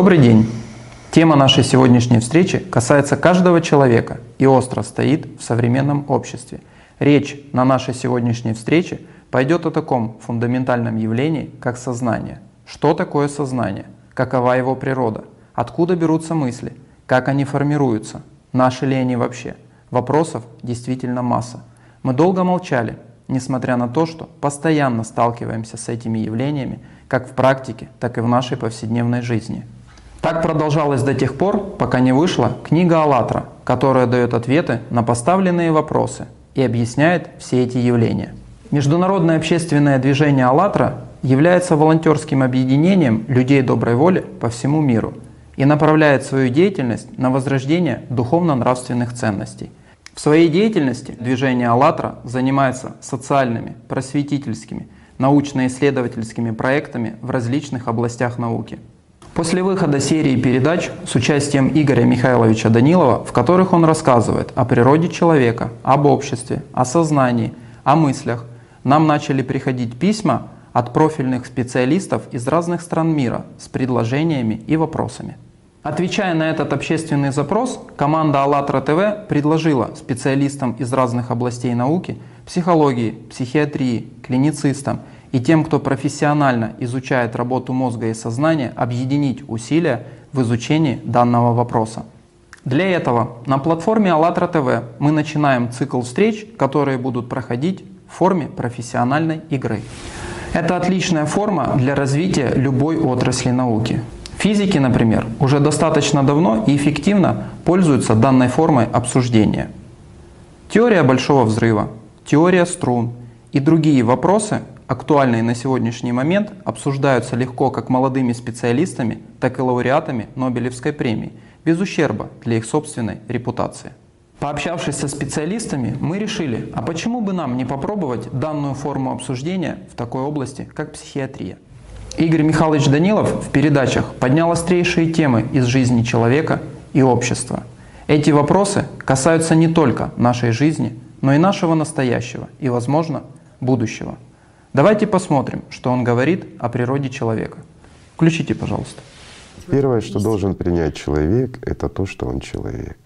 Добрый день! Тема нашей сегодняшней встречи касается каждого человека и остро стоит в современном обществе. Речь на нашей сегодняшней встрече пойдет о таком фундаментальном явлении, как сознание. Что такое сознание? Какова его природа? Откуда берутся мысли? Как они формируются? Наши ли они вообще? Вопросов действительно масса. Мы долго молчали, несмотря на то, что постоянно сталкиваемся с этими явлениями, как в практике, так и в нашей повседневной жизни. Так продолжалось до тех пор, пока не вышла книга «АЛЛАТРА», которая дает ответы на поставленные вопросы и объясняет все эти явления. Международное общественное движение «АЛЛАТРА» является волонтерским объединением людей доброй воли по всему миру и направляет свою деятельность на возрождение духовно-нравственных ценностей. В своей деятельности движение «АЛЛАТРА» занимается социальными, просветительскими, научно-исследовательскими проектами в различных областях науки – После выхода серии передач с участием Игоря Михайловича Данилова, в которых он рассказывает о природе человека, об обществе, о сознании, о мыслях, нам начали приходить письма от профильных специалистов из разных стран мира с предложениями и вопросами. Отвечая на этот общественный запрос, команда АЛЛАТРА ТВ предложила специалистам из разных областей науки, психологии, психиатрии, клиницистам – и тем, кто профессионально изучает работу мозга и сознания, объединить усилия в изучении данного вопроса. Для этого на платформе АЛЛАТРА ТВ мы начинаем цикл встреч, которые будут проходить в форме профессиональной игры. Это отличная форма для развития любой отрасли науки. Физики, например, уже достаточно давно и эффективно пользуются данной формой обсуждения. Теория большого взрыва, теория струн и другие вопросы актуальные на сегодняшний момент, обсуждаются легко как молодыми специалистами, так и лауреатами Нобелевской премии, без ущерба для их собственной репутации. Пообщавшись со специалистами, мы решили, а почему бы нам не попробовать данную форму обсуждения в такой области, как психиатрия. Игорь Михайлович Данилов в передачах поднял острейшие темы из жизни человека и общества. Эти вопросы касаются не только нашей жизни, но и нашего настоящего и, возможно, будущего. Давайте посмотрим, что он говорит о природе человека. Включите, пожалуйста. Первое, что должен принять человек, это то, что он человек.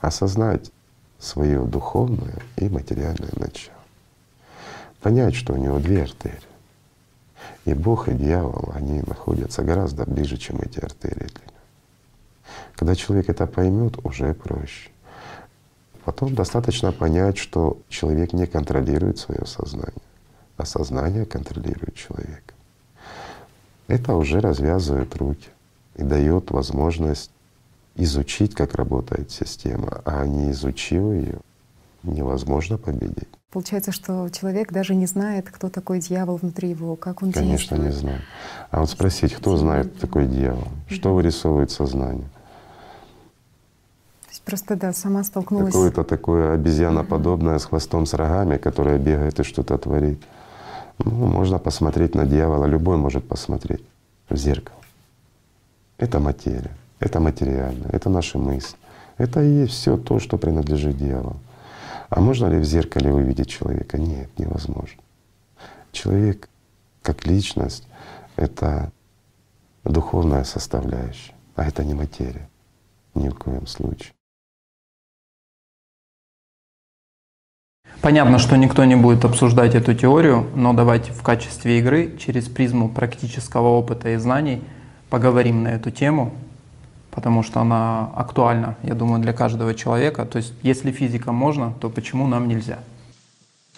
Осознать свое духовное и материальное начало. Понять, что у него две артерии. И Бог, и дьявол, они находятся гораздо ближе, чем эти артерии для него. Когда человек это поймет, уже проще. Потом достаточно понять, что человек не контролирует свое сознание а сознание контролирует человека. Это уже развязывает руки и дает возможность изучить, как работает система, а не изучив ее, невозможно победить. Получается, что человек даже не знает, кто такой дьявол внутри его, как он Конечно, действует. не знает. А вот спросить, кто знает такой дьявол, что вырисовывает сознание? То есть просто да, сама столкнулась. Какое-то такое обезьяноподобное с хвостом с рогами, которое бегает и что-то творит. Ну, можно посмотреть на дьявола, любой может посмотреть в зеркало. Это материя, это материально, это наши мысли. Это и есть все то, что принадлежит дьяволу. А можно ли в зеркале увидеть человека? Нет, невозможно. Человек как личность — это духовная составляющая, а это не материя ни в коем случае. Понятно, что никто не будет обсуждать эту теорию, но давайте в качестве игры через призму практического опыта и знаний поговорим на эту тему, потому что она актуальна, я думаю, для каждого человека. То есть если физика можно, то почему нам нельзя?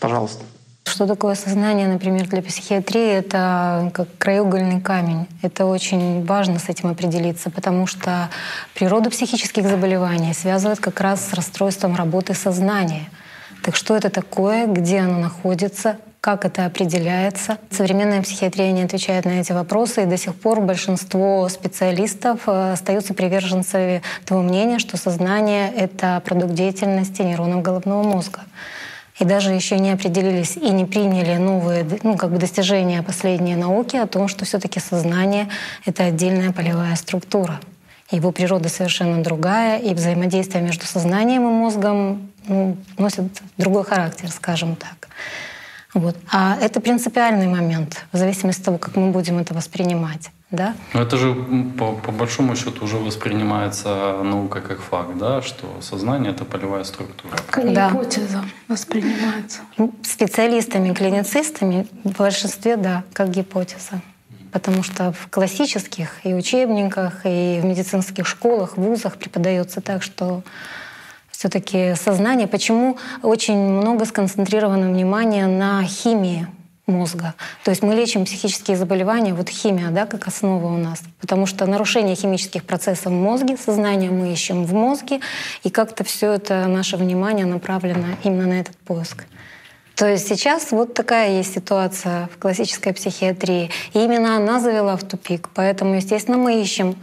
Пожалуйста. Что такое сознание, например, для психиатрии? Это как краеугольный камень. Это очень важно с этим определиться, потому что природу психических заболеваний связывает как раз с расстройством работы сознания — так что это такое, где оно находится, как это определяется. Современная психиатрия не отвечает на эти вопросы, и до сих пор большинство специалистов э, остаются приверженцами того мнения, что сознание — это продукт деятельности нейронов головного мозга. И даже еще не определились и не приняли новые ну, как бы достижения последней науки о том, что все-таки сознание — это отдельная полевая структура. Его природа совершенно другая, и взаимодействие между сознанием и мозгом ну, носит другой характер, скажем так. Вот. А это принципиальный момент, в зависимости от того, как мы будем это воспринимать. Да? Но это же по, по большому счету уже воспринимается наука как факт, да, что сознание это полевая структура. Как Да. гипотеза воспринимается. Специалистами, клиницистами в большинстве, да, как гипотеза. Потому что в классических и учебниках, и в медицинских школах, вузах преподается так, что все-таки сознание, почему очень много сконцентрировано внимание на химии мозга. То есть мы лечим психические заболевания, вот химия, да, как основа у нас. Потому что нарушение химических процессов в мозге, сознание мы ищем в мозге, и как-то все это наше внимание направлено именно на этот поиск. То есть сейчас вот такая есть ситуация в классической психиатрии. И именно она завела в тупик. Поэтому, естественно, мы ищем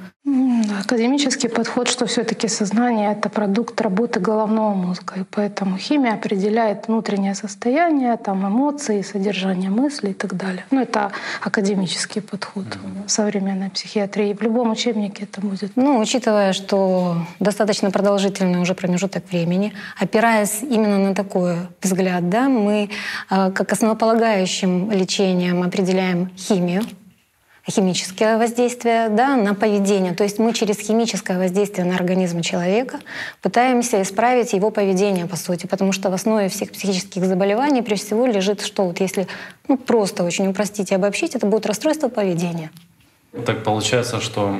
Академический подход, что все-таки сознание — это продукт работы головного мозга. И поэтому химия определяет внутреннее состояние, там, эмоции, содержание мыслей и так далее. Ну, это академический подход современной психиатрии. В любом учебнике это будет. Ну, учитывая, что достаточно продолжительный уже промежуток времени, опираясь именно на такой взгляд, да, мы э, как основополагающим лечением определяем химию, химическое воздействие да, на поведение. То есть мы через химическое воздействие на организм человека пытаемся исправить его поведение, по сути, потому что в основе всех психических заболеваний прежде всего лежит что? Вот если ну, просто очень упростить и обобщить, это будет расстройство поведения. Так получается, что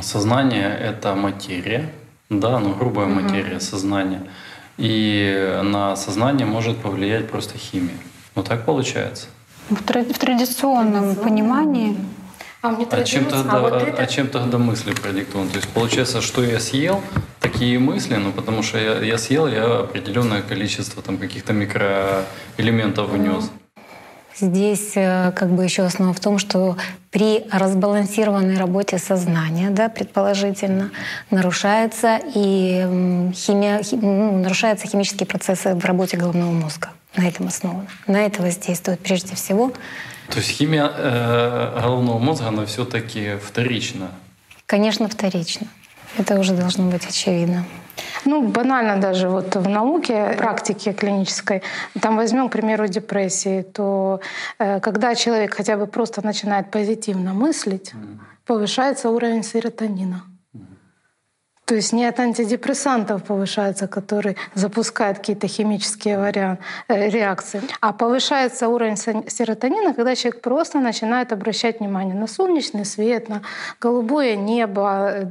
сознание — это материя, да, ну грубая материя сознания, и на сознание может повлиять просто химия. Ну так получается. В, тра- в традиционном понимании А, мне А чем, тогда, а вот а- это- а чем тогда мысли продиктованы? То есть получается, что я съел, такие мысли, ну потому что я, я съел, я определенное количество там каких-то микроэлементов внес. Здесь э, как бы еще основа в том, что при разбалансированной работе сознания, да, предположительно, нарушается и химия, хи- ну, нарушаются химические процессы в работе головного мозга. На этом основано. На это воздействует прежде всего. То есть химия э, головного мозга, она все-таки вторична. Конечно, вторично. Это уже должно быть очевидно. Ну, банально даже вот в науке, практике клинической, там возьмем, к примеру, депрессии, то э, когда человек хотя бы просто начинает позитивно мыслить, повышается уровень серотонина. То есть не от антидепрессантов повышается, который запускает какие-то химические вариан- э, реакции, а повышается уровень се- серотонина, когда человек просто начинает обращать внимание на солнечный свет, на голубое небо, э,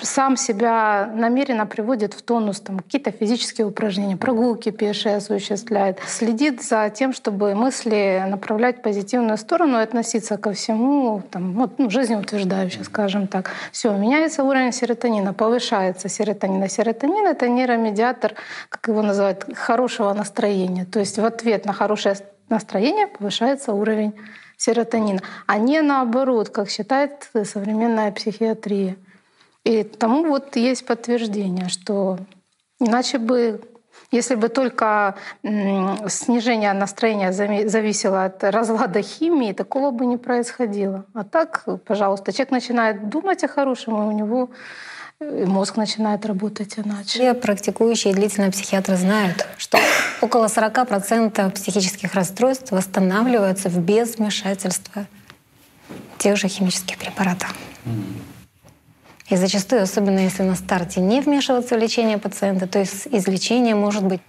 сам себя намеренно приводит в тонус, там, какие-то физические упражнения, прогулки пешие осуществляет, следит за тем, чтобы мысли направлять в позитивную сторону и относиться ко всему там, вот, ну, жизнеутверждающе, скажем так. Все, меняется уровень серотонина, повышается серотонин. А серотонин — это нейромедиатор, как его называют, хорошего настроения. То есть в ответ на хорошее настроение повышается уровень серотонина, а не наоборот, как считает современная психиатрия. И тому вот есть подтверждение, что иначе бы, если бы только снижение настроения зависело от разлада химии, такого бы не происходило. А так, пожалуйста, человек начинает думать о хорошем, и у него э, мозг начинает работать иначе. Все практикующие длительно психиатры знают, что около 40% психических расстройств восстанавливаются в без вмешательства тех же химических препаратов. И зачастую, особенно если на старте не вмешиваться в лечение пациента, то есть излечение может быть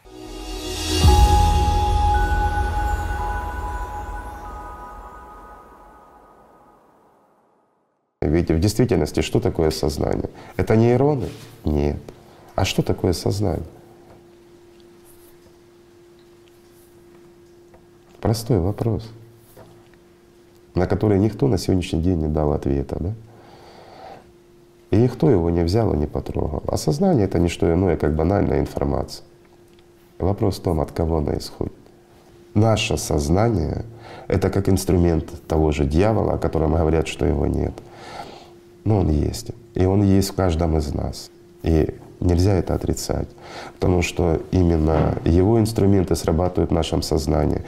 Ведь в действительности что такое сознание? Это нейроны? Нет. А что такое сознание? Простой вопрос, на который никто на сегодняшний день не дал ответа. Да? И никто его не взял и не потрогал. А сознание — это не что иное, как банальная информация. Вопрос в том, от кого она исходит. Наше сознание — это как инструмент того же дьявола, о котором говорят, что его нет. Но он есть. И он есть в каждом из нас. И нельзя это отрицать. Потому что именно его инструменты срабатывают в нашем сознании.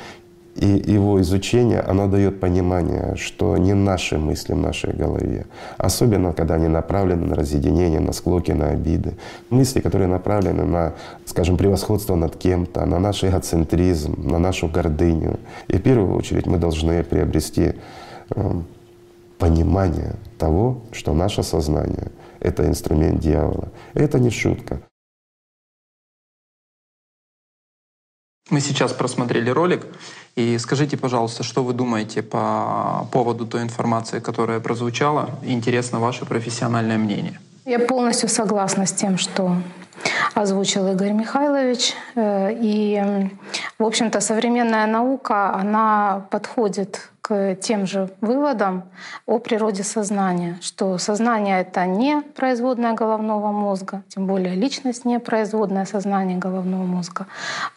И его изучение, оно дает понимание, что не наши мысли в нашей голове. Особенно, когда они направлены на разъединение, на склоки, на обиды. Мысли, которые направлены на, скажем, превосходство над кем-то, на наш эгоцентризм, на нашу гордыню. И в первую очередь мы должны приобрести э, понимание того, что наше сознание — это инструмент дьявола. Это не шутка. Мы сейчас просмотрели ролик, и скажите, пожалуйста, что вы думаете по поводу той информации, которая прозвучала? Интересно ваше профессиональное мнение. Я полностью согласна с тем, что озвучил Игорь Михайлович. Э, и, в общем-то, современная наука, она подходит к тем же выводам о природе сознания, что сознание — это не производная головного мозга, тем более личность не производная сознания головного мозга,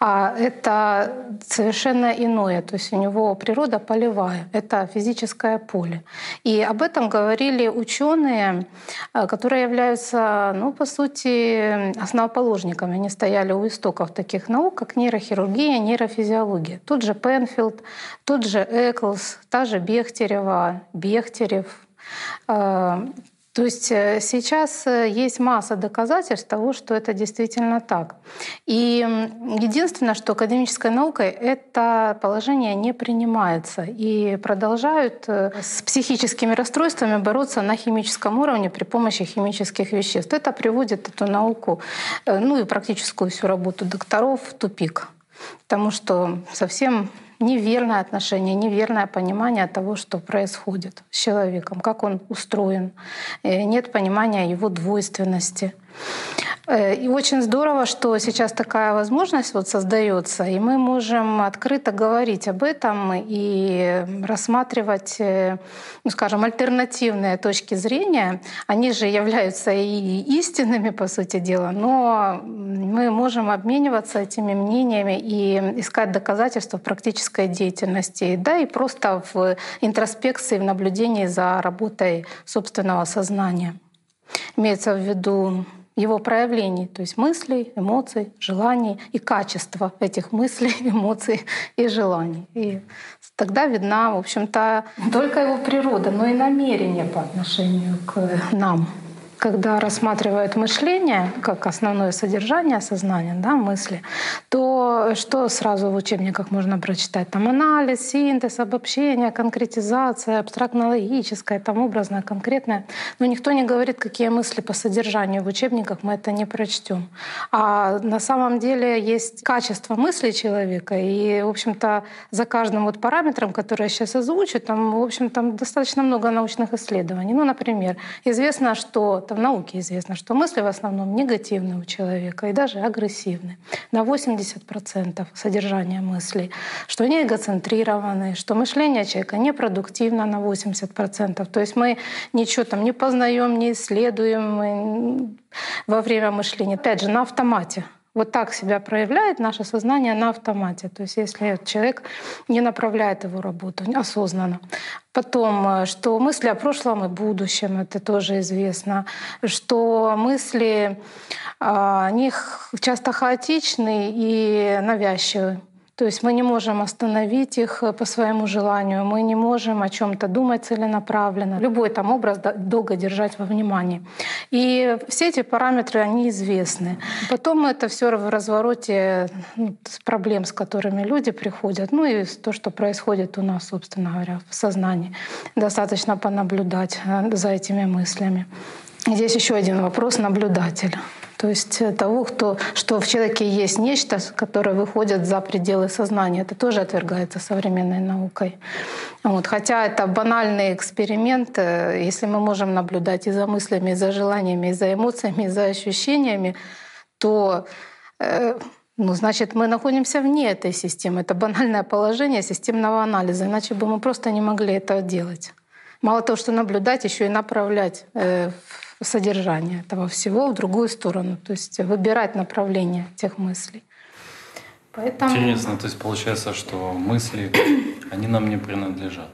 а это совершенно иное, то есть у него природа полевая, это физическое поле. И об этом говорили ученые, э, которые являются, ну, по сути, основоположниками. Они стояли у истоков таких наук, как нейрохирургия, нейрофизиология. Тут же Пенфилд, тот же Эклс, та же Бехтерева, Бехтерев. Э, то есть э, сейчас э, есть масса доказательств того, что это действительно так. И единственное, что академической наукой это положение не принимается и продолжают с психическими расстройствами бороться на химическом уровне при помощи химических веществ. Это приводит эту науку, ну и практическую всю работу докторов в тупик. Потому что совсем неверное отношение, неверное понимание того, что происходит с человеком, как он устроен. Э, нет понимания его двойственности. Э, и очень здорово, что сейчас такая возможность вот создается, и мы можем открыто говорить об этом и рассматривать, э, ну, скажем, альтернативные точки зрения. Они же являются и истинными, по сути дела, но мы можем обмениваться этими мнениями и искать доказательства в практической деятельности, да и просто в интроспекции, в наблюдении за работой собственного сознания. Имеется в виду его проявлений, то есть мыслей, эмоций, желаний и качества этих мыслей, эмоций и желаний. И тогда видна, в общем-то, только его природа, но и намерение по отношению к нам когда рассматривают мышление как основное содержание сознания, да, мысли, то что сразу в учебниках можно прочитать? Там анализ, синтез, обобщение, конкретизация, абстрактно-логическое, там образное, конкретное. Но никто не говорит, какие мысли по содержанию в учебниках мы это не прочтем. А на самом деле есть качество мысли человека, и, в общем-то, за каждым вот параметром, который я сейчас озвучу, там, в общем, там достаточно много научных исследований. Ну, например, известно, что в науке известно, что мысли в основном негативны у человека и даже агрессивны. На 80% содержания мыслей, что они эгоцентрированы, что мышление человека непродуктивно на 80%. То есть мы ничего там не познаем, не исследуем во время мышления. Опять же, на автомате. Вот так себя проявляет наше сознание на автомате. То есть если человек не направляет его работу осознанно. Потом, э, что мысли о прошлом и будущем, это тоже известно, что мысли, а, они часто хаотичны и навязчивы. То есть мы не можем остановить их э, по своему желанию, мы не можем о чем-то думать целенаправленно, любой там образ долго держать во внимании. И все эти параметры, они известны. Потом это все в развороте ну, проблем, с которыми люди приходят, ну и то, что происходит у нас, собственно говоря, в сознании. Достаточно понаблюдать э, за этими мыслями. Здесь еще один вопрос наблюдателя. То есть э, того, кто, что в человеке есть нечто, которое выходит за пределы сознания. Это тоже отвергается современной наукой. Вот. Хотя это банальный эксперимент, э, если мы можем наблюдать и за мыслями, и за желаниями, и за эмоциями, и за ощущениями, то э, ну, значит, мы находимся вне этой системы. Это банальное положение системного анализа, иначе бы мы просто не могли это делать. Мало того, что наблюдать, еще и направлять содержание этого всего в другую сторону, то есть выбирать направление тех мыслей. Поэтому... Интересно, то есть получается, что мысли, они нам не принадлежат.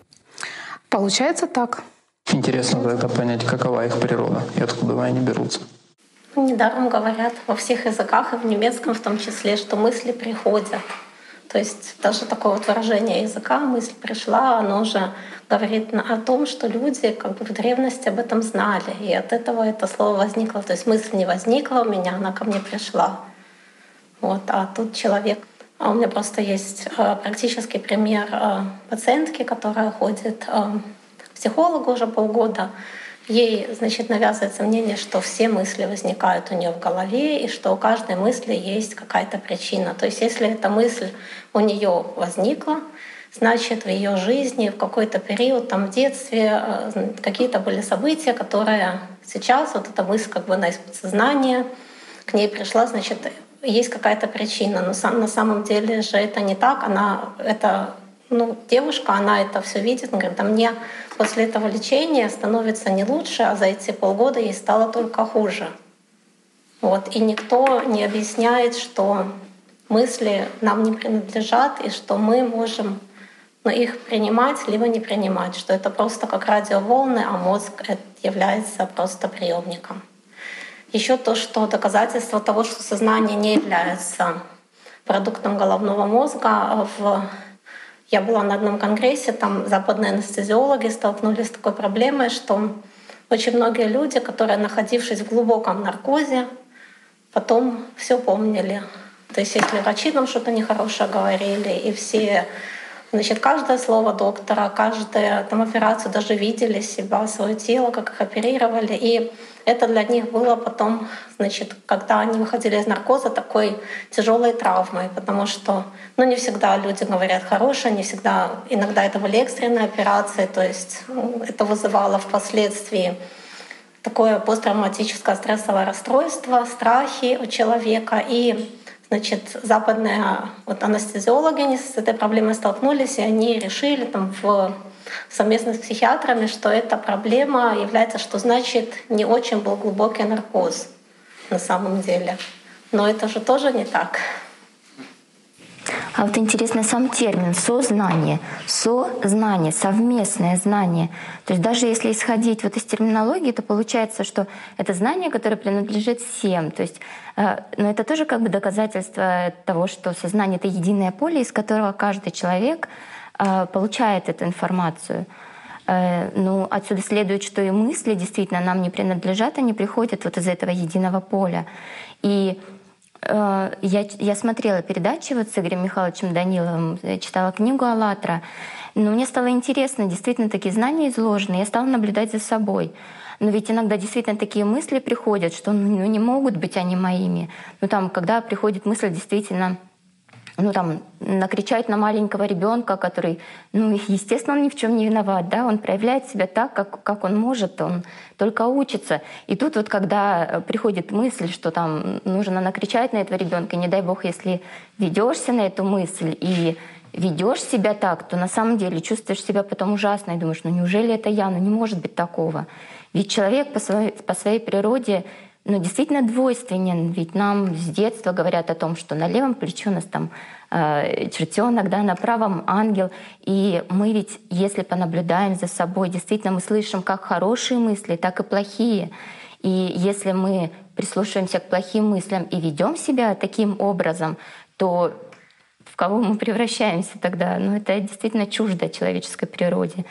Получается так. Интересно тогда понять, какова их природа и откуда они берутся. Недаром говорят во всех языках, и в немецком в том числе, что мысли приходят. То есть даже такое вот выражение языка «мысль пришла», оно уже говорит о том, что люди как бы в древности об этом знали. И от этого это слово возникло. То есть мысль не возникла у меня, она ко мне пришла. Вот, а тут человек а у меня просто есть э, практический пример э, пациентки, которая ходит э, в психологу уже полгода. Ей, значит, навязывается мнение, что все мысли возникают у нее в голове, и что у каждой мысли есть какая-то причина. То есть если эта мысль у нее возникла, значит, в ее жизни в какой-то период, там в детстве, э, какие-то были события, которые сейчас, вот эта мысль как бы на подсознание, к ней пришла, значит, есть какая-то причина. Но сам, на самом деле же это не так. Она, это, ну, девушка, она это все видит. Она говорит, а мне после этого лечения становится не лучше, а за эти полгода ей стало только хуже. Вот. И никто не объясняет, что мысли нам не принадлежат, и что мы можем ну, их принимать либо не принимать, что это просто как радиоволны, а мозг является просто приемником. Еще то, что доказательство того, что сознание не является продуктом головного мозга. В я была на одном конгрессе, там западные анестезиологи столкнулись с такой проблемой, что очень многие люди, которые, находившись в глубоком наркозе, потом все помнили. То есть если врачи нам что-то нехорошее говорили, и все Значит, каждое слово доктора, каждую там, операцию даже видели себя, свое тело, как их оперировали. И это для них было потом, значит, когда они выходили из наркоза, такой тяжелой травмой, потому что ну, не всегда люди говорят хорошее, не всегда, иногда это были экстренные операции, то есть ну, это вызывало впоследствии такое посттравматическое стрессовое расстройство, страхи у человека. И Значит, западные вот анестезиологи они с этой проблемой столкнулись, и они решили там в совместно с психиатрами, что эта проблема является, что значит не очень был глубокий наркоз на самом деле. Но это же тоже не так. А вот интересный сам термин «сознание». Сознание, совместное знание. То есть даже если исходить вот из терминологии, то получается, что это знание, которое принадлежит всем. То есть, э, но это тоже как бы доказательство того, что сознание — это единое поле, из которого каждый человек получает эту информацию. Э, ну, отсюда следует, что и мысли действительно нам не принадлежат, они приходят вот из этого единого поля. И Э, я, я смотрела передачи вот с Игорем Михайловичем Даниловым, читала книгу «АЛЛАТРА», но мне стало интересно, действительно такие знания изложены, я стала наблюдать за собой. Но ведь иногда действительно такие мысли приходят, что ну, не могут быть они моими. Ну там, когда приходит мысль действительно ну, там, накричать на маленького ребенка, который, ну, естественно, он ни в чем не виноват, да, он проявляет себя так, как, как он может, он только учится. И тут вот, когда приходит мысль, что там нужно накричать на этого ребенка, не дай бог, если ведешься на эту мысль и ведешь себя так, то на самом деле чувствуешь себя потом ужасно и думаешь, ну неужели это я, ну не может быть такого. Ведь человек по своей, по своей природе ну, действительно двойственен. Ведь нам с детства говорят о том, что на левом плече у нас там э, чертенок, да, на правом ангел. И мы ведь, если понаблюдаем за собой, действительно мы слышим как хорошие мысли, так и плохие. И если мы прислушиваемся к плохим мыслям и ведем себя таким образом, то в кого мы превращаемся тогда? Ну, это действительно чуждо человеческой природе.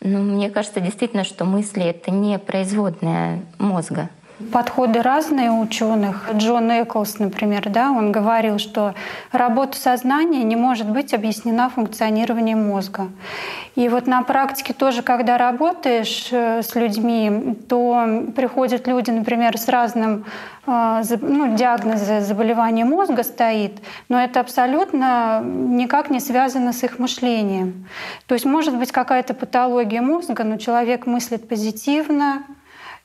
Но мне кажется действительно, что мысли — это не производная мозга. Подходы разные у ученых. Джон Эклс, например, да, он говорил, что работа сознания не может быть объяснена функционированием мозга. И вот на практике тоже, когда работаешь э, с людьми, то приходят люди, например, с разным э, ну, диагнозом заболевания мозга стоит, но это абсолютно никак не связано с их мышлением. То есть может быть какая-то патология мозга, но человек мыслит позитивно,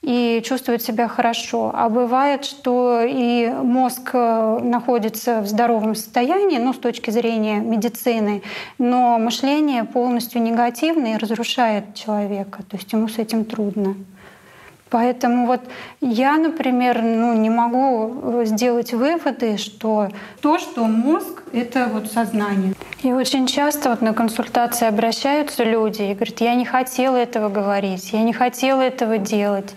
и чувствует себя хорошо. А бывает, что и мозг э, находится в здоровом состоянии, ну, с точки зрения медицины, но мышление полностью негативное и разрушает человека. То есть ему с этим трудно. Поэтому вот я, например, ну, не могу сделать выводы, что то, что мозг — это вот сознание. И очень часто вот на консультации обращаются люди и говорят, я не хотела этого говорить, я не хотела этого делать.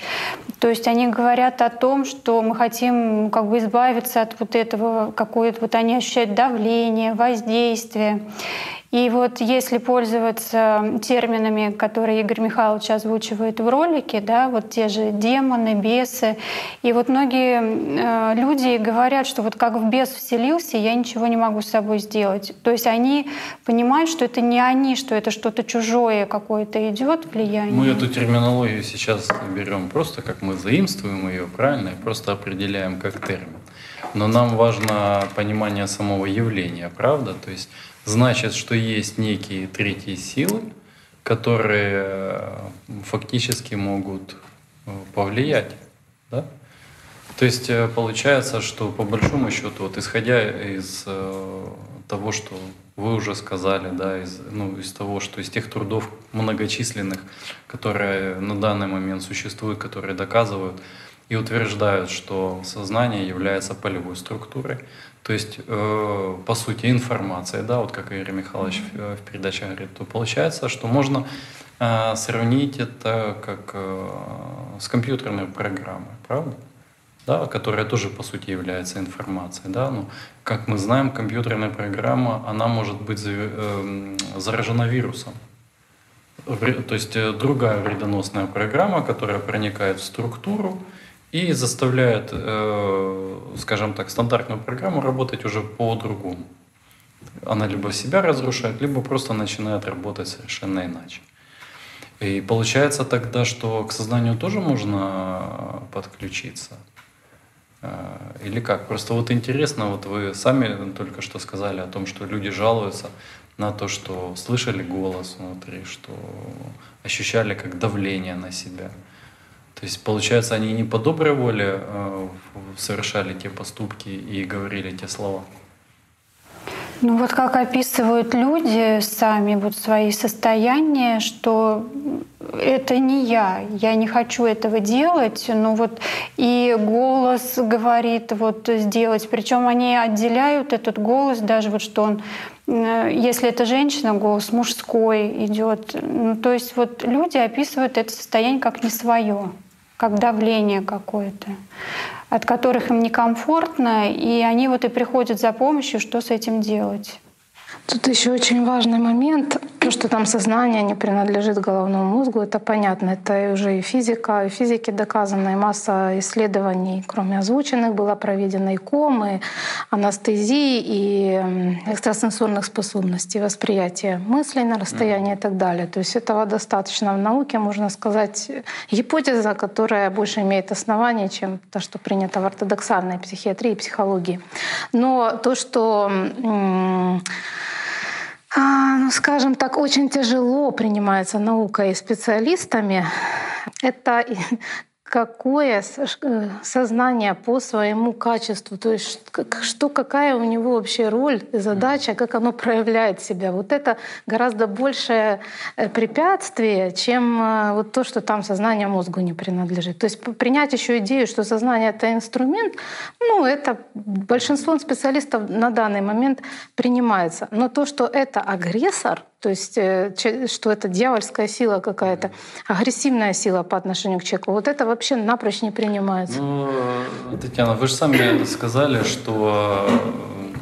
То есть они говорят о том, что мы хотим как бы избавиться от вот этого, какое-то вот они ощущают давление, воздействие. И вот если пользоваться терминами, которые Игорь Михайлович озвучивает в ролике, да, вот те же демоны, бесы, и вот многие э, люди говорят, что вот как в бес вселился, я ничего не могу с собой сделать. То есть они понимают, что это не они, что это что-то чужое какое-то идет влияние. Мы эту терминологию сейчас берем просто как мы заимствуем ее, правильно, и просто определяем как термин. Но нам важно понимание самого явления, правда? То есть значит, что есть некие третьи силы, которые э, фактически могут э, повлиять. Да? То есть э, получается, что по большому счету, вот исходя из того, что вы уже сказали, да, из, ну, из того, что из тех трудов многочисленных, которые на данный момент существуют, которые доказывают и утверждают, что сознание является полевой структурой, то есть, э, по сути, информация, да, вот как Игорь Михайлович в, в передаче говорит, то получается, что можно э, сравнить это как э, с компьютерной программой, правда? Да, которая тоже, по сути, является информацией. Да? Ну, как мы знаем, компьютерная программа, она может быть э, заражена вирусом. То есть э, другая вредоносная программа, которая проникает в структуру, и заставляет, э, скажем так, стандартную программу работать уже по-другому. Она либо себя разрушает, либо просто начинает работать совершенно иначе. И получается тогда, что к сознанию тоже можно подключиться. Э, или как? Просто вот интересно, вот вы сами только что сказали о том, что люди жалуются на то, что слышали голос внутри, что ощущали как давление на себя. То есть, получается, они не по доброй воле э, совершали те поступки и говорили те слова. Ну вот как описывают люди сами вот свои состояния, что это не я, я не хочу этого делать, ну вот и голос говорит вот сделать, причем они отделяют этот голос даже вот что он, э, если это женщина, голос мужской идет, ну, то есть вот люди описывают это состояние как не свое как давление какое-то, от которых им некомфортно, и они вот и приходят за помощью, что с этим делать. Тут еще очень важный момент, то, что там сознание не принадлежит головному мозгу, это понятно. Это уже и физика, и физики доказано, и масса исследований, кроме озвученных, была проведена и комы, анестезии, и экстрасенсорных способностей, восприятия мыслей на расстоянии и так далее. То есть этого достаточно в науке, можно сказать, гипотеза, которая больше имеет основание, чем то, что принято в ортодоксальной психиатрии и психологии. Но то, что а, ну, скажем так, очень тяжело принимается наука и специалистами. Это какое э, сознание по своему качеству, то есть что, какая у него вообще роль, задача, как оно проявляет себя. Вот это гораздо большее э, препятствие, чем э, вот то, что там сознание мозгу не принадлежит. То есть принять еще идею, что сознание — это инструмент, ну, это большинством специалистов на данный момент принимается. Но то, что это агрессор — то есть, э, что это дьявольская сила какая-то, агрессивная сила по отношению к человеку. Вот это вообще напрочь не принимается. Ну, Татьяна, вы же сами сказали, что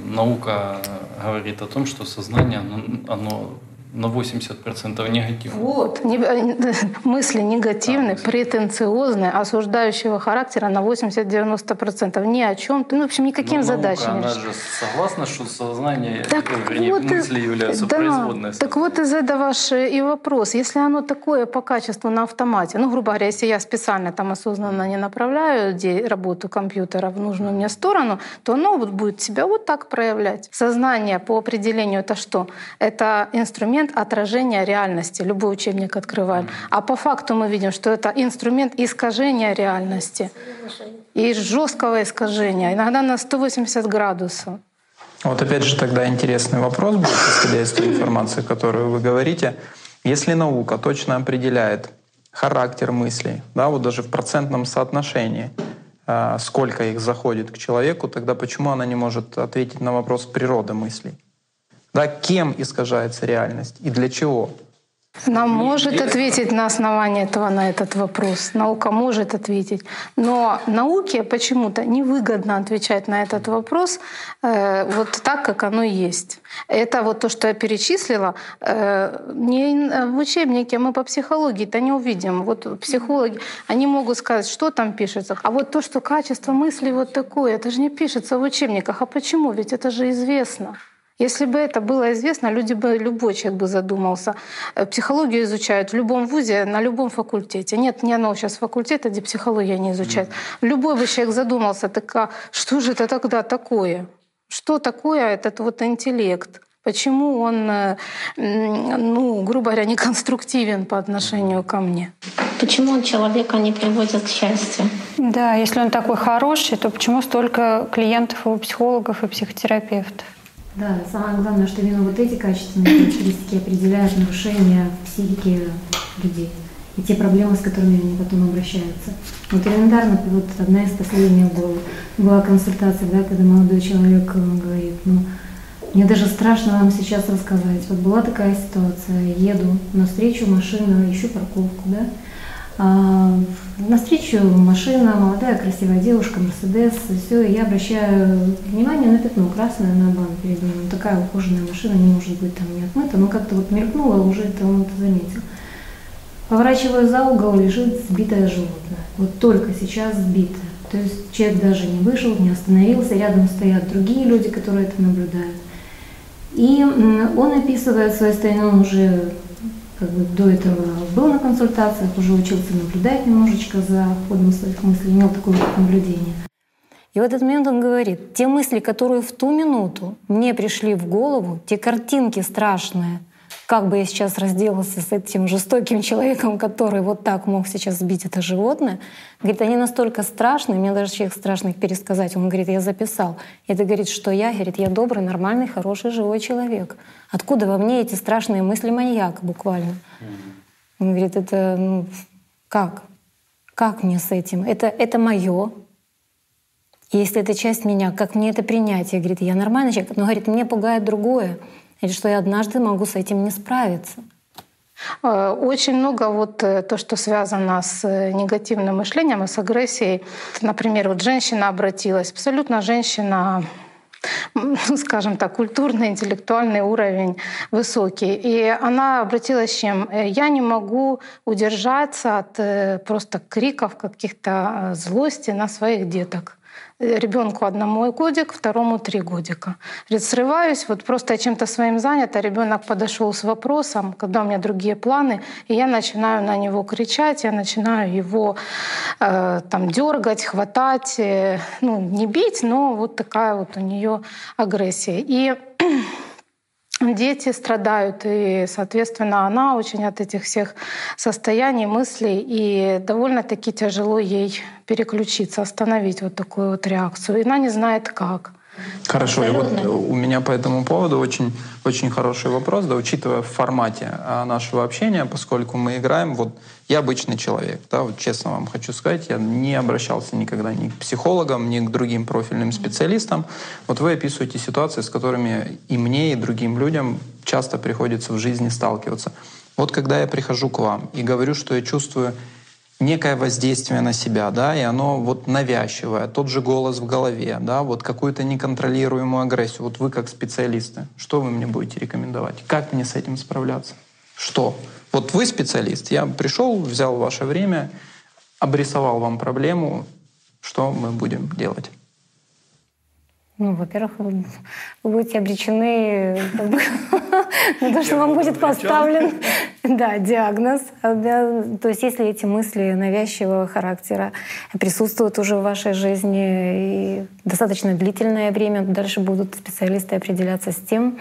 наука говорит о том, что сознание, оно на 80% негативно. Вот. Мысли негативные, да, претенциозные, осуждающего характера на 80-90%. Ни о чем. Ну, в общем, никаким Но задачам наука, не Она же согласна, что сознание, так вернее, вот мысли являются да, производной. Так вот из этого ваш и вопрос. Если оно такое по качеству на автомате, ну, грубо говоря, если я специально там осознанно не направляю работу компьютера в нужную мне сторону, то оно вот будет себя вот так проявлять. Сознание по определению это что? Это инструмент инструмент отражения реальности. Любой учебник открываем. А по факту мы видим, что это инструмент искажения реальности. И жесткого искажения, иногда на 180 градусов. Вот опять же тогда интересный вопрос будет, исходя из той информации, которую вы говорите. Если наука точно определяет характер мыслей, да, вот даже в процентном соотношении, а, сколько их заходит к человеку, тогда почему она не может ответить на вопрос природы мыслей? Да, кем искажается реальность и для чего? Нам может ответить на основании этого на этот вопрос. Наука может ответить. Но науке почему-то невыгодно отвечать на этот вопрос э, вот так, как оно есть. Это вот то, что я перечислила, э, не в учебнике мы по психологии-то не увидим. Вот психологи, они могут сказать, что там пишется. А вот то, что качество мысли вот такое, это же не пишется в учебниках. А почему? Ведь это же известно. Если бы это было известно, люди бы, любой человек бы задумался. Э, психологию изучают в любом вузе, на любом факультете. Нет ни одного сейчас факультета, где психология не изучают. Любой бы человек задумался, так а что же это тогда такое? Что такое этот вот интеллект? Почему он, э, ну, грубо говоря, не конструктивен по отношению ко мне? Почему он человека не приводит к счастью? Да, если он такой хороший, то почему столько клиентов у психологов и психотерапевтов? Да, самое главное, что именно вот эти качественные характеристики определяют нарушения в психике людей и те проблемы, с которыми они потом обращаются. Вот элементарно, вот одна из последних была, была консультация, да, когда молодой человек говорит, ну, мне даже страшно вам сейчас рассказать. Вот была такая ситуация, еду на встречу, машину, ищу парковку, да, на встречу машина, молодая красивая девушка, Мерседес, все, я обращаю внимание на пятно красное на бан перед ним. Такая ухоженная машина не может быть там не отмыта, но как-то вот мелькнуло, уже это он это заметил. Поворачиваю за угол, лежит сбитое животное. Вот только сейчас сбитое. То есть человек даже не вышел, не остановился, рядом стоят другие люди, которые это наблюдают. И он описывает свое состояние, он уже до этого был на консультациях, уже учился наблюдать немножечко за ходом своих мыслей, имел такое вот наблюдение. И в этот момент он говорит, те мысли, которые в ту минуту мне пришли в голову, те картинки страшные, как бы я сейчас разделался с этим жестоким человеком, который вот так мог сейчас сбить это животное. Говорит, они настолько страшные, мне даже человек страшно их пересказать. Он говорит, я записал. Это говорит, что я, говорит, я добрый, нормальный, хороший, живой человек. Откуда во мне эти страшные мысли маньяка буквально? Он говорит, это ну, как? Как мне с этим? Это, это мое. Если это часть меня, как мне это принять? Я говорит, я нормальный человек. Но говорит, мне пугает другое или что я однажды могу с этим не справиться. Э, очень много вот э, то, что связано с э, негативным мышлением и с агрессией. Например, вот женщина обратилась, абсолютно женщина скажем так, культурный, интеллектуальный уровень высокий. И она обратилась чем? Я не могу удержаться от просто криков каких-то злости на своих деток ребенку одному годик, второму три годика. Говорит, срываюсь, вот просто я чем-то своим занята, ребенок подошел с вопросом, когда у меня другие планы, и я начинаю на него кричать, я начинаю его э, там дергать, хватать, э, ну не бить, но вот такая вот у нее агрессия. И дети страдают, и, соответственно, она очень от этих всех состояний, мыслей, и довольно-таки тяжело ей переключиться, остановить вот такую вот реакцию. И она не знает как. Хорошо, и вот у меня по этому поводу очень, очень хороший вопрос, да, учитывая в формате а, нашего общения, поскольку мы играем, вот я обычный человек, да, вот честно вам хочу сказать, я не обращался никогда ни к психологам, ни к другим профильным специалистам. Вот вы описываете ситуации, с которыми и мне, и другим людям часто приходится в жизни сталкиваться. Вот когда я прихожу к вам и говорю, что я чувствую некое воздействие на себя, да, и оно вот навязчивое, тот же голос в голове, да, вот какую-то неконтролируемую агрессию. Вот вы как специалисты, что вы мне будете рекомендовать? Как мне с этим справляться? Что? Вот вы специалист, я пришел, взял ваше время, обрисовал вам проблему, что мы будем делать? Ну, во-первых, вы будете обречены на то, что вам будет поставлен да, диагноз. То есть если эти мысли навязчивого характера присутствуют уже в вашей жизни и достаточно длительное время, дальше будут специалисты определяться с тем,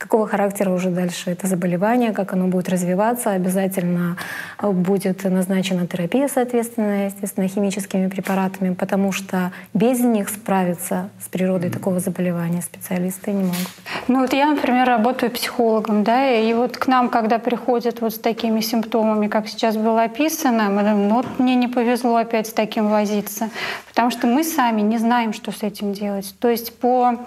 какого характера уже дальше это заболевание, как оно будет развиваться. Обязательно будет назначена терапия, соответственно, естественно, химическими препаратами, потому что без них справиться с природой mm-hmm. такого заболевания специалисты не могут. Ну вот я, например, работаю психологом, да, и вот к нам, когда приходят вот с такими симптомами, как сейчас было описано, мы думаем, ну вот мне не повезло опять с таким возиться, потому что мы сами не знаем, что с этим делать. То есть по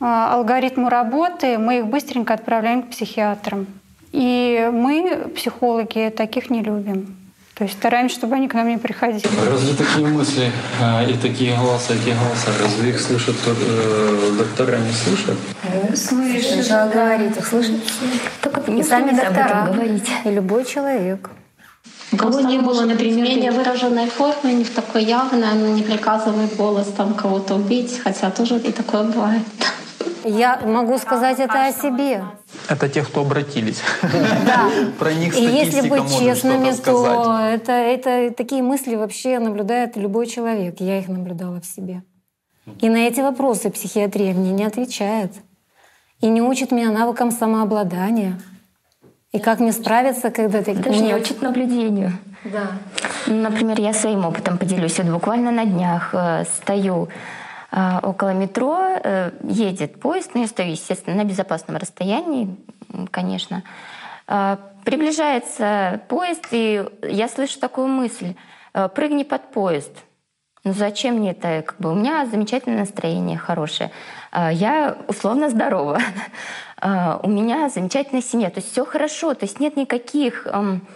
алгоритму работы мы их быстренько отправляем к психиатрам. И мы, психологи, таких не любим. То есть стараемся, чтобы они к нам не приходили. Разве такие мысли э, и такие голоса, эти голоса, разве их слышат э, доктора, не слышат? Слышат. Говорить, их слышат Только и сами доктора, и любой человек. У кого не было, например, менее выраженной формы, не в такой явной, оно не приказывает голос там кого-то убить, хотя тоже и такое бывает. Я могу сказать это о себе. Это те, кто обратились. Да. Про них И если быть честными, то это, это такие мысли вообще наблюдает любой человек. Я их наблюдала в себе. И на эти вопросы психиатрия мне не отвечает. И не учит меня навыкам самообладания. И как мне справиться, когда ты... Даже не учат наблюдению. Да. Например, я своим опытом поделюсь. Вот буквально на днях э, стою около метро, э, едет поезд, ну, я стою, естественно, на безопасном расстоянии, конечно. Э, Приближается поезд, и я слышу такую мысль э, «прыгни под поезд». Ну зачем мне это? Как бы у меня замечательное настроение, хорошее. А, Я условно здорова. А, У меня замечательная семья. То есть все хорошо. То есть нет никаких эм,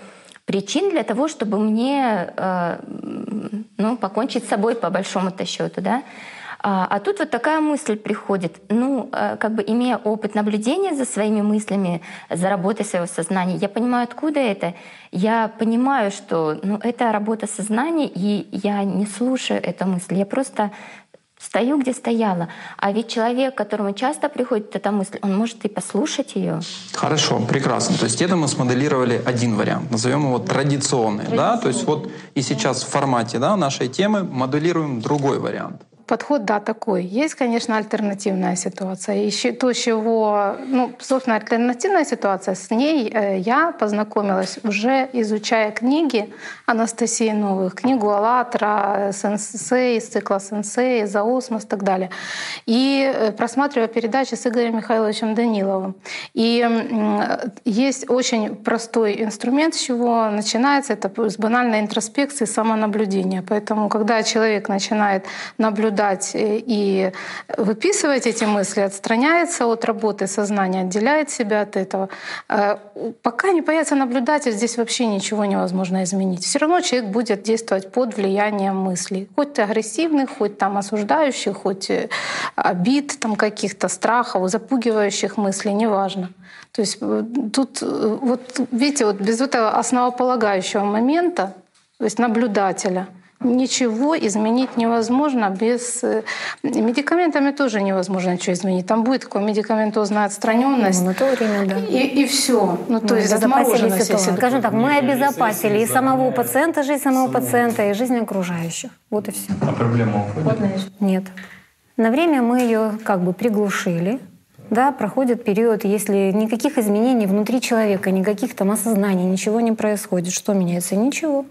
причин для того, чтобы мне э, ну, покончить с собой по большому-то счету. Да? А, а тут вот такая мысль приходит. Ну, э, как бы имея опыт наблюдения за своими мыслями, за работой своего сознания, я понимаю, откуда это. Я понимаю, что ну, это работа сознания, и я не слушаю эту мысль. Я просто стою, где стояла. А ведь человек, которому часто приходит эта мысль, он может и послушать ее. Хорошо, прекрасно. То есть это мы смоделировали один вариант, назовем его традиционный, да? То есть вот и сейчас в формате да, нашей темы моделируем другой вариант. Подход, да, такой. Есть, конечно, альтернативная ситуация. Еще то, чего, ну, собственно, альтернативная ситуация, с ней э, я познакомилась уже изучая книги Анастасии Новых, книгу «АЛЛАТРА», «Сенсей», цикла «Сенсей», «Заосмос» и так далее. И э, просматривая передачи с Игорем Михайловичем Даниловым. И есть очень простой инструмент, с чего начинается, это с банальной интроспекции, самонаблюдения. Поэтому, когда человек начинает наблюдать э, и выписывать эти мысли, отстраняется от работы сознания, отделяет себя от этого, э, пока не появится наблюдатель, здесь вообще ничего невозможно изменить. Все равно человек будет действовать под влиянием мыслей, хоть агрессивных, хоть там осуждающих, хоть э, обид там каких-то страхов, запугивающих мыслей, неважно. То есть тут, вот видите, вот без этого основополагающего момента, то есть наблюдателя, ничего изменить невозможно без... э, Медикаментами тоже невозможно ничего изменить. Там будет такая медикаментозная отстраненность. Ну, на то время, да. И, и все. Ну, то Мы есть обезопасили отмороженность, ситуацию. если Скажем так, мы обезопасили и самого пациента, жизнь самого пациента, и жизнь окружающих. Вот и все. А проблема уходит? Нет. На время мы ее как бы приглушили. Да, проходит период, если никаких изменений внутри человека, никаких там осознаний, ничего не происходит. Что меняется? Ничего.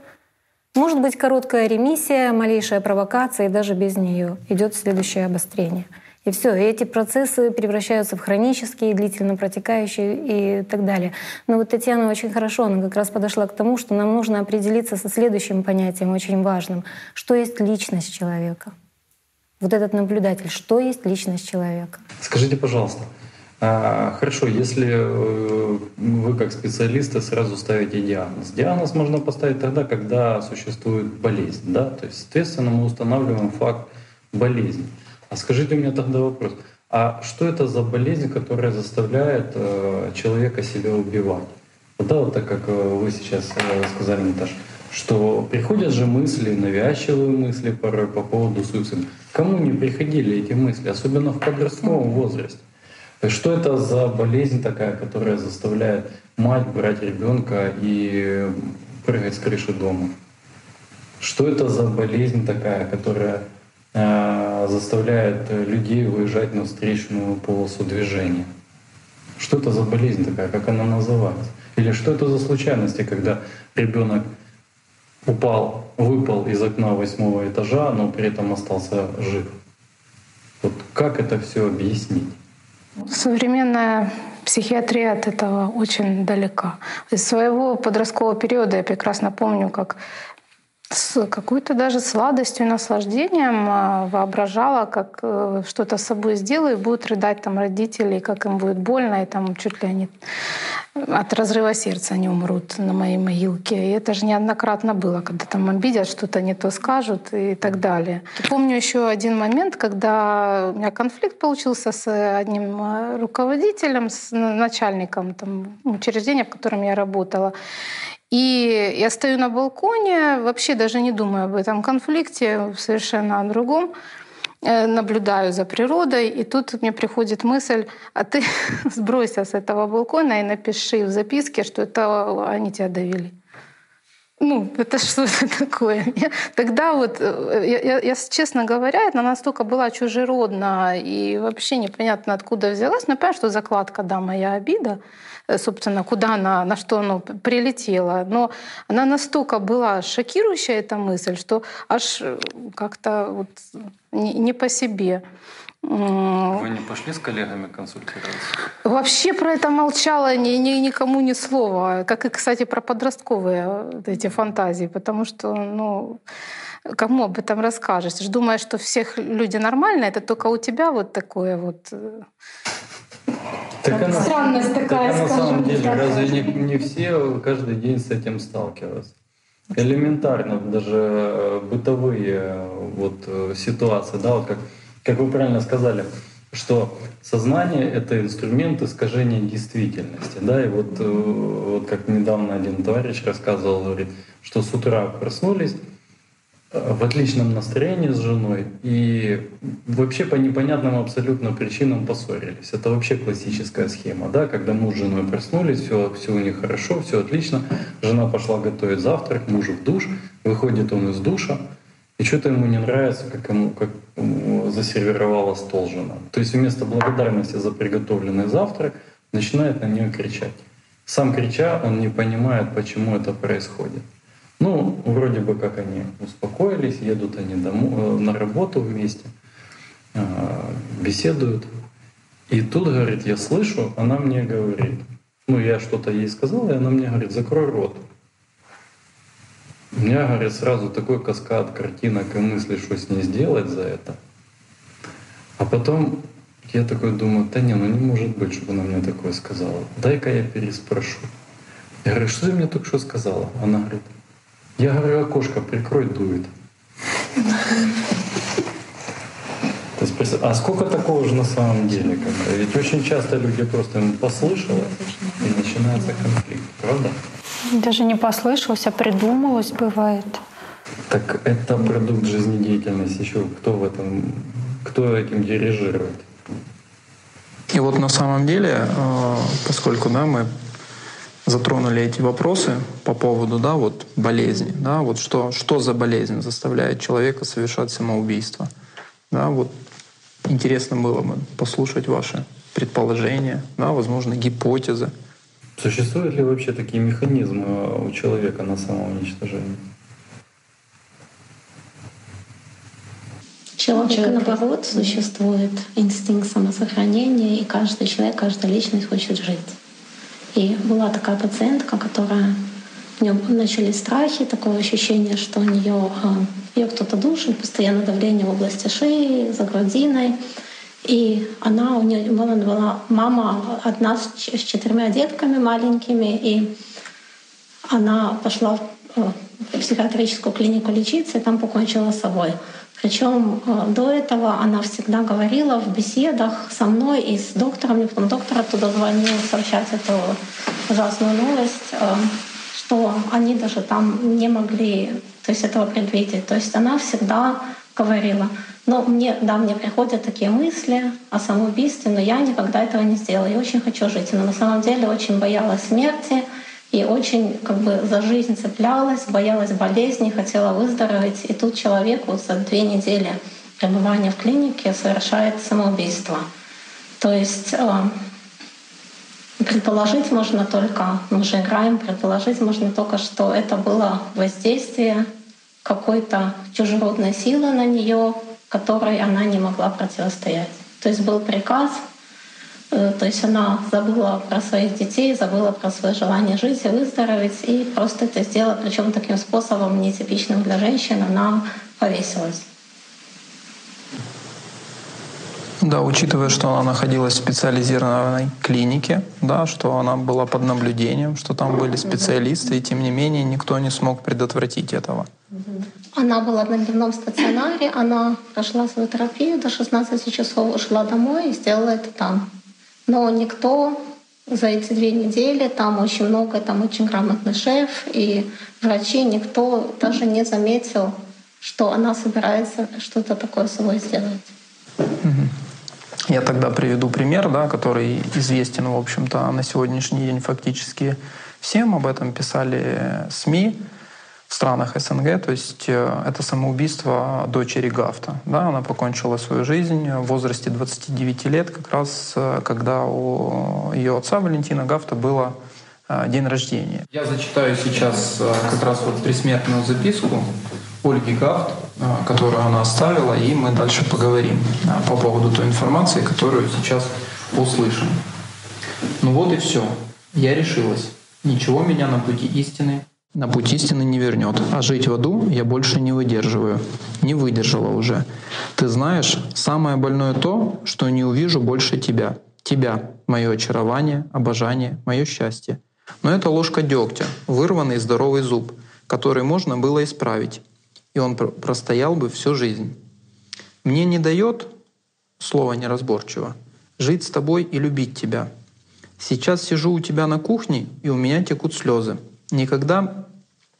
Может быть короткая ремиссия, малейшая провокация, и даже без нее идет следующее обострение. И все, и эти процессы превращаются в хронические, длительно протекающие и так далее. Но вот Татьяна очень хорошо, она как раз подошла к тому, что нам нужно определиться со следующим понятием, очень важным. Что есть личность человека? Вот этот наблюдатель, что есть личность человека? Скажите, пожалуйста, хорошо, если э, вы как специалисты сразу ставите диагноз. Диагноз можно поставить тогда, когда существует болезнь, да, то есть, соответственно, мы устанавливаем факт болезни. А скажите мне тогда вопрос, а что это за болезнь, которая заставляет э, человека себя убивать? Да, вот так как э, вы сейчас сказали, Наташа, что приходят же мысли, навязчивые мысли порой по поводу суицида. Кому не приходили эти мысли, особенно в подростковом возрасте? Что это за болезнь такая, которая заставляет мать брать ребенка и прыгать с крыши дома? Что это за болезнь такая, которая э, заставляет э, людей выезжать на встречную полосу движения? Что это за болезнь такая, как она называется? Или что это за случайности, когда ребенок упал, выпал из окна восьмого этажа, но при этом остался жив? Вот как это все объяснить? Современная психиатрия от этого очень далека. Из своего подросткового периода я прекрасно помню, как с какой-то даже сладостью и наслаждением а, воображала, как э, что-то с собой сделаю, и будут рыдать там родители, и как им будет больно, и там чуть ли они от разрыва сердца они умрут на моей могилке. И это же неоднократно было, когда там обидят, что-то не то скажут и так далее. Помню еще один момент, когда у меня конфликт получился с одним э, руководителем, с начальником там, учреждения, в котором я работала. И я стою на балконе, вообще даже не думаю об этом конфликте, совершенно о другом. Э, наблюдаю за природой, и тут мне приходит мысль, а ты сбройся с этого балкона и напиши в записке, что это они тебя довели. Ну, это что это такое? Тогда вот, э, я, я, я, честно говоря, это настолько была чужеродна и вообще непонятно откуда взялась. Но я понимаю, что закладка, да, моя обида. Э, собственно, куда она, на что оно прилетело. Но она настолько была шокирующая, эта мысль, что аж э, как-то вот не, не по себе. Вы не пошли с коллегами консультироваться? Вообще про это молчала ни, ни, никому ни слова. Как и, кстати, про подростковые вот эти фантазии. Потому что, ну, кому об этом расскажешь? Думаешь, что всех люди нормальные, это только у тебя вот такое вот э, так она, Странность такая, так, на самом деле, так. разве не, не все каждый день с этим сталкиваются? Элементарно, даже э, бытовые э, вот э, ситуации, да, вот как, как вы правильно сказали, что сознание — это инструмент искажения действительности. Да? И вот, вот как недавно один товарищ рассказывал, говорит, что с утра проснулись, в отличном настроении с женой и вообще по непонятным абсолютно причинам поссорились. Это вообще классическая схема, да, когда муж с женой проснулись, все, все у них хорошо, все отлично, жена пошла готовить завтрак, муж в душ, выходит он из душа, и что-то ему не нравится, как ему как засервировала стол жена. То есть вместо благодарности за приготовленный завтрак начинает на нее кричать. Сам крича, он не понимает, почему это происходит. Ну, вроде бы как они успокоились, едут они домой, э, на работу вместе, э, беседуют. И тут, говорит, я слышу, она мне говорит, ну, я что-то ей сказал, и она мне говорит, закрой рот. У меня, говорит, сразу такой каскад картинок и мыслей, что с ней сделать за это. А потом я такой думаю, да не, ну не может быть, чтобы она мне такое сказала. Дай-ка я переспрошу. Я говорю, что ты мне только что сказала? Она говорит, я говорю, окошко прикрой, дует. То есть, а сколько такого же на самом деле? Ведь очень часто люди просто послышали, и начинается конфликт, правда? Даже не послышалось, а придумалось бывает. Так это продукт жизнедеятельности. Еще кто в этом, кто этим дирижирует? И вот на самом деле, э, поскольку да, мы затронули эти вопросы по поводу да, вот болезни. Да, вот что, что за болезнь заставляет человека совершать самоубийство. Да, вот интересно было бы послушать ваши предположения, да, возможно, гипотезы. Существуют ли вообще такие механизмы у человека на самоуничтожение? Человек, наоборот, существует инстинкт самосохранения, и каждый человек, каждая личность хочет жить. И была такая пациентка, которая у нее начались страхи, такое ощущение, что у нее а, ее кто-то душит, постоянно давление в области шеи, за грудиной. И она, у нее была мама одна с четырьмя детками маленькими, и она пошла в психиатрическую клинику лечиться и там покончила с собой. Причем э, до этого она всегда говорила в беседах со мной и с доктором, мне потом доктор оттуда звонил сообщать эту ужасную новость, э, что они даже там не могли то есть этого предвидеть. То есть она всегда говорила, ну, мне, да, мне приходят такие мысли о самоубийстве, но я никогда этого не сделала. Я очень хочу жить. Но на самом деле очень боялась смерти, и очень как бы за жизнь цеплялась, боялась болезни, хотела выздороветь. И тут человек вот за две недели пребывания в клинике совершает самоубийство. То есть э, предположить можно только, мы же играем, предположить можно только, что это было воздействие какой-то чужеродной силы на нее, которой она не могла противостоять. То есть был приказ то есть она забыла про своих детей, забыла про свое желание жить и выздороветь, и просто это сделала, причем таким способом, нетипичным для женщин, она повесилась. Да, учитывая, что она находилась в специализированной клинике, да, что она была под наблюдением, что там были специалисты, и тем не менее никто не смог предотвратить этого. Она была на дневном стационаре, она прошла свою терапию до 16 часов, ушла домой и сделала это там. Но никто за эти две недели, там очень много, там очень грамотный шеф и врачи, никто даже не заметил, что она собирается что-то такое собой сделать. Я тогда приведу пример, да, который известен, в общем-то, на сегодняшний день фактически всем. Об этом писали СМИ в странах СНГ. То есть э, это самоубийство дочери Гафта. Да, она покончила свою жизнь в возрасте 29 лет, как раз э, когда у ее отца Валентина Гафта было э, день рождения. Я зачитаю сейчас как раз вот предсмертную записку Ольги Гафт, которую она оставила, и мы дальше поговорим по поводу той информации, которую сейчас услышим. Ну вот и все. Я решилась. Ничего меня на пути истины на путь истины не вернет. А жить в аду я больше не выдерживаю. Не выдержала уже. Ты знаешь, самое больное то, что не увижу больше тебя. Тебя, мое очарование, обожание, мое счастье. Но это ложка дегтя, вырванный здоровый зуб, который можно было исправить, и он простоял бы всю жизнь. Мне не дает, слово неразборчиво, жить с тобой и любить тебя. Сейчас сижу у тебя на кухне, и у меня текут слезы. Никогда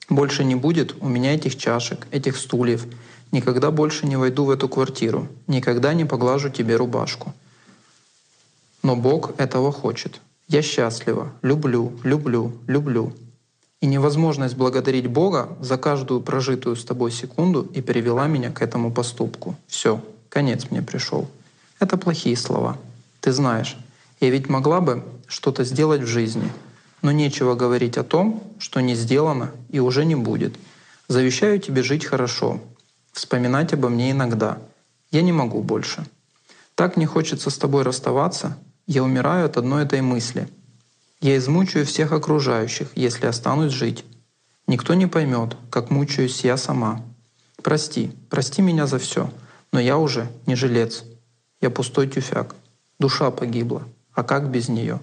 больше не будет у меня этих чашек, этих стульев. Никогда больше не войду в эту квартиру. Никогда не поглажу тебе рубашку. Но Бог этого хочет. Я счастлива, люблю, люблю, люблю. И невозможность благодарить Бога за каждую прожитую с тобой секунду и привела меня к этому поступку. Все, конец мне пришел. Это плохие слова. Ты знаешь, я ведь могла бы что-то сделать в жизни — но нечего говорить о том, что не сделано и уже не будет. Завещаю тебе жить хорошо, вспоминать обо мне иногда. Я не могу больше. Так не хочется с тобой расставаться, я умираю от одной этой мысли. Я измучаю всех окружающих, если останусь жить. Никто не поймет, как мучаюсь я сама. Прости, прости меня за все, но я уже не жилец. Я пустой тюфяк. Душа погибла. А как без нее?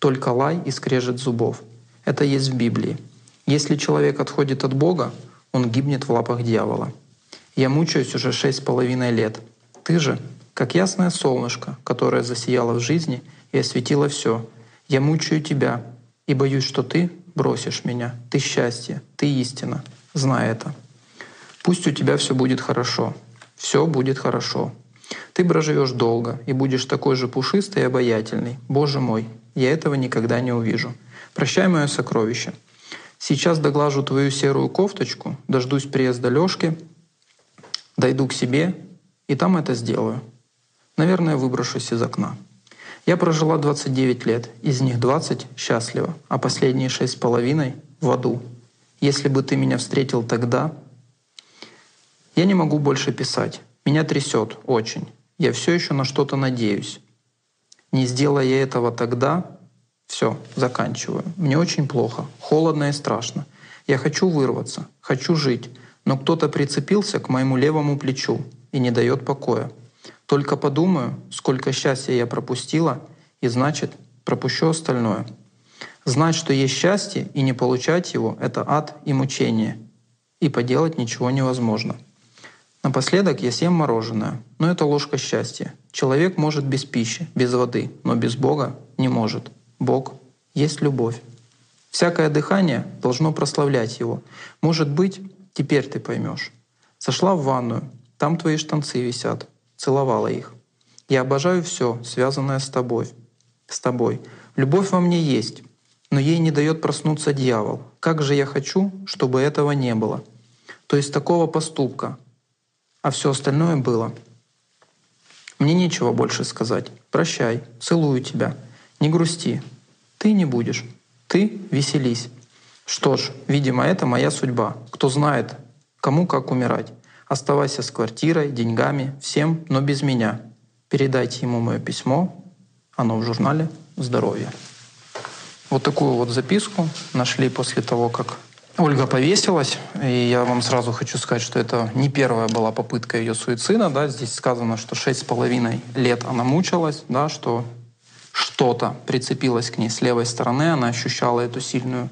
Только лай и скрежет зубов. Это есть в Библии. Если человек отходит от Бога, он гибнет в лапах дьявола. Я мучаюсь уже шесть с половиной лет. Ты же, как ясное солнышко, которое засияло в жизни и осветило все. Я мучаю тебя и боюсь, что ты бросишь меня. Ты счастье, ты истина. Знай это. Пусть у тебя все будет хорошо. Все будет хорошо. Ты проживешь долго и будешь такой же пушистый и обаятельный. Боже мой, я этого никогда не увижу. Прощай, мое сокровище. Сейчас доглажу твою серую кофточку, дождусь приезда Лёшки, дойду к себе и там это сделаю. Наверное, выброшусь из окна. Я прожила 29 лет, из них 20 счастливо, а последние шесть с половиной в аду. Если бы ты меня встретил тогда, я не могу больше писать. Меня трясет очень. Я все еще на что-то надеюсь. Не сделая я этого тогда, все, заканчиваю. Мне очень плохо, холодно и страшно. Я хочу вырваться, хочу жить, но кто-то прицепился к моему левому плечу и не дает покоя. Только подумаю, сколько счастья я пропустила, и значит, пропущу остальное. Знать, что есть счастье, и не получать его — это ад и мучение. И поделать ничего невозможно. Напоследок я съем мороженое, но это ложка счастья. Человек может без пищи, без воды, но без Бога не может. Бог есть любовь. Всякое дыхание должно прославлять Его. Может быть, теперь ты поймешь. Сошла в ванную, там твои штанцы висят, целовала их. Я обожаю все, связанное с тобой. С тобой. Любовь во мне есть, но ей не дает проснуться дьявол. Как же я хочу, чтобы этого не было. То есть такого поступка, а все остальное было. Мне нечего больше сказать. Прощай, целую тебя. Не грусти. Ты не будешь. Ты веселись. Что ж, видимо, это моя судьба. Кто знает, кому как умирать. Оставайся с квартирой, деньгами, всем, но без меня. Передайте ему мое письмо. Оно в журнале «Здоровье». Вот такую вот записку нашли после того, как Ольга повесилась, и я вам сразу хочу сказать, что это не первая была попытка ее суицида. Да? Здесь сказано, что шесть с половиной лет она мучилась, да, что что-то прицепилось к ней с левой стороны, она ощущала эту сильную,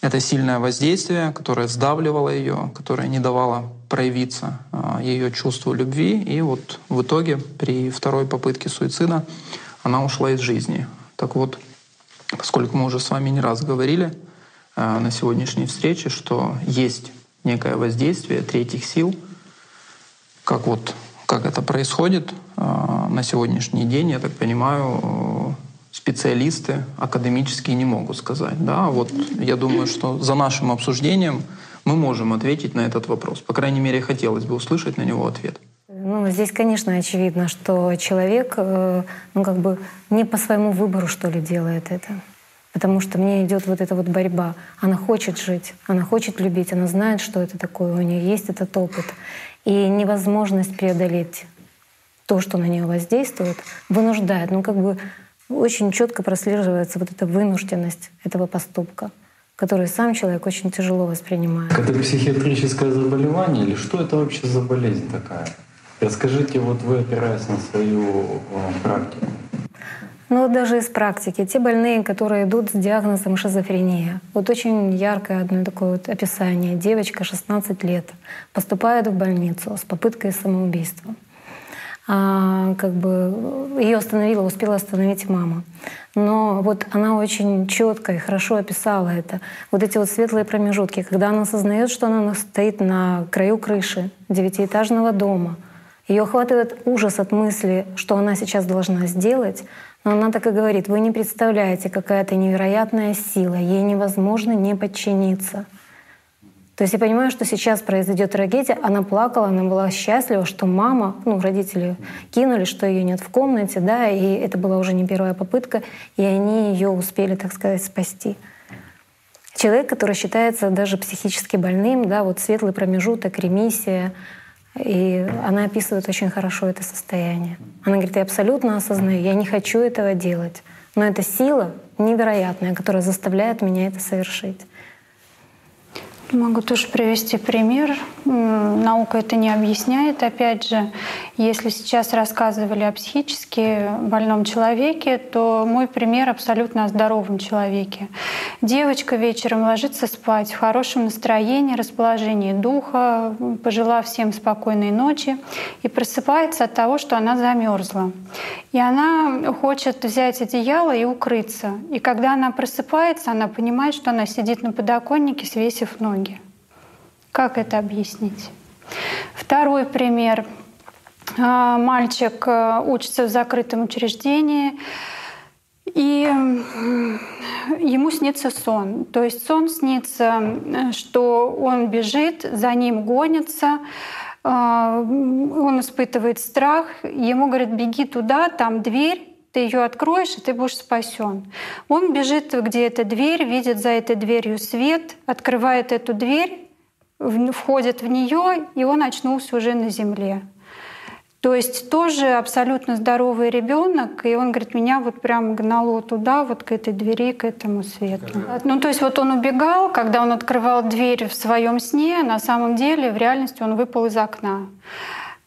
это сильное воздействие, которое сдавливало ее, которое не давало проявиться а, ее чувству любви. И вот в итоге при второй попытке суицида она ушла из жизни. Так вот, поскольку мы уже с вами не раз говорили, на сегодняшней встрече, что есть некое воздействие третьих сил, как вот как это происходит э, на сегодняшний день, я так понимаю, специалисты академические не могут сказать. Да? Вот я думаю, что за нашим обсуждением мы можем ответить на этот вопрос. По крайней мере, хотелось бы услышать на него ответ. Ну, здесь, конечно, очевидно, что человек, э, ну, как бы не по своему выбору, что ли, делает это. Потому что мне идет вот эта вот борьба. Она хочет жить, она хочет любить, она знает, что это такое, у нее есть этот опыт. И невозможность преодолеть то, что на нее воздействует, вынуждает. Ну, как бы очень четко прослеживается вот эта вынужденность этого поступка, который сам человек очень тяжело воспринимает. Это психиатрическое заболевание или что это вообще за болезнь такая? Расскажите, вот вы опираясь на свою э, практику. Ну вот даже из практики, те больные, которые идут с диагнозом шизофрения. Вот очень яркое одно такое вот описание. Девочка 16 лет поступает в больницу с попыткой самоубийства. А, как бы ее остановила, успела остановить мама. Но вот она очень четко и хорошо описала это. Вот эти вот светлые промежутки, когда она осознает, что она стоит на краю крыши девятиэтажного дома, ее охватывает ужас от мысли, что она сейчас должна сделать, но она так и говорит, вы не представляете, какая это невероятная сила, ей невозможно не подчиниться. То есть я понимаю, что сейчас произойдет трагедия. Она плакала, она была счастлива, что мама, ну, родители кинули, что ее нет в комнате, да, и это была уже не первая попытка, и они ее успели, так сказать, спасти. Человек, который считается даже психически больным, да, вот светлый промежуток, ремиссия, и она описывает очень хорошо это состояние. Она говорит, я абсолютно осознаю, я не хочу этого делать. Но это сила невероятная, которая заставляет меня это совершить. Могу тоже привести пример. Наука это не объясняет. Опять же, если сейчас рассказывали о психически больном человеке, то мой пример абсолютно о здоровом человеке. Девочка вечером ложится спать в хорошем настроении, расположении духа, пожелав всем спокойной ночи, и просыпается от того, что она замерзла. И она хочет взять одеяло и укрыться. И когда она просыпается, она понимает, что она сидит на подоконнике, свесив ноги. Как это объяснить? Второй пример. А, мальчик э, учится в закрытом учреждении, и ему снится сон. То есть сон снится, э, что он бежит, за ним гонится, а, он испытывает страх, ему говорят, беги туда, там дверь, ты ее откроешь, и ты будешь спасен. Он бежит, где эта дверь, видит за этой дверью свет, открывает эту дверь, входит в нее, и он очнулся уже на земле. То есть тоже абсолютно здоровый ребенок, и он говорит, меня вот прям гнало туда, вот к этой двери, к этому свету. Ну, то есть вот он убегал, когда он открывал дверь в своем сне, на самом деле в реальности он выпал из окна.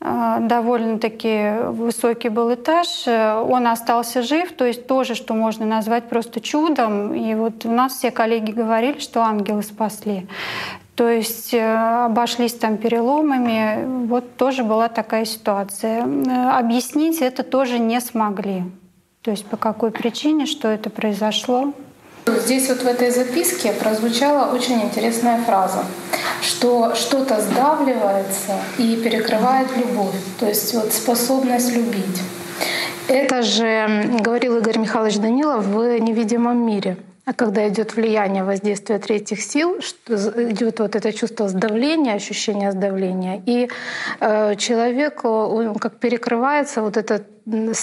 А, довольно-таки высокий был этаж, он остался жив, то есть тоже, что можно назвать просто чудом. И вот у нас все коллеги говорили, что ангелы спасли. То есть э, обошлись там переломами. Вот тоже была такая ситуация. Объяснить это тоже не смогли. То есть по какой причине, что это произошло, Здесь вот в этой записке прозвучала очень интересная фраза, что что-то сдавливается и перекрывает любовь, то есть вот способность любить. Это же говорил Игорь Михайлович Данилов в «Невидимом мире». А когда идет влияние воздействия третьих сил, идет вот это чувство сдавления, ощущение сдавления, и э, человек, он как перекрывается вот эта, ну,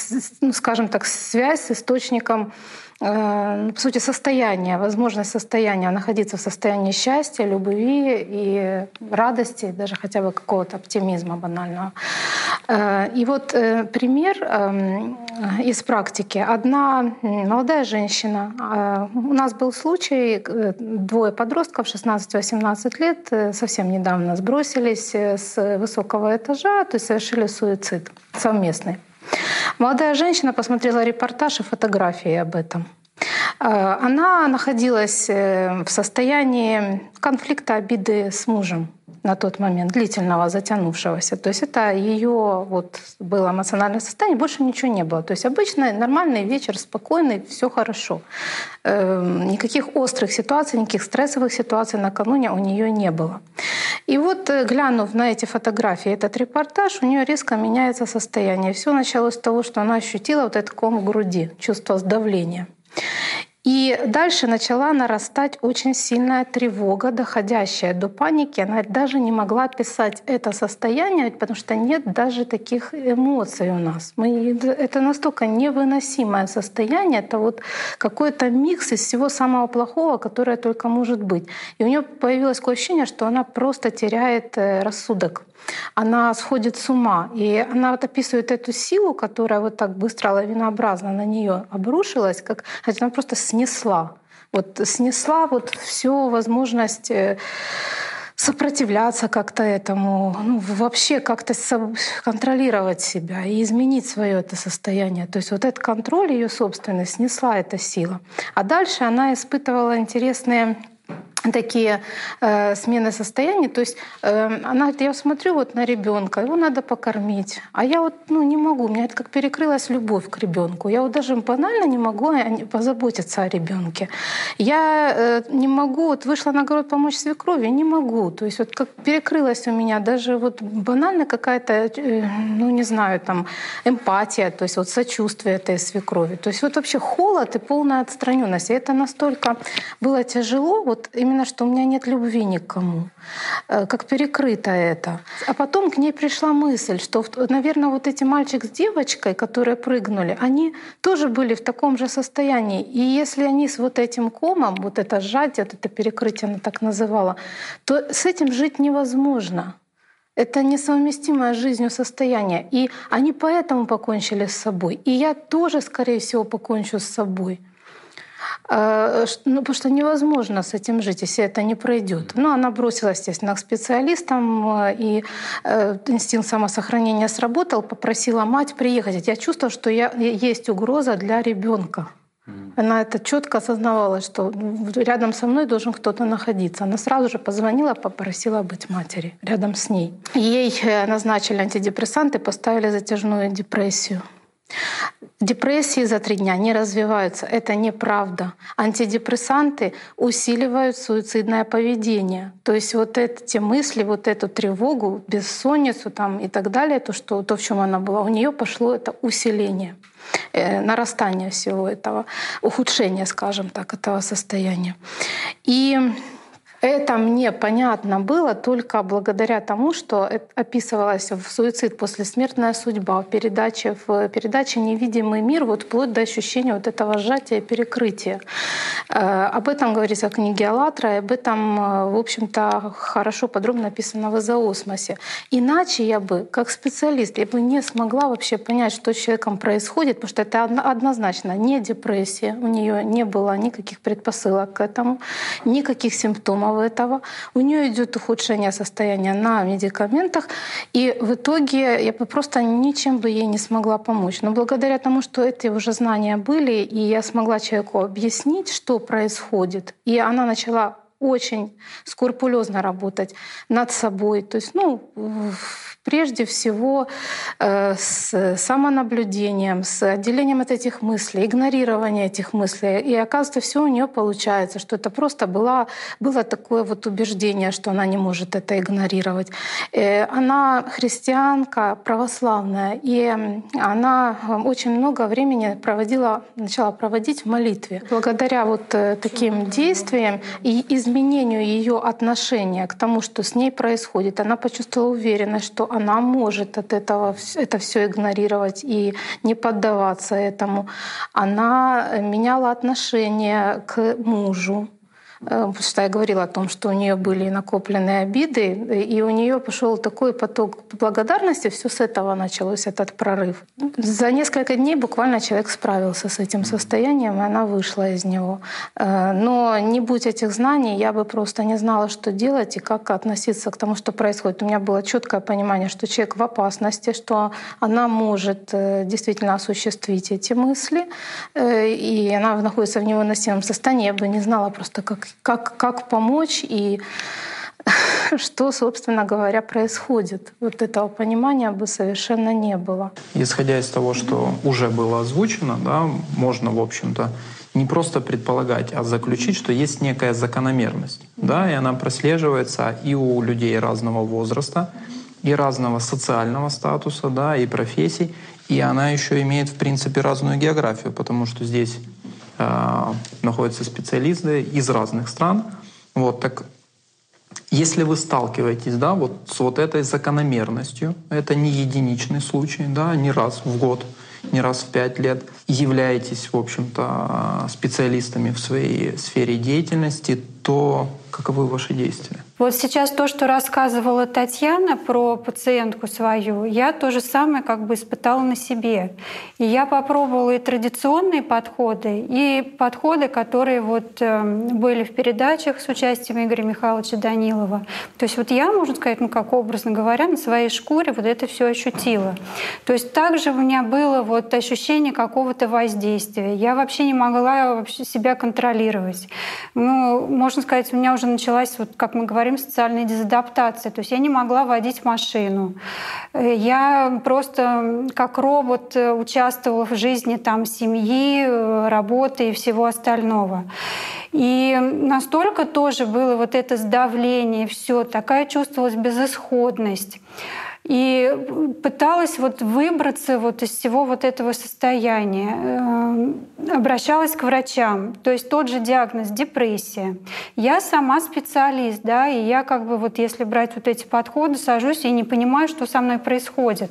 скажем так, связь с источником по сути, состояние, возможность состояния, находиться в состоянии счастья, любви и радости, даже хотя бы какого-то оптимизма банального. Э, и вот э, пример эм, из практики. Одна молодая женщина, у нас был случай, двое подростков, 16-18 лет, совсем недавно сбросились с высокого этажа, то есть совершили суицид совместный. Молодая женщина посмотрела репортаж и фотографии об этом. Э, она находилась э, в состоянии конфликта, обиды с мужем на тот момент, длительного, затянувшегося. То есть это ее вот было эмоциональное состояние, больше ничего не было. То есть обычный нормальный вечер, спокойный, все хорошо. Эм, никаких острых ситуаций, никаких стрессовых ситуаций накануне у нее не было. И вот, э, глянув на эти фотографии, этот репортаж, у нее резко меняется состояние. Все началось с того, что она ощутила вот этот ком в груди, чувство сдавления. И дальше начала нарастать очень сильная тревога, доходящая до паники. Она даже не могла описать это состояние, потому что нет даже таких эмоций у нас. Мы, это настолько невыносимое состояние, это вот какой-то микс из всего самого плохого, которое только может быть. И у нее появилось такое ощущение, что она просто теряет э, рассудок она сходит с ума. И она вот описывает эту силу, которая вот так быстро, лавинообразно на нее обрушилась, как она просто снесла. Вот снесла вот всю возможность э, сопротивляться как-то этому, ну, вообще как-то контролировать себя и изменить свое это состояние. То есть вот этот контроль ее собственный снесла эта сила. А дальше она испытывала интересные такие э, смены состояния. То есть э, она, я смотрю вот на ребенка, его надо покормить, а я вот ну, не могу, у меня это как перекрылась любовь к ребенку. Я вот даже банально не могу позаботиться о ребенке. Я э, не могу, вот вышла на огород помочь свекрови, не могу. То есть вот как перекрылась у меня даже вот банально какая-то, э, ну не знаю, там эмпатия, то есть вот сочувствие этой свекрови. То есть вот вообще холод и полная отстраненность. И это настолько было тяжело, вот именно именно, что у меня нет любви никому, э, как перекрыто это. А потом к ней пришла мысль, что, наверное, вот эти мальчик с девочкой, которые прыгнули, они тоже были в таком же состоянии. И если они с вот этим комом, вот это сжатие, вот это перекрытие она так называла, то с этим жить невозможно. Это несовместимое с жизнью состояние. И они поэтому покончили с собой. И я тоже, скорее всего, покончу с собой. А, ну, потому что невозможно с этим жить, если это не пройдет. Ну, она бросилась, естественно, к специалистам, э, и э, инстинкт самосохранения сработал, попросила мать приехать. Я чувствовала, что я, есть угроза для ребенка. Она это четко осознавала, что рядом со мной должен кто-то находиться. Она сразу же позвонила, попросила быть матери рядом с ней. Ей э, назначили антидепрессанты, поставили затяжную депрессию. Депрессии за три дня не развиваются. Это неправда. Антидепрессанты усиливают суицидное поведение. То есть вот эти мысли, вот эту тревогу, бессонницу там и так далее, то, что, то в чем она была, у нее пошло это усиление э, нарастание всего этого, ухудшение, скажем так, этого состояния. И это мне понятно было только благодаря тому, что описывалась в «Суицид после смертная судьба», в передаче, в передаче «Невидимый мир», вот вплоть до ощущения вот этого сжатия и перекрытия. Э, об этом говорится в книге «АЛЛАТРА», и об этом, э, в общем-то, хорошо, подробно написано в «Изоосмосе». Иначе я бы, как специалист, я бы не смогла вообще понять, что с человеком происходит, потому что это однозначно не депрессия, у нее не было никаких предпосылок к этому, никаких симптомов мало этого, у нее идет ухудшение состояния на медикаментах, и в итоге я бы просто ничем бы ей не смогла помочь. Но благодаря тому, что эти уже знания были, и я смогла человеку объяснить, что происходит, и она начала очень скрупулезно работать над собой. То есть, ну, прежде всего э, с самонаблюдением, с отделением от этих мыслей, игнорированием этих мыслей. И оказывается, все у нее получается, что это просто была, было такое вот убеждение, что она не может это игнорировать. Э, она христианка православная, и она очень много времени проводила, начала проводить в молитве. Благодаря вот э, таким действиям и из изменению ее отношения к тому, что с ней происходит. Она почувствовала уверенность, что она может от этого это все игнорировать и не поддаваться этому. Она меняла отношение к мужу, Потому э, что я говорила о том, что у нее были накопленные обиды, и у нее пошел такой поток благодарности, все с этого началось, этот прорыв. За несколько дней буквально человек справился с этим состоянием, и она вышла из него. Э, но не будь этих знаний, я бы просто не знала, что делать и как относиться к тому, что происходит. У меня было четкое понимание, что человек в опасности, что она может э, действительно осуществить эти мысли, и она находится в невыносимом состоянии. Я бы не знала просто, как как, как помочь и что, собственно говоря, происходит. Вот этого понимания бы совершенно не было. Исходя из того, что уже было озвучено, да, можно, в общем-то, не просто предполагать, а заключить, что есть некая закономерность. Да, и она прослеживается и у людей разного возраста, и разного социального статуса, да, и профессий. И она еще имеет, в принципе, разную географию, потому что здесь находятся специалисты из разных стран. Вот, так если вы сталкиваетесь да, вот с вот этой закономерностью, это не единичный случай, да, не раз в год, не раз в пять лет, являетесь, в общем-то, специалистами в своей сфере деятельности, то каковы ваши действия? Вот сейчас то, что рассказывала Татьяна про пациентку свою, я то же самое как бы испытала на себе. И я попробовала и традиционные подходы, и подходы, которые вот эм, были в передачах с участием Игоря Михайловича Данилова. То есть вот я, можно сказать, ну как образно говоря, на своей шкуре вот это все ощутила. То есть также у меня было вот ощущение какого-то воздействия. Я вообще не могла вообще себя контролировать. Ну, можно сказать, у меня уже началась, вот как мы говорим, социальная дезадаптация. То есть я не могла водить машину. Я просто как робот участвовала в жизни там семьи, работы и всего остального. И настолько тоже было вот это сдавление, все, такая чувствовалась безысходность и пыталась вот выбраться вот из всего вот этого состояния. Эм, обращалась к врачам. То есть тот же диагноз — депрессия. Я сама специалист, да, и я как бы вот если брать вот эти подходы, сажусь и не понимаю, что со мной происходит.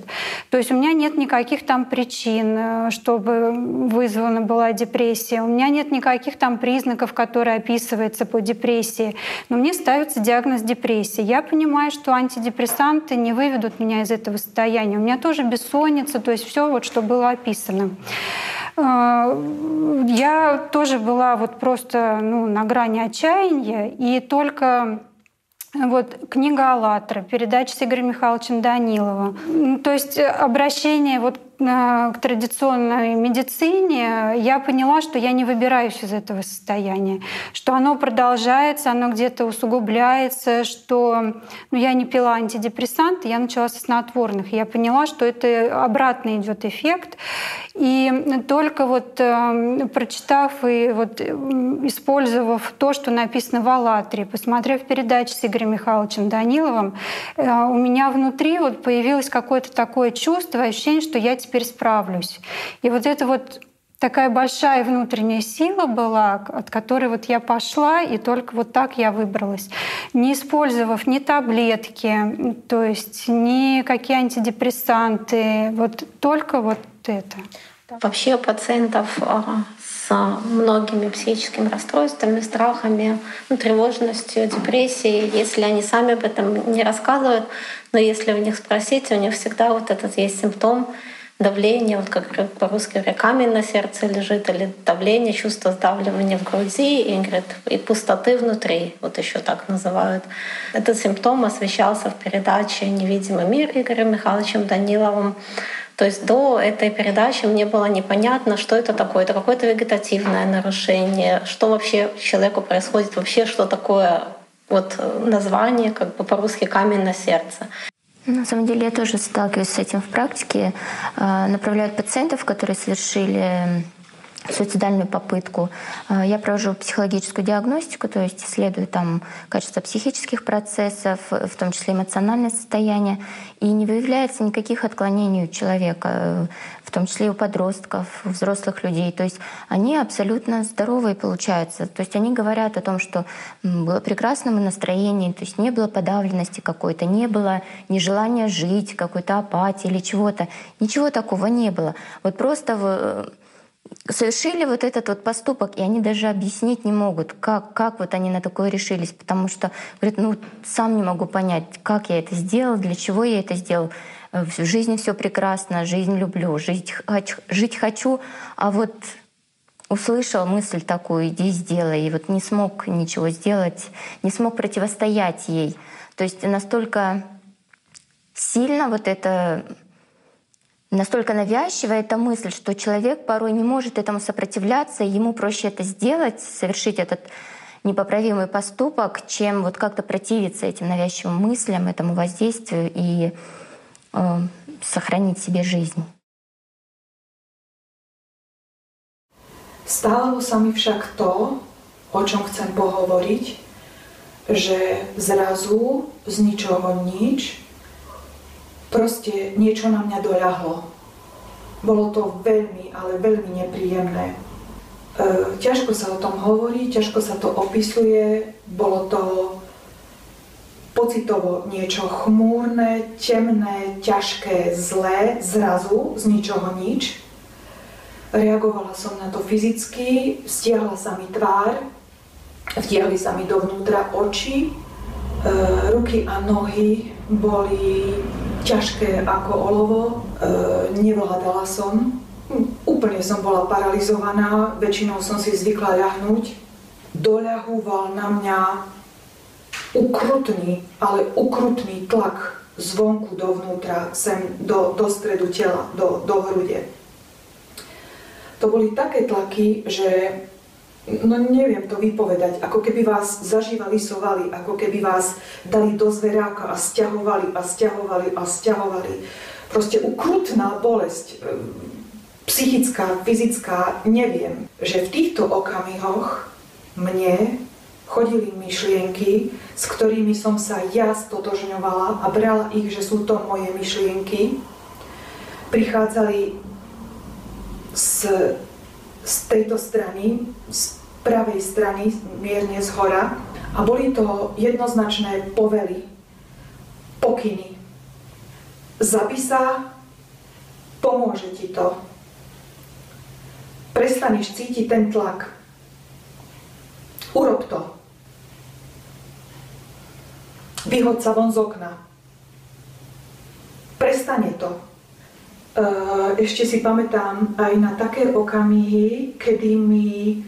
То есть у меня нет никаких там причин, э, чтобы вызвана была депрессия. У меня нет никаких там признаков, которые описываются по депрессии. Но мне ставится диагноз депрессии. Я понимаю, что антидепрессанты не выведут меня из этого состояния. У меня тоже бессонница, то есть все вот, что было описано. Э, я тоже была вот просто ну, на грани отчаяния, и только вот книга «АЛЛАТРА», передача с Игорем Михайловичем Даниловым. То есть обращение вот к традиционной медицине, я поняла, что я не выбираюсь из этого состояния, что оно продолжается, оно где-то усугубляется, что ну, я не пила антидепрессанты, я начала со снотворных. Я поняла, что это обратный идет эффект. И только вот э, прочитав и вот использовав то, что написано в «АЛЛАТРе», посмотрев передачи с Игорем Михайловичем Даниловым, э, у меня внутри вот появилось какое-то такое чувство, ощущение, что я теперь справлюсь. И вот это вот такая большая внутренняя сила была, от которой вот я пошла, и только вот так я выбралась. Не использовав ни таблетки, то есть ни какие антидепрессанты, вот только вот это. Вообще пациентов а, с многими психическими расстройствами, страхами, ну, тревожностью, депрессией, если они сами об этом не рассказывают, но если у них спросить, у них всегда вот этот есть симптом давление, вот как по-русски говоря, камень на сердце лежит, или давление, чувство сдавливания в груди, и, говорит, и пустоты внутри, вот еще так называют. Этот симптом освещался в передаче «Невидимый мир» Игорем Михайловичем Даниловым. То есть до этой передачи мне было непонятно, что это такое. Это какое-то вегетативное нарушение, что вообще человеку происходит, вообще что такое вот название, как бы по-русски камень на сердце. На самом деле я тоже сталкиваюсь с этим в практике. А, направляют пациентов, которые совершили суицидальную попытку. А, я провожу психологическую диагностику, то есть исследую там качество психических процессов, в том числе эмоциональное состояние, и не выявляется никаких отклонений у человека. В том числе и у подростков, у взрослых людей. То есть они абсолютно здоровые получаются. То есть они говорят о том, что было прекрасное настроение, то есть не было подавленности какой-то, не было нежелания жить, какой-то апатии или чего-то. Ничего такого не было. Вот просто в совершили вот этот вот поступок, и они даже объяснить не могут, как, как вот они на такое решились, потому что, говорят, ну, сам не могу понять, как я это сделал, для чего я это сделал. Э, в жизни все прекрасно, жизнь люблю, жить, жить хочу, а вот услышал мысль такую, иди сделай, и вот не смог ничего сделать, не смог противостоять ей. То есть настолько сильно вот это настолько навязчивая эта мысль, что человек порой не может этому сопротивляться, и ему проще это сделать, совершить этот непоправимый поступок, чем вот как-то противиться этим навязчивым мыслям, этому воздействию. И сохранить себе жизнь. Stalo sa mi však to, o čom chcem pohovoriť, že zrazu z ničoho nič proste niečo na mňa doľahlo. Bolo to veľmi, ale veľmi nepríjemné. E, ťažko sa o tom hovorí, ťažko sa to opisuje, bolo to pocitovo niečo chmúrne, temné, ťažké, zlé, zrazu, z ničoho nič. Reagovala som na to fyzicky, stiahla sa mi tvár, vtiahli sa mi dovnútra oči, e, ruky a nohy boli ťažké ako olovo, e, nevládala som. Úplne som bola paralizovaná, väčšinou som si zvykla ľahnúť. Doľahúval na mňa ukrutný, ale ukrutný tlak zvonku dovnútra, sem do, do stredu tela, do, do hrude. To boli také tlaky, že no neviem to vypovedať, ako keby vás zažívali sovali, ako keby vás dali do zveráka a stiahovali a stiahovali a stiahovali. Proste ukrutná bolesť, e, psychická, fyzická, neviem, že v týchto okamihoch mne chodili myšlienky, s ktorými som sa ja stotožňovala a brala ich, že sú to moje myšlienky. Prichádzali z, z tejto strany, z pravej strany, mierne z hora. A boli to jednoznačné povely, pokyny. Zabi pomôže ti to. Prestaneš cítiť ten tlak. Urob to. Vyhoď sa von z okna. Prestane to. Ešte si pamätám aj na také okamihy, kedy mi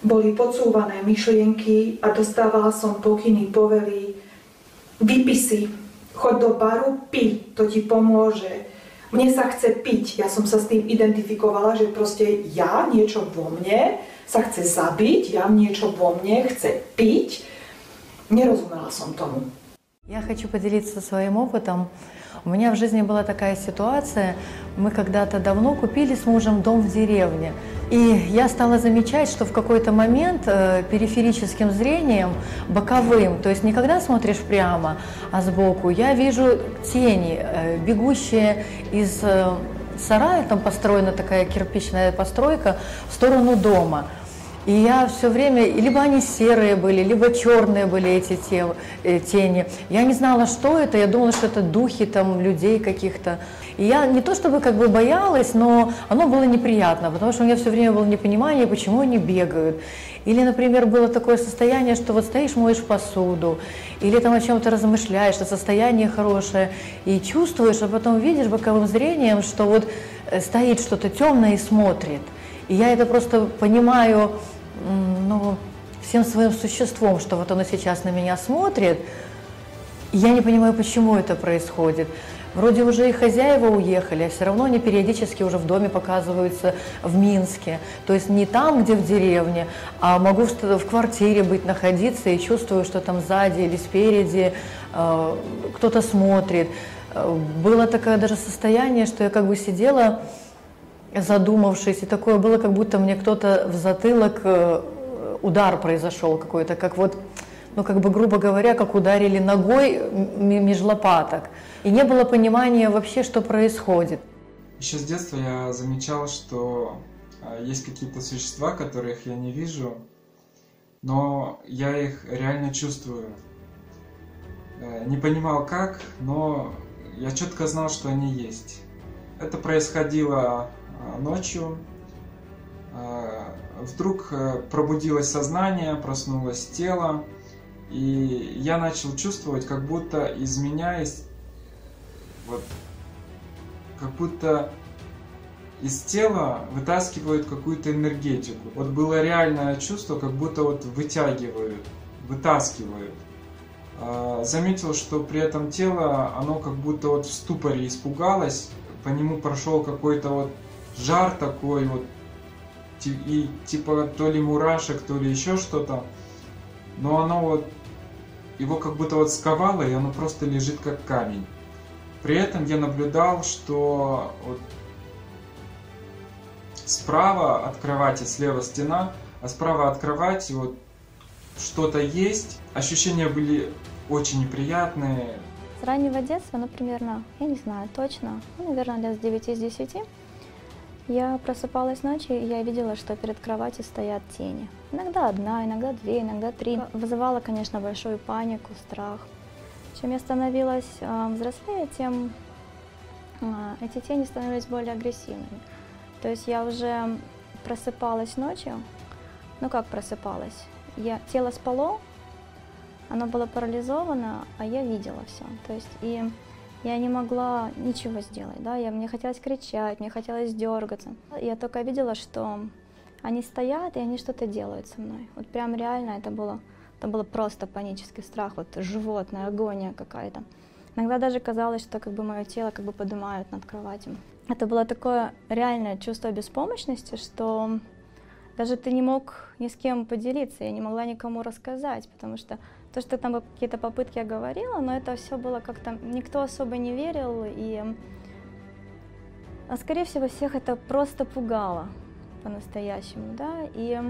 boli podsúvané myšlienky a dostávala som pokyny, povely, vypisy, choď do baru, pi, to ti pomôže. Mne sa chce piť, ja som sa s tým identifikovala, že proste ja, niečo vo mne sa chce zabiť, ja niečo vo mne chce piť. Nerozumela som tomu. Я хочу поделиться своим опытом. У меня в жизни была такая ситуация. Мы когда-то давно купили с мужем дом в деревне. И я стала замечать, что в какой-то момент э, периферическим зрением, боковым, то есть не когда смотришь прямо, а сбоку, я вижу тени, э, бегущие из э, сарая, там построена такая кирпичная постройка, в сторону дома. И я все время, либо они серые были, либо черные были эти тени. Я не знала, что это, я думала, что это духи там людей каких-то. И я не то чтобы как бы боялась, но оно было неприятно, потому что у меня все время было непонимание, почему они бегают. Или, например, было такое состояние, что вот стоишь, моешь посуду, или там о чем-то размышляешь, что состояние хорошее, и чувствуешь, а потом видишь боковым зрением, что вот э, стоит что-то темное и смотрит. И я это просто понимаю, ну, всем своим существом, что вот оно сейчас на меня смотрит, я не понимаю, почему это происходит. Вроде уже и хозяева уехали, а все равно они периодически уже в доме показываются в Минске. То есть не там, где в деревне, а могу в, в квартире быть, находиться и чувствую, что там сзади или спереди э, кто-то смотрит. Э, было такое даже состояние, что я как бы сидела, задумавшись, и такое было, как будто мне кто-то в затылок э, удар произошел какой-то, как вот ну, как бы, грубо говоря, как ударили ногой меж лопаток. И не было понимания вообще, что происходит. Еще с детства я замечал, что а, есть какие-то существа, которых я не вижу, но я их реально чувствую. Э, не понимал как, но я четко знал, что они есть. Это происходило ночью. А, вдруг э, пробудилось сознание, проснулось тело, и я начал чувствовать, как будто из меня, вот, как будто из тела вытаскивают какую-то энергетику. Вот было реальное чувство, как будто вот вытягивают, вытаскивают. А, заметил, что при этом тело, оно как будто вот в ступоре испугалось, по нему прошел какой-то вот жар такой вот, и типа то ли мурашек, то ли еще что-то. Но оно вот, его как будто вот сковало, и оно просто лежит как камень. При этом я наблюдал, что вот справа от кровати, слева стена, а справа от кровати вот что-то есть. Ощущения были очень неприятные. С раннего детства, ну, примерно, я не знаю точно, ну, наверное, лет с 9 из 10, я просыпалась ночью, и я видела, что перед кроватью стоят тени. Иногда одна, иногда две, иногда три. Вызывала, конечно, большую панику, страх. Чем я становилась э, взрослее, тем э, эти тени становились более агрессивными. То есть я уже просыпалась ночью. Ну как просыпалась? Я, тело спало, оно было парализовано, а я видела все. То есть и я не могла ничего сделать, да, я, мне хотелось кричать, мне хотелось дергаться. Я только видела, что они стоят и они что-то делают со мной. Вот прям реально это было, это было просто панический страх, вот животная агония какая-то. Иногда даже казалось, что как бы мое тело как бы поднимают над кроватью. Это было такое реальное чувство беспомощности, что даже ты не мог ни с кем поделиться, я не могла никому рассказать, потому что то, что там какие-то попытки я говорила, но это все было как-то, никто особо не верил, и, а скорее всего, всех это просто пугало по-настоящему, да, и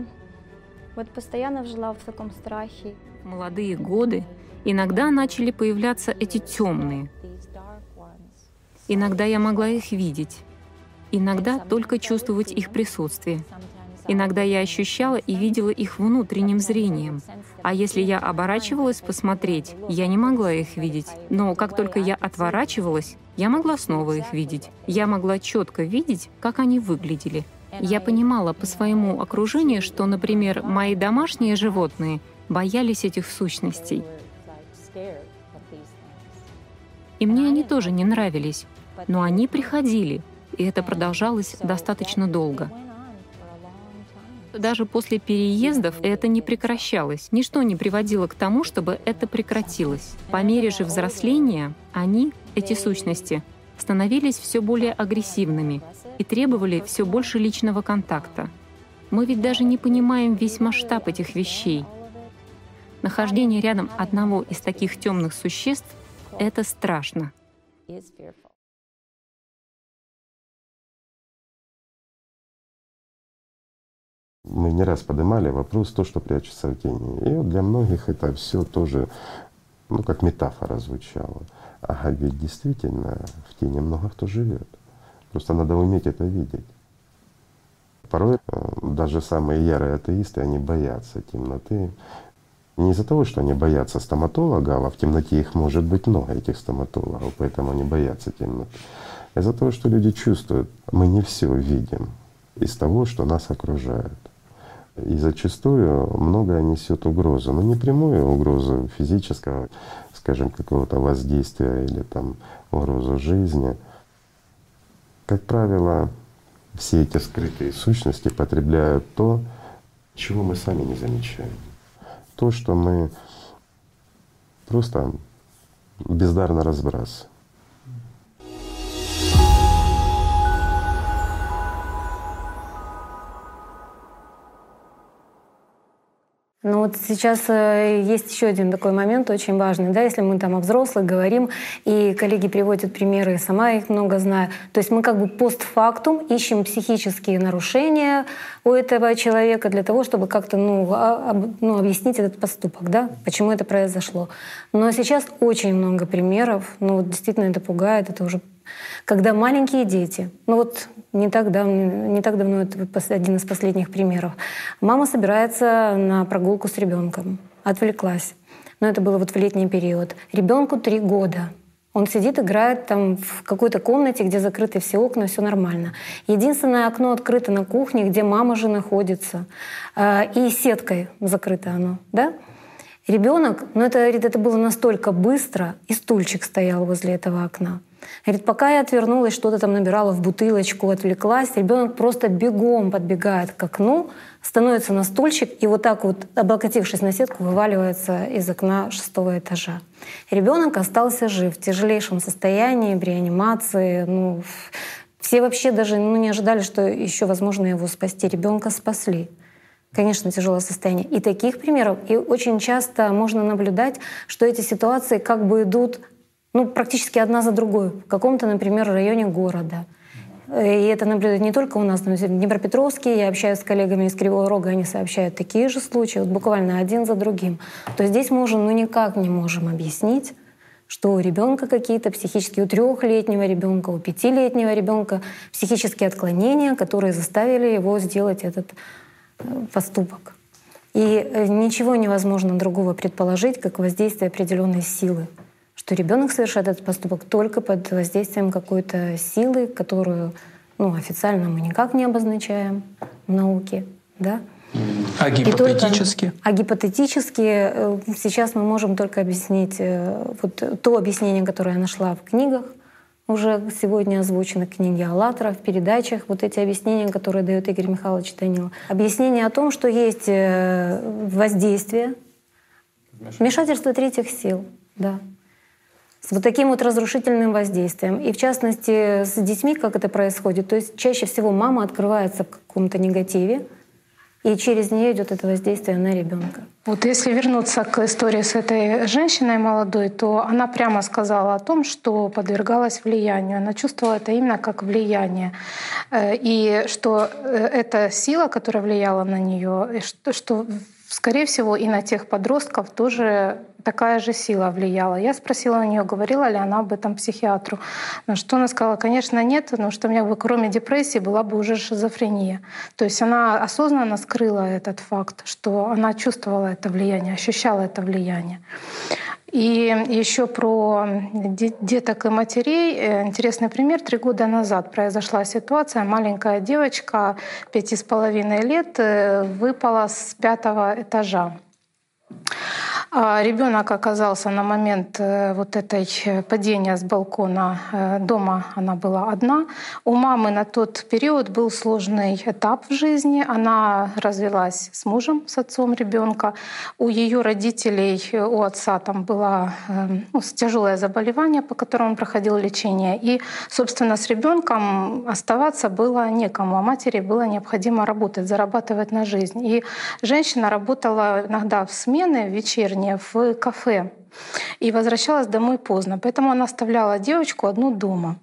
вот постоянно жила в таком страхе. молодые годы иногда начали появляться эти темные. Иногда я могла их видеть, иногда только чувствовать их присутствие. Иногда я ощущала и видела их внутренним зрением. А если я оборачивалась посмотреть, я не могла их видеть. Но как только я отворачивалась, я могла снова их видеть. Я могла четко видеть, как они выглядели. Я понимала по своему окружению, что, например, мои домашние животные боялись этих сущностей. И мне они тоже не нравились, но они приходили, и это продолжалось достаточно долго. Даже после переездов это не прекращалось. Ничто не приводило к тому, чтобы это прекратилось. По мере же взросления они, эти сущности, становились все более агрессивными и требовали все больше личного контакта. Мы ведь даже не понимаем весь масштаб этих вещей. Нахождение рядом одного из таких темных существ — это страшно. Мы не раз поднимали вопрос то, что прячется в тени. И вот для многих это все тоже, ну, как метафора звучало. А ведь действительно в тени много кто живет. Просто надо уметь это видеть. Порой э, даже самые ярые атеисты, они боятся темноты. Не из-за того, что они боятся стоматолога, а в темноте их может быть много, этих стоматологов, поэтому они боятся темноты. Из-за того, что люди чувствуют, мы не все видим из того, что нас окружает. И зачастую многое несет угрозу, но не прямую угрозу физического, скажем, какого-то воздействия или там угрозу жизни. Как правило, все эти скрытые сущности потребляют то, чего мы сами не замечаем. То, что мы просто бездарно разбрасываем. Ну вот сейчас э, есть еще один такой момент очень важный, да, если мы там о взрослых говорим, и коллеги приводят примеры, сама их много знаю. То есть мы как бы постфактум ищем психические нарушения у этого человека для того, чтобы как-то ну, а, ну, объяснить этот поступок, да, почему это произошло. Но сейчас очень много примеров, ну действительно это пугает, это уже Когда маленькие дети, ну вот не так давно, не так давно это один из последних примеров, мама собирается на прогулку с ребенком, отвлеклась. Но это было вот в летний период. Ребенку три года. Он сидит, играет там в какой-то комнате, где закрыты все окна, все нормально. Единственное окно открыто на кухне, где мама же находится. А, и сеткой закрыто оно, да? Ребенок, ну это, это было настолько быстро, и стульчик стоял возле этого окна. Говорит, пока я отвернулась, что-то там набирала в бутылочку, отвлеклась, ребенок просто бегом подбегает к окну, становится на стульчик и вот так вот, облокотившись на сетку, вываливается из окна шестого этажа. Ребенок остался жив в тяжелейшем состоянии, в реанимации. Ну, все вообще даже ну, не ожидали, что еще возможно его спасти. Ребенка спасли. Конечно, тяжелое состояние. И таких примеров, и очень часто можно наблюдать, что эти ситуации как бы идут ну, практически одна за другой в каком-то, например, районе города. И это наблюдают не только у нас, но и в Днепропетровске. Я общаюсь с коллегами из Кривого Рога, они сообщают такие же случаи, вот буквально один за другим. То здесь мы уже ну, никак не можем объяснить, что у ребенка какие-то психические, у трехлетнего ребенка, у пятилетнего ребенка психические отклонения, которые заставили его сделать этот э, поступок. И э, ничего невозможно другого предположить, как воздействие определенной силы что ребенок совершает этот поступок только под воздействием какой-то силы, которую ну, официально мы никак не обозначаем в науке. Да? А гипотетически? Только, а гипотетически э, сейчас мы можем только объяснить э, вот то объяснение, которое я нашла в книгах, уже сегодня озвучены книги «АЛЛАТРА», в передачах, вот эти объяснения, которые дает Игорь Михайлович Данилов. Объяснение о том, что есть э, воздействие, вмешательство третьих сил, да с вот таким вот разрушительным воздействием. И в частности с детьми, как это происходит, то есть чаще всего мама открывается в каком-то негативе, и через нее идет это воздействие на ребенка. Вот если вернуться к истории с этой женщиной молодой, то она прямо сказала о том, что подвергалась влиянию. Она чувствовала это именно как влияние. Э, и что э, эта сила, которая влияла на нее, что скорее всего, и на тех подростков тоже такая же сила влияла. Я спросила у нее, говорила ли она об этом психиатру. На что она сказала, конечно, нет, потому что у меня бы кроме депрессии была бы уже шизофрения. То есть она осознанно скрыла этот факт, что она чувствовала это влияние, ощущала это влияние. И еще про деток и матерей. Э, интересный пример. Три года назад произошла ситуация. Маленькая девочка, пяти с половиной лет, э, выпала с пятого этажа. А ребенок оказался на момент э, вот этой э, падения с балкона э, дома, она была одна. У мамы на тот период был сложный этап в жизни. Она развелась с мужем, с отцом ребенка. У ее родителей, у отца там было ну, тяжелое заболевание, по которому он проходил лечение. И, собственно, с ребенком оставаться было некому. А матери было необходимо работать, зарабатывать на жизнь. И женщина работала иногда в смены вечерние, в кафе и возвращалась домой поздно. Поэтому она оставляла девочку одну дома.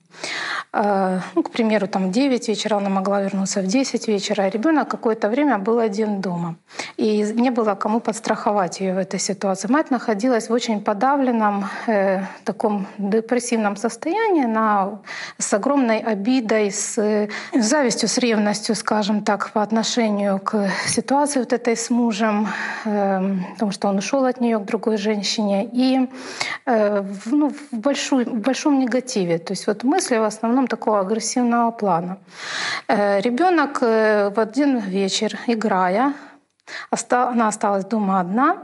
Э, ну, к примеру, там 9 вечера она могла вернуться в 10 вечера, а ребенок какое-то время был один дома. И не было кому подстраховать ее в этой ситуации. Мать находилась в очень подавленном, э, таком депрессивном состоянии, она с огромной обидой, с э, завистью, с ревностью, скажем так, по отношению к ситуации вот этой с мужем, э, потому что он ушел от нее к другой женщине, и э, в, ну, в, большой, в большом негативе. То есть вот мысли в основном такого агрессивного плана. Э, Ребенок э, в один вечер, играя, она осталась дома одна,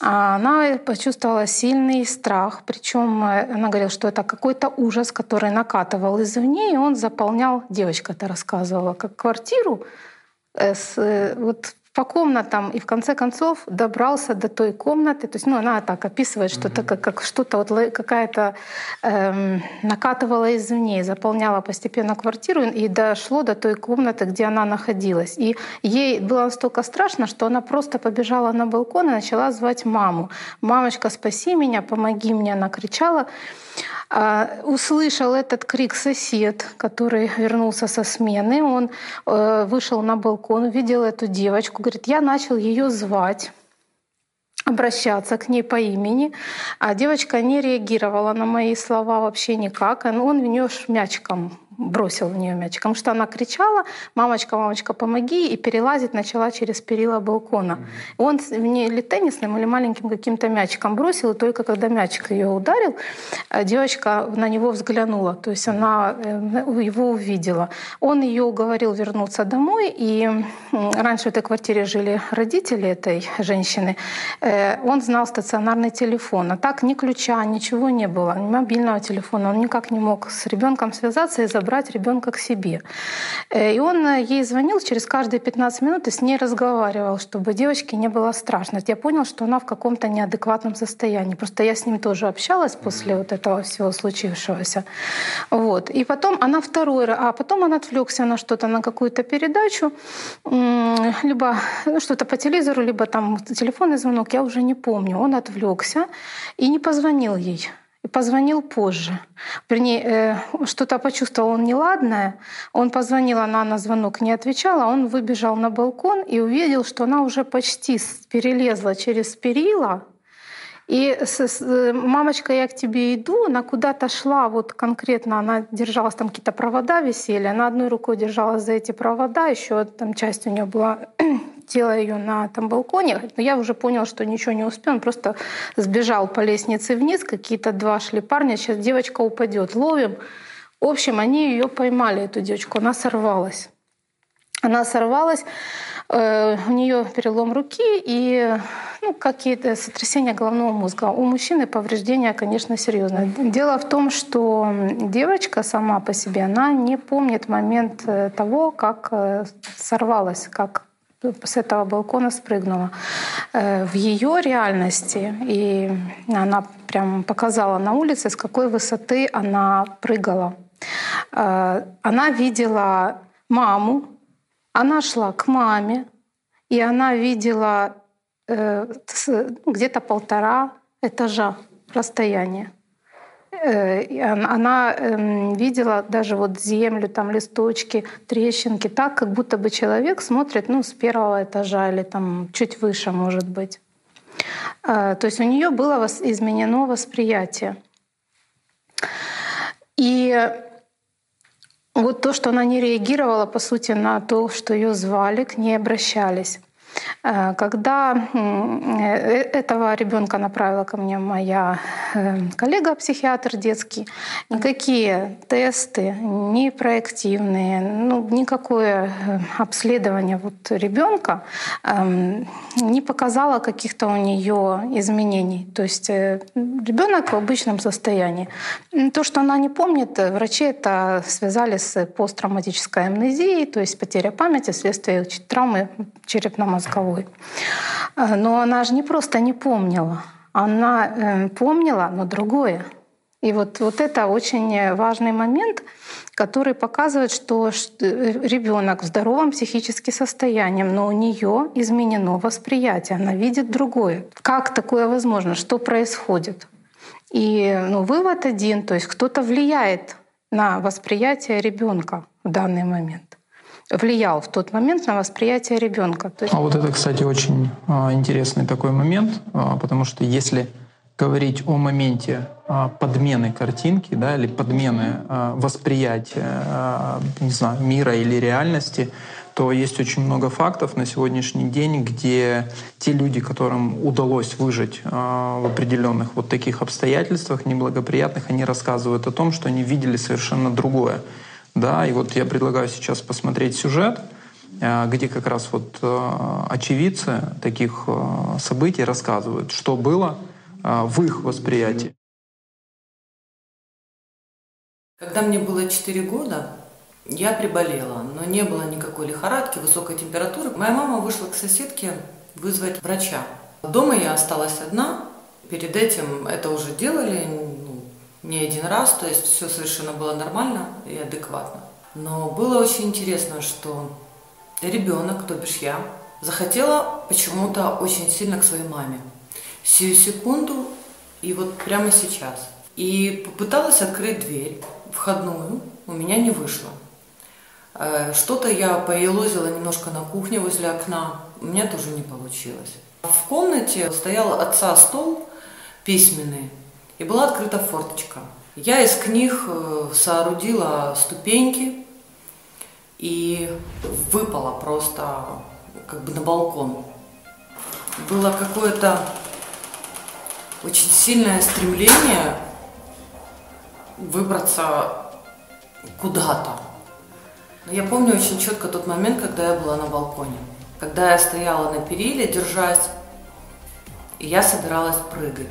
а она почувствовала сильный страх. Причем э, она говорила, что это какой-то ужас, который накатывал извне, и он заполнял, девочка это рассказывала, как квартиру с, вот по комнатам и в конце концов добрался до той комнаты. То есть, ну, она так описывает, что это как, как что-то вот какая-то эм, накатывала извне, заполняла постепенно квартиру и дошло до той комнаты, где она находилась. И ей было настолько страшно, что она просто побежала на балкон и начала звать маму. «Мамочка, спаси меня, помоги мне!» Она кричала. А, услышал этот крик сосед, который вернулся со смены. Он э, вышел на балкон, увидел эту девочку, говорит, я начал ее звать. обращаться к ней по имени, а девочка не реагировала на мои слова вообще никак. Он в нее мячиком бросил в нее мяч, потому что она кричала, мамочка, мамочка, помоги, и перелазить начала через перила балкона. Mm-hmm. Он в нее или теннисным, или маленьким каким-то мячиком бросил, и только когда мячик ее ударил, э, девочка на него взглянула, то есть она э, его увидела. Он ее уговорил вернуться домой, и раньше в этой квартире жили родители этой женщины. Э, он знал стационарный телефон, а так ни ключа, ничего не было, ни мобильного телефона. Он никак не мог с ребенком связаться и забрать брать ребенка к себе. Э, и он э, ей звонил через каждые 15 минут и с ней разговаривал, чтобы девочке не было страшно. Я понял, что она в каком-то неадекватном состоянии. Просто я с ним тоже общалась после вот этого всего случившегося. Вот. И потом она второй раз, а потом он отвлекся на что-то, на какую-то передачу, либо ну, что-то по телевизору, либо там телефонный звонок, я уже не помню. Он отвлекся и не позвонил ей и позвонил позже. Вернее, э, что-то почувствовал он неладное. Он позвонил, она на звонок не отвечала. Он выбежал на балкон и увидел, что она уже почти перелезла через перила. И с, с, э, мамочка, я к тебе иду, она куда-то шла, вот конкретно она держалась, там какие-то провода висели, она одной рукой держалась за эти провода, еще там часть у нее была тело ее на там балконе, но я уже понял, что ничего не успел, он просто сбежал по лестнице вниз, какие-то два шли парня, сейчас девочка упадет, ловим. В общем, они ее поймали, эту девочку, она сорвалась. Она сорвалась, э, у нее перелом руки и ну, какие-то сотрясения головного мозга. У мужчины повреждения, конечно, серьезные. Дело в том, что девочка сама по себе, она не помнит момент э, того, как э, сорвалась, как с этого балкона спрыгнула. Э, в ее реальности, и она прям показала на улице, с какой высоты она прыгала. Э, она видела маму, она шла к маме, и она видела э, где-то полтора этажа расстояния. Э, она эм, видела даже вот землю, там листочки, трещинки, так, как будто бы человек смотрит ну, с первого этажа или там чуть выше, может быть. Э, то есть у нее было изменено восприятие. И вот то, что она не реагировала, по сути, на то, что ее звали, к ней обращались. Э, когда э, этого ребенка направила ко мне моя э, коллега-психиатр детский, никакие тесты, ни проективные, ну, никакое обследование вот ребенка эм, не показало каких-то у нее изменений. То есть ребенок в обычном состоянии. То, что она не помнит, врачи это связали с посттравматической амнезией, то есть потеря памяти вследствие травмы черепно-мозговой. Э, но она же не просто не помнила, она э, помнила, но другое. И вот, вот это очень важный момент, который показывает, что ребенок в здоровом психическом состоянии, но у нее изменено восприятие, она видит другое. Как такое возможно? Что происходит? И ну, вывод один, то есть кто-то влияет на восприятие ребенка в данный момент влиял в тот момент на восприятие ребенка. Есть... А вот это, кстати, очень а, интересный такой момент, а, потому что если говорить о моменте а, подмены картинки, да, или подмены восприятия, не знаю, мира или реальности, то есть очень много фактов на сегодняшний день, где те люди, которым удалось выжить в определенных вот таких обстоятельствах неблагоприятных, они рассказывают о том, что они видели совершенно другое. Да, и вот я предлагаю сейчас посмотреть сюжет, э, где как раз вот э, очевидцы таких э, событий рассказывают, что было в их восприятии. Когда мне было 4 года, я приболела, но не было никакой лихорадки, высокой температуры. Моя мама вышла к соседке вызвать врача. Дома я осталась одна. Перед этим это уже делали не один раз, то есть все совершенно было нормально и адекватно. Но было очень интересно, что ребенок, то бишь я, захотела почему-то очень сильно к своей маме. Сию секунду и вот прямо сейчас. И попыталась открыть дверь входную, у меня не вышло. Э, что-то я поелозила немножко на кухне возле окна, у меня тоже не получилось. В комнате стоял отца стол письменный, и была открыта форточка. Я из книг э, соорудила ступеньки и выпала просто как бы на балкон. Было какое-то очень сильное стремление выбраться куда-то. Я помню очень четко тот момент, когда я была на балконе. Когда я стояла на периле, держась, и я собиралась прыгать.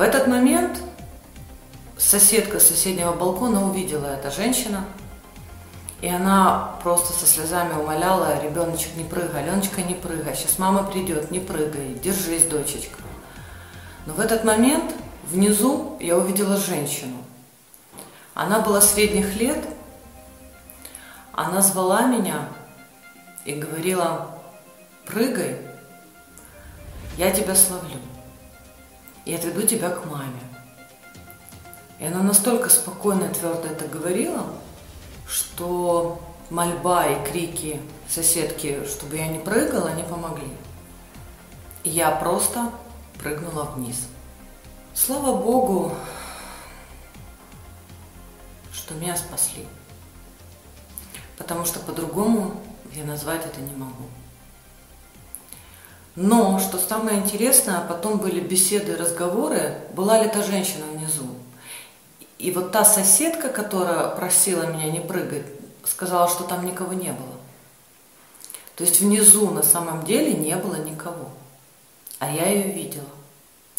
В этот момент соседка с соседнего балкона увидела эта женщина, и она просто со слезами умоляла, ребеночек, не прыгай, Аленочка, не прыгай, сейчас мама придет, не прыгай, держись, дочечка. Но в этот момент внизу я увидела женщину. Она была средних лет, она звала меня и говорила, прыгай, я тебя словлю и отведу тебя к маме. И она настолько спокойно и твердо это говорила, что мольба и крики соседки, чтобы я не прыгала, не помогли. И я просто прыгнула вниз. Слава Богу, что меня спасли. Потому что по-другому я назвать это не могу. Но, что самое интересное, потом были беседы, разговоры, была ли та женщина внизу. И вот та соседка, которая просила меня не прыгать, сказала, что там никого не было. То есть внизу на самом деле не было никого. А я ее видела.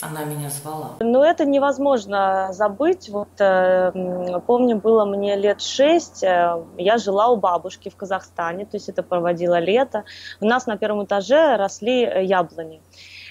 Она меня звала. Ну, это невозможно забыть. Вот э, помню, было мне лет шесть, э, я жила у бабушки в Казахстане, то есть это проводила лето. У нас на первом этаже росли э, яблони.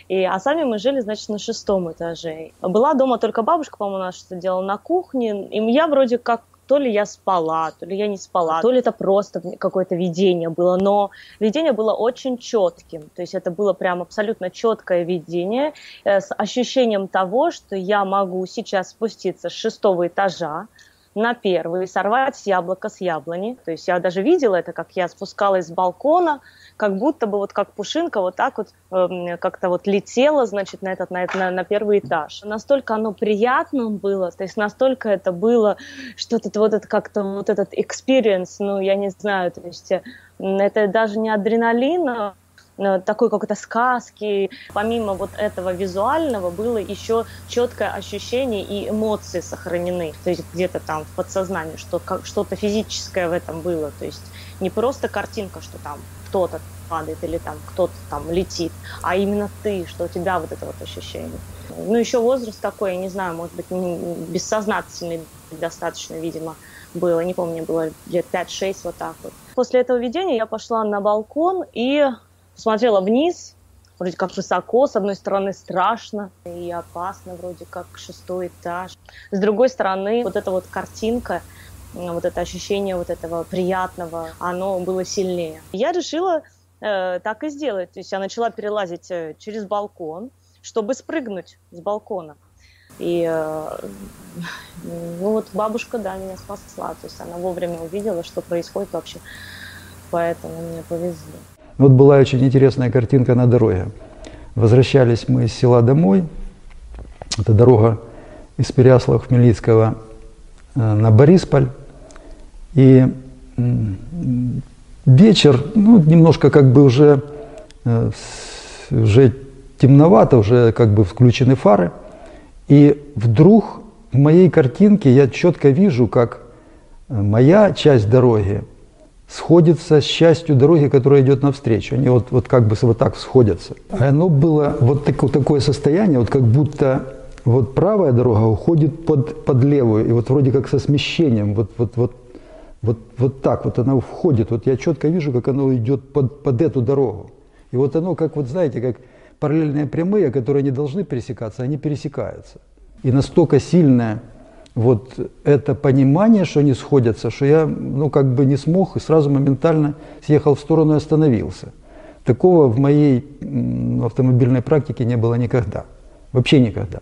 И, а сами мы жили, значит, на шестом этаже. Была дома только бабушка, по-моему, она что-то делала на кухне. И я вроде как то ли я спала, то ли я не спала, то ли это просто какое-то видение было, но видение было очень четким, то есть это было прям абсолютно четкое видение э, с ощущением того, что я могу сейчас спуститься с шестого этажа, на первый, сорвать яблоко с яблони. То есть я даже видела это, как я спускалась с балкона, как будто бы вот как пушинка вот так вот э, как-то вот летела, значит, на этот, на, на, на первый этаж. Настолько оно приятно было, то есть настолько это было что-то вот это как-то вот этот experience, ну, я не знаю, то есть э, это даже не адреналин, а Э, такой какой-то сказки. Помимо вот этого визуального было еще четкое ощущение и эмоции сохранены. То есть где-то там в подсознании, что что-то физическое в этом было. То есть не просто картинка, что там кто-то падает или там кто-то там летит, а именно ты, что у тебя вот это вот ощущение. Ну, еще возраст такой, я не знаю, может быть, бессознательный достаточно, видимо, было, не помню, было лет 5-6, вот так вот. После этого видения я пошла на балкон и Смотрела вниз, вроде как высоко, с одной стороны страшно и опасно, вроде как шестой этаж. С другой стороны, вот эта вот картинка, вот это ощущение вот этого приятного, оно было сильнее. Я решила э, так и сделать. То есть я начала перелазить э, через балкон, чтобы спрыгнуть с балкона. И э, ну вот бабушка, да, меня спасла. То есть она вовремя увидела, что происходит вообще. Поэтому мне повезло. Вот была очень интересная картинка на дороге. Возвращались мы из села домой. Это дорога из Переяслава Хмельницкого э, на Борисполь. И вечер, ну, немножко как бы уже, э, уже темновато, уже как бы включены фары. И вдруг в моей картинке я четко вижу, как э, моя часть дороги сходится с частью дороги, которая идет навстречу. Они вот, вот как бы вот так сходятся. А оно было вот так, такое состояние, вот как будто вот правая дорога уходит под, под левую, и вот вроде как со смещением, вот, вот, вот, вот, вот так вот она входит. Вот я четко вижу, как оно идет под, под эту дорогу. И вот оно, как вот знаете, как параллельные прямые, которые не должны пересекаться, они пересекаются. И настолько сильная вот это понимание, что они сходятся, что я, ну, как бы не смог и сразу моментально съехал в сторону и остановился. Такого в моей автомобильной практике не было никогда. Вообще никогда.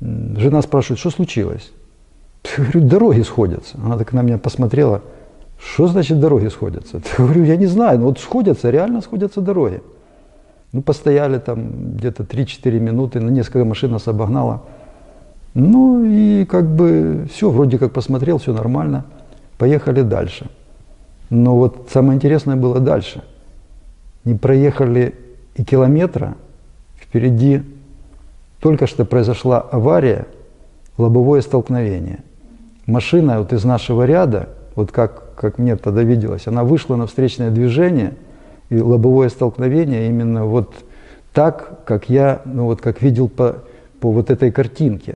Жена спрашивает, что случилось? Я говорю, дороги сходятся. Она так на меня посмотрела, что значит дороги сходятся? Я говорю, я не знаю, но вот сходятся, реально сходятся дороги. Ну, постояли там где-то 3-4 минуты, на несколько машин нас обогнало. Ну и как бы все, вроде как посмотрел, все нормально. Поехали дальше. Но вот самое интересное было дальше. Не проехали и километра, впереди только что произошла авария, лобовое столкновение. Машина вот из нашего ряда, вот как, как мне тогда виделось, она вышла на встречное движение, и лобовое столкновение именно вот так, как я, ну вот как видел по, по вот этой картинке.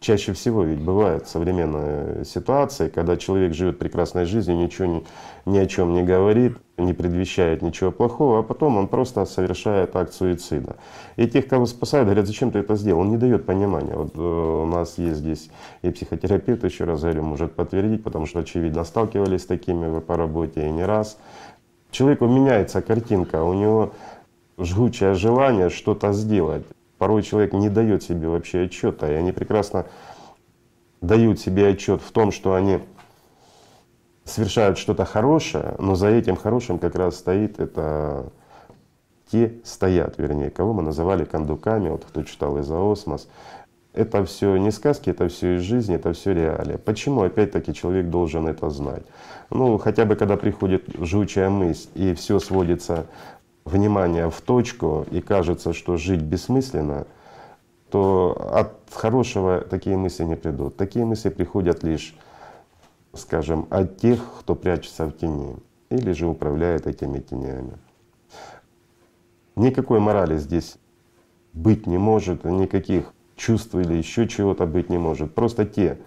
Чаще всего ведь бывают современные ситуации, когда человек живет прекрасной жизнью, ничего ни, ни о чем не говорит, не предвещает ничего плохого, а потом он просто совершает акт суицида. И тех, кого спасают, говорят, зачем ты это сделал? Он не дает понимания. Вот э, у нас есть здесь и психотерапевт, еще раз говорю, может подтвердить, потому что, очевидно, сталкивались с такими вы по работе и не раз. Человеку меняется картинка, у него жгучее желание что-то сделать порой человек не дает себе вообще отчета, и они прекрасно дают себе отчет в том, что они совершают что-то хорошее, но за этим хорошим как раз стоит это те стоят, вернее, кого мы называли кондуками, вот кто читал «Изоосмос». Это все не сказки, это все из жизни, это все реалия. Почему, опять-таки, человек должен это знать? Ну, хотя бы когда приходит жгучая мысль, и все сводится внимание в точку и кажется, что жить бессмысленно, то от хорошего такие мысли не придут. Такие мысли приходят лишь, скажем, от тех, кто прячется в тени или же управляет этими тенями. Никакой морали здесь быть не может, никаких чувств или еще чего-то быть не может. Просто те,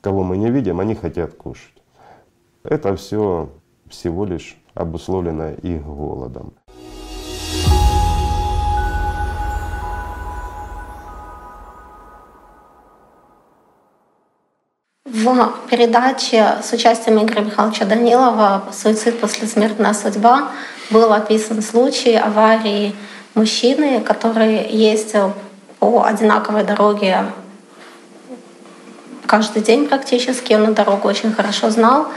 кого мы не видим, они хотят кушать. Это все всего лишь обусловлено их голодом. В передаче с участием Игоря Михайловича Данилова «Суицид после смертная судьба» был описан случай аварии мужчины, который ездил по одинаковой дороге каждый день практически. Он дорогу очень хорошо знал.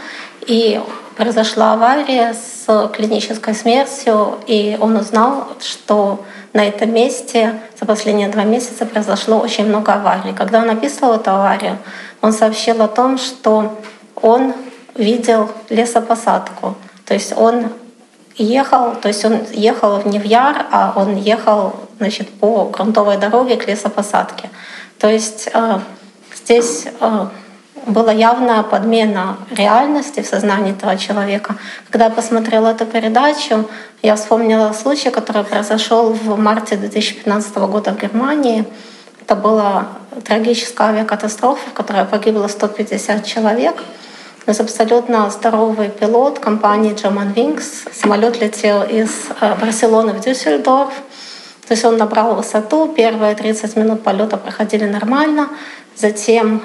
И произошла авария с клинической смертью, и он узнал, что на этом месте за последние два месяца произошло очень много аварий. Когда он описывал эту аварию, он сообщил о том, что он видел лесопосадку. То есть он ехал, то есть он ехал не в Яр, а он ехал значит, по грунтовой дороге к лесопосадке. То есть э, здесь э, была явная подмена реальности в сознании этого человека. Когда я посмотрела эту передачу, я вспомнила случай, который произошел в марте 2015 года в Германии. Это была трагическая авиакатастрофа, в которой погибло 150 человек. У нас абсолютно здоровый пилот компании German Wings. Самолет летел из э, Барселоны в Дюссельдорф. То есть он набрал высоту, первые 30 минут полета проходили нормально. Затем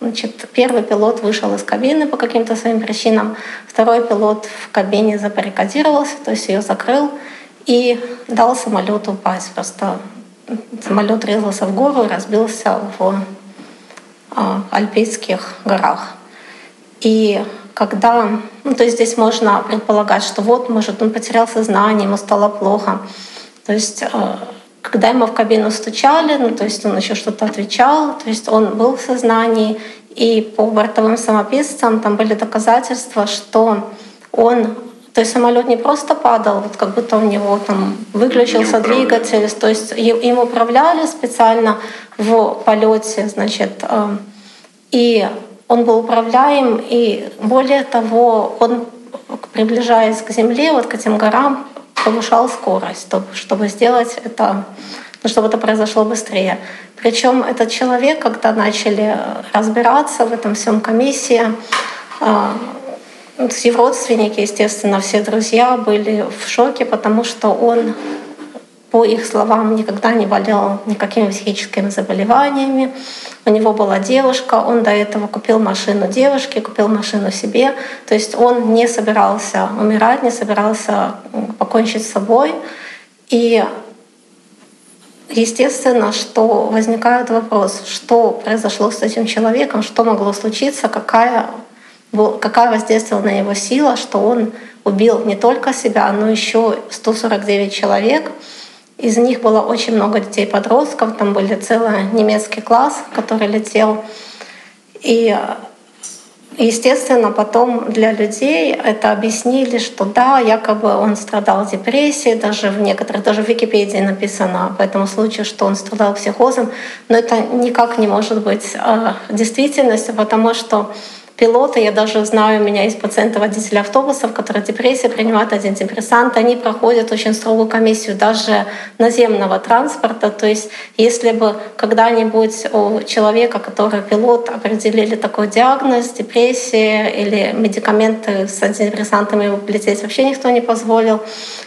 Значит, первый пилот вышел из кабины по каким-то своим причинам, второй пилот в кабине забаррикадировался, то есть ее закрыл и дал самолету упасть. Просто самолет резался в гору разбился в а, Альпийских горах. И когда, ну, то есть здесь можно предполагать, что вот, может, он потерял сознание, ему стало плохо. То есть а, когда ему в кабину стучали, ну, то есть он еще что-то отвечал, то есть он был в сознании, и по бортовым самописцам там были доказательства, что он то есть самолет не просто падал, вот как будто у него там выключился двигатель, то есть им управляли специально в полете, значит, э, и он был управляем, и более того, он, приближаясь к Земле, вот к этим горам, повышал скорость, чтобы сделать это, ну, чтобы это произошло быстрее. Причем этот человек, когда начали разбираться в этом всем комиссии, а, все родственники, естественно, все друзья были в шоке, потому что он, по их словам, никогда не болел никакими психическими заболеваниями. У него была девушка, он до этого купил машину девушке, купил машину себе. То есть он не собирался умирать, не собирался покончить с собой. И естественно, что возникает вопрос, что произошло с этим человеком, что могло случиться, какая какая воздействовала на него сила, что он убил не только себя, но еще 149 человек. Из них было очень много детей-подростков, там были целый немецкий класс, который летел. И Естественно, потом для людей это объяснили, что да, якобы он страдал депрессией, даже в некоторых, даже в Википедии написано по этому случаю, что он страдал психозом, но это никак не может быть э, действительностью, потому что пилоты, я даже знаю, у меня есть пациенты водители автобусов, которые депрессия принимают антидепрессанты, они проходят очень строгую комиссию даже наземного транспорта. То есть если бы когда-нибудь у человека, который пилот, определили такой диагноз, депрессия или медикаменты с антидепрессантами лететь вообще никто не позволил,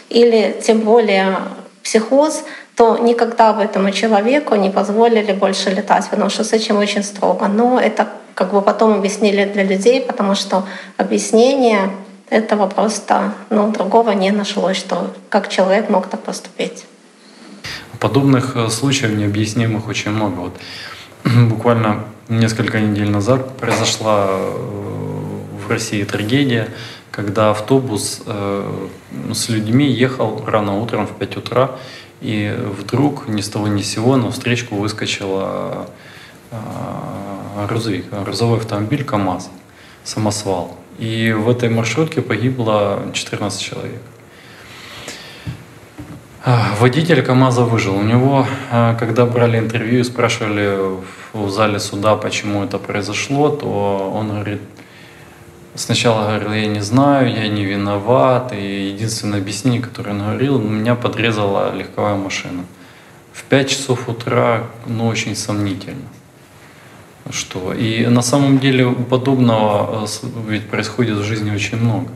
или тем более психоз, то никогда бы этому человеку не позволили больше летать, потому что с этим очень строго. Но это как бы потом объяснили для людей, потому что объяснение этого просто, ну, другого не нашлось, что как человек мог так поступить. Подобных э, случаев необъяснимых очень много. Вот буквально несколько недель назад произошла э, в России трагедия, когда автобус э, с людьми ехал рано утром в 5 утра, и вдруг ни с того ни с сего на встречку выскочила грузовик, грузовой автомобиль КАМАЗ, самосвал. И в этой маршрутке погибло 14 человек. Водитель КАМАЗа выжил. У него, когда брали интервью спрашивали в зале суда, почему это произошло, то он говорит, сначала говорил, я не знаю, я не виноват. И единственное объяснение, которое он говорил, меня подрезала легковая машина. В 5 часов утра, ну, очень сомнительно что. И на самом деле подобного э, ведь происходит в жизни очень много.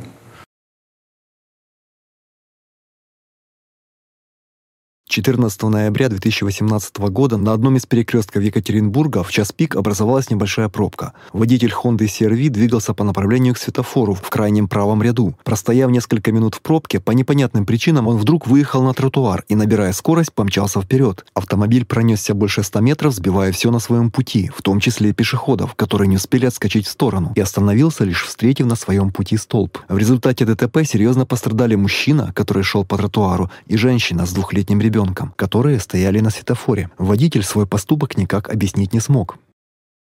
14 ноября 2018 года на одном из перекрестков Екатеринбурга в час пик образовалась небольшая пробка. Водитель Honda CR-V двигался по направлению к светофору в крайнем правом ряду. Простояв несколько минут в пробке, по непонятным причинам он вдруг выехал на тротуар и, набирая скорость, помчался вперед. Автомобиль пронесся больше 100 метров, сбивая все на своем пути, в том числе и пешеходов, которые не успели отскочить в сторону, и остановился лишь встретив на своем пути столб. В результате ДТП серьезно пострадали мужчина, который шел по тротуару, и женщина с двухлетним ребенком ребенком, которые стояли на светофоре. Водитель свой поступок никак объяснить не смог.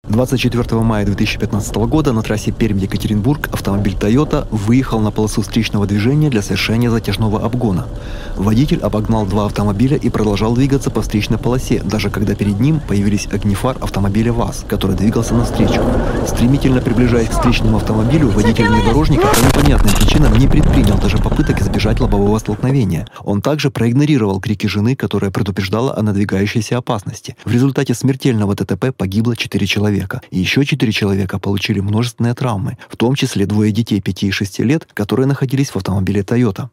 24 мая 2015 года на трассе Пермь-Екатеринбург автомобиль Toyota выехал на полосу встречного движения для совершения затяжного обгона. Водитель обогнал два автомобиля и продолжал двигаться по встречной полосе, даже когда перед ним появились огни фар автомобиля ВАЗ, который двигался навстречу. Стремительно приближаясь к встречному автомобилю, водитель внедорожника по непонятным причинам не предпринял даже попыток избежать лобового столкновения. Он также проигнорировал крики жены, которая предупреждала о надвигающейся опасности. В результате смертельного ДТП погибло 4 человека человека. И еще четыре человека получили множественные травмы, в том числе двое детей 5 и 6 лет, которые находились в автомобиле Toyota.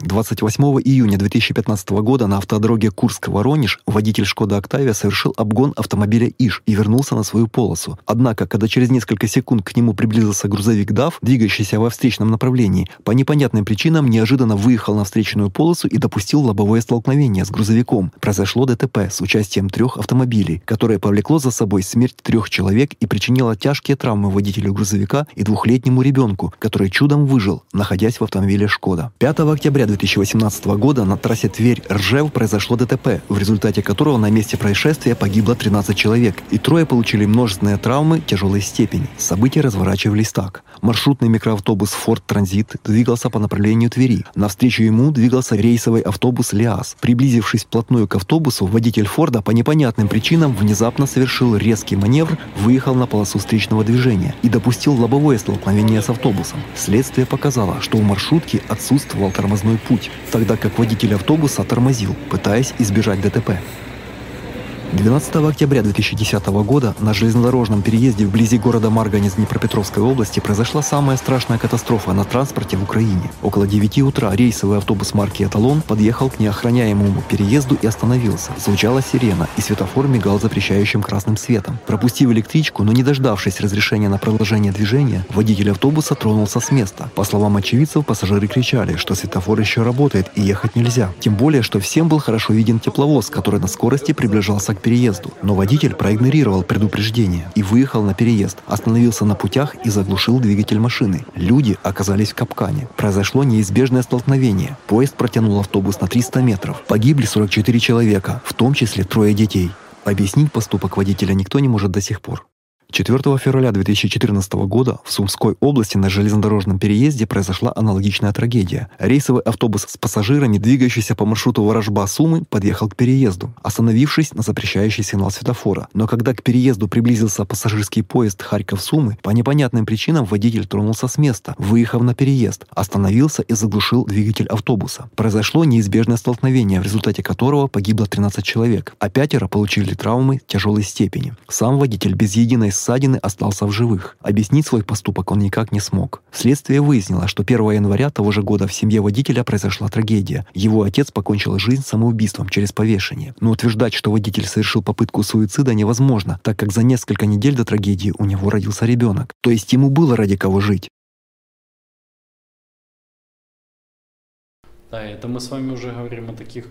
28 июня 2015 года на автодороге Курск-Воронеж водитель «Шкода Октавия» совершил обгон автомобиля «Иш» и вернулся на свою полосу. Однако, когда через несколько секунд к нему приблизился грузовик «ДАВ», двигающийся во встречном направлении, по непонятным причинам неожиданно выехал на встречную полосу и допустил лобовое столкновение с грузовиком. Произошло ДТП с участием трех автомобилей, которое повлекло за собой смерть трех человек и причинило тяжкие травмы водителю грузовика и двухлетнему ребенку, который чудом выжил, находясь в автомобиле «Шкода». 5 октября 2018 года на трассе Тверь-Ржев произошло ДТП, в результате которого на месте происшествия погибло 13 человек, и трое получили множественные травмы тяжелой степени. События разворачивались так. Маршрутный микроавтобус Ford Transit двигался по направлению Твери. Навстречу ему двигался рейсовый автобус «Лиас». Приблизившись вплотную к автобусу, водитель Форда по непонятным причинам внезапно совершил резкий маневр, выехал на полосу встречного движения и допустил лобовое столкновение с автобусом. Следствие показало, что у маршрутки отсутствовал тормозной путь, тогда как водитель автобуса тормозил, пытаясь избежать ДТП. 12 октября 2010 года на железнодорожном переезде вблизи города Марганец Днепропетровской области произошла самая страшная катастрофа на транспорте в Украине. Около 9 утра рейсовый автобус марки «Эталон» подъехал к неохраняемому переезду и остановился. Звучала сирена, и светофор мигал запрещающим красным светом. Пропустив электричку, но не дождавшись разрешения на продолжение движения, водитель автобуса тронулся с места. По словам очевидцев, пассажиры кричали, что светофор еще работает и ехать нельзя. Тем более, что всем был хорошо виден тепловоз, который на скорости приближался к переезду, но водитель проигнорировал предупреждение и выехал на переезд, остановился на путях и заглушил двигатель машины. Люди оказались в капкане. Произошло неизбежное столкновение. Поезд протянул автобус на 300 метров. Погибли 44 человека, в том числе трое детей. Объяснить поступок водителя никто не может до сих пор. 4 февраля 2014 года в Сумской области на железнодорожном переезде произошла аналогичная трагедия. Рейсовый автобус с пассажирами, двигающийся по маршруту Ворожба-Сумы, подъехал к переезду, остановившись на запрещающий сигнал светофора. Но когда к переезду приблизился пассажирский поезд Харьков-Сумы, по непонятным причинам водитель тронулся с места, выехав на переезд, остановился и заглушил двигатель автобуса. Произошло неизбежное столкновение, в результате которого погибло 13 человек, а пятеро получили травмы тяжелой степени. Сам водитель без единой ссадины остался в живых. Объяснить свой поступок он никак не смог. Следствие выяснило, что 1 января того же года в семье водителя произошла трагедия. Его отец покончил жизнь самоубийством через повешение. Но утверждать, что водитель совершил попытку суицида невозможно, так как за несколько недель до трагедии у него родился ребенок. То есть ему было ради кого жить. Да, это мы с вами уже говорим о таких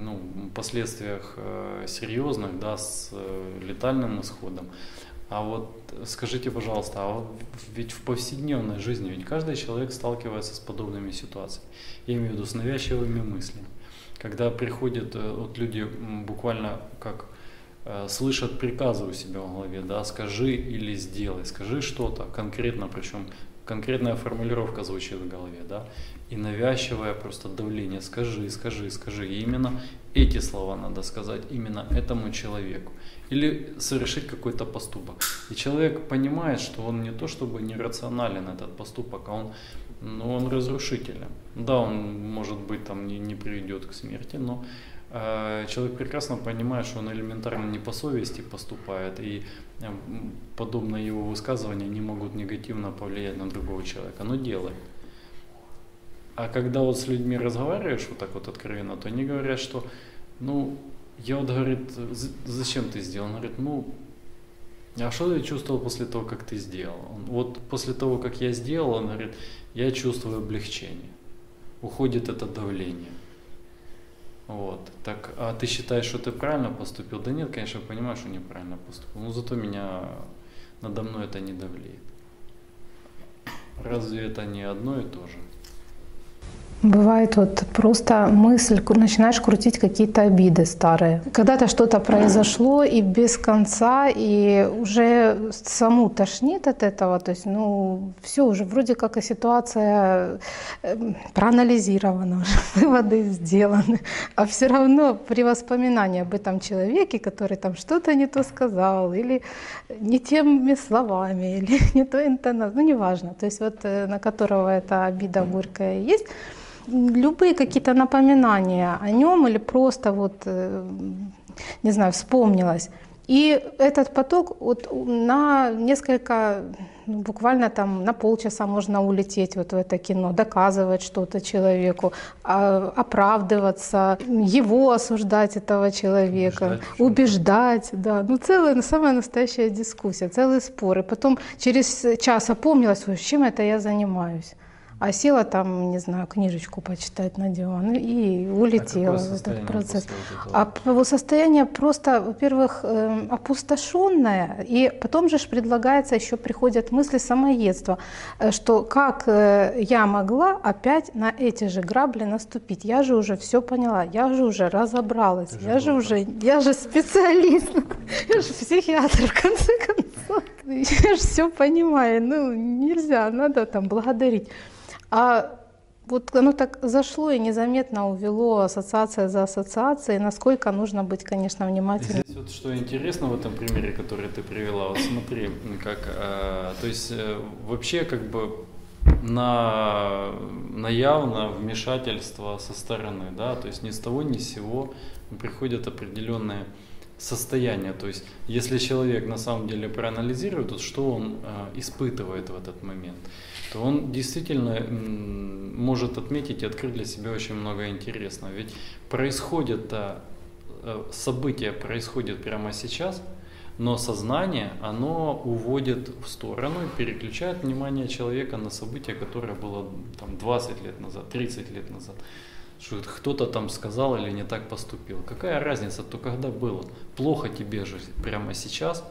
ну, последствиях э, серьезных, да, с э, летальным исходом. А вот скажите, пожалуйста, а вот ведь в повседневной жизни ведь каждый человек сталкивается с подобными ситуациями. Я имею в виду с навязчивыми мыслями. Когда приходят э, вот люди буквально как э, слышат приказы у себя в голове, да, скажи или сделай, скажи что-то конкретно, причем конкретная формулировка звучит в голове, да, и навязчивое просто давление, скажи, скажи, скажи, и именно эти слова надо сказать именно этому человеку или совершить какой-то поступок. И человек понимает, что он не то чтобы нерационален этот поступок, а он, ну, он разрушителен. Да, он может быть там не, не приведет к смерти, но э, человек прекрасно понимает, что он элементарно не по совести поступает, и э, подобные его высказывания не могут негативно повлиять на другого человека, но делает. А когда вот с людьми разговариваешь вот так вот откровенно, то они говорят, что ну, я вот, говорит, зачем ты сделал? Он говорит, ну, а что ты чувствовал после того, как ты сделал? Он, вот после того, как я сделал, он говорит, я чувствую облегчение. Уходит это давление. Вот. Так, а ты считаешь, что ты правильно поступил? Да нет, конечно, я понимаю, что неправильно поступил. Но зато меня надо мной это не давлеет. Разве это не одно и то же? Бывает вот просто мысль, начинаешь крутить какие-то обиды старые. Когда-то что-то произошло и без конца, и уже саму тошнит от этого. То есть, ну, все уже вроде как и ситуация эм, проанализирована, уже выводы сделаны. А все равно при воспоминании об этом человеке, который там что-то не то сказал, или не теми словами, или не то интонацией, ну, неважно. То есть вот э, на которого эта обида горькая есть, любые какие-то напоминания о нем или просто вот, э, не знаю, вспомнилось. И этот поток вот на несколько, ну, буквально там на полчаса можно улететь вот в это кино, доказывать что-то человеку, а, оправдываться, его осуждать этого человека, убеждать, убеждать да. Ну, целая, самая настоящая дискуссия, целый спор. И потом через час опомнилась, чем это я занимаюсь. А села там, не знаю, книжечку почитать на диван и улетела а в этот процесс. А состояние просто, во-первых, эм, опустошенное, и потом же предлагается, еще приходят мысли самоедства, э, что как э, я могла опять на эти же грабли наступить? Я же уже все поняла, я же уже разобралась, Ты я же уже, я же специалист, я же психиатр, в конце концов. Я же все понимаю, ну нельзя, надо там благодарить. А вот оно так зашло и незаметно увело ассоциация за ассоциацией, насколько нужно быть, конечно, внимательным. Здесь вот что интересно в этом примере, который ты привела, вот смотри, как, э, то есть э, вообще как бы на, на явно вмешательство со стороны, да, то есть ни с того ни с сего приходят определенные состояния, то есть если человек на самом деле проанализирует, то что он э, испытывает в этот момент то он действительно может отметить и открыть для себя очень много интересного. Ведь происходит э, событие происходит прямо сейчас, но сознание, оно уводит в сторону и переключает внимание человека на событие, которое было там, 20 лет назад, 30 лет назад. что кто-то там сказал или не так поступил. Какая разница, то когда было? Плохо тебе же прямо сейчас,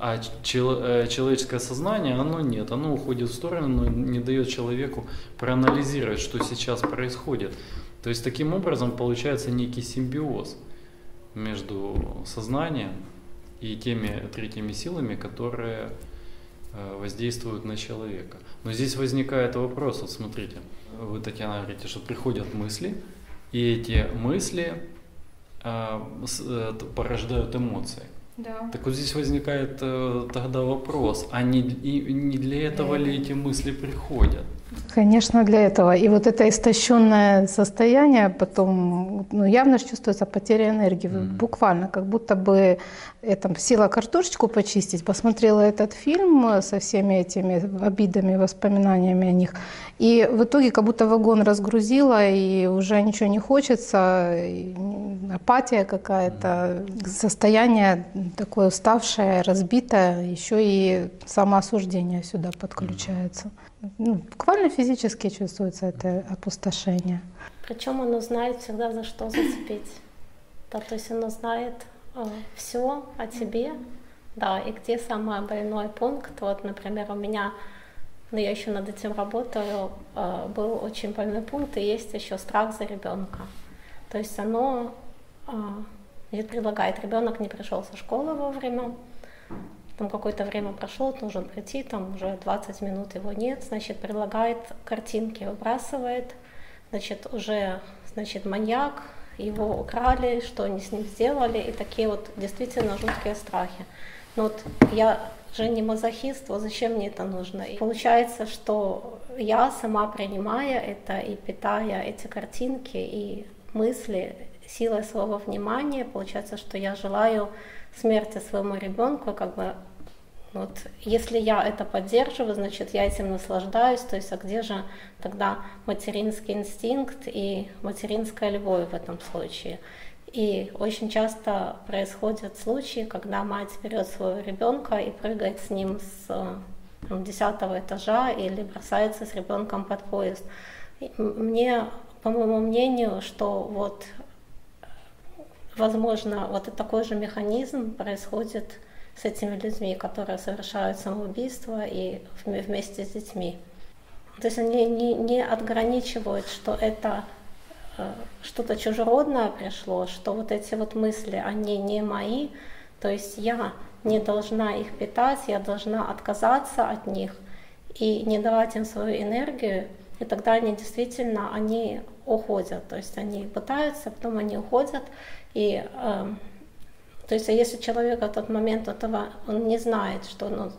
а чел, э, человеческое сознание, оно нет, оно уходит в сторону, но не дает человеку проанализировать, что сейчас происходит. То есть таким образом получается некий симбиоз между сознанием и теми третьими силами, которые э, воздействуют на человека. Но здесь возникает вопрос, вот смотрите, вы, Татьяна, говорите, что приходят мысли, и эти мысли э, порождают эмоции. Да. Так вот здесь возникает э, тогда вопрос, а не, и, не для этого ли эти мысли приходят? Конечно, для этого. И вот это истощенное состояние потом ну, явно чувствуется потеря энергии. Mm. Буквально, как будто бы это, села картошечку почистить, посмотрела этот фильм со всеми этими обидами, воспоминаниями о них. И в итоге как будто вагон разгрузила, и уже ничего не хочется, апатия какая-то, состояние такое уставшее, разбитое, еще и самоосуждение сюда подключается. Ну, буквально физически чувствуется это опустошение. Причем оно знает всегда, за что зацепить. Да, то есть оно знает э, все о тебе, да, и где самый больной пункт. Вот, например, у меня, ну я еще над этим работаю, э, был очень больной пункт, и есть еще страх за ребенка. То есть оно э, предлагает, ребенок не пришел со школы вовремя, там какое-то время прошло, должен прийти, там уже 20 минут его нет, значит, предлагает картинки, выбрасывает, значит, уже, значит, маньяк, его украли, что они с ним сделали, и такие вот действительно жуткие страхи. Но вот я же не мазохист, вот зачем мне это нужно? И получается, что я сама принимая это и питая эти картинки и мысли силой своего внимания, получается, что я желаю смерти своему ребенку, как бы вот, если я это поддерживаю, значит, я этим наслаждаюсь, то есть, а где же тогда материнский инстинкт и материнская любовь в этом случае? И очень часто происходят случаи, когда мать берет своего ребенка и прыгает с ним с десятого этажа или бросается с ребенком под поезд. Мне, по моему мнению, что вот возможно вот такой же механизм происходит с этими людьми, которые совершают самоубийство и вместе с детьми. То есть они не, не отграничивают, что это э, что-то чужеродное пришло, что вот эти вот мысли, они не мои, то есть я не должна их питать, я должна отказаться от них и не давать им свою энергию, и тогда они действительно, они уходят, то есть они пытаются, потом они уходят, и э, то есть, а если человек в тот момент этого, он не знает, что он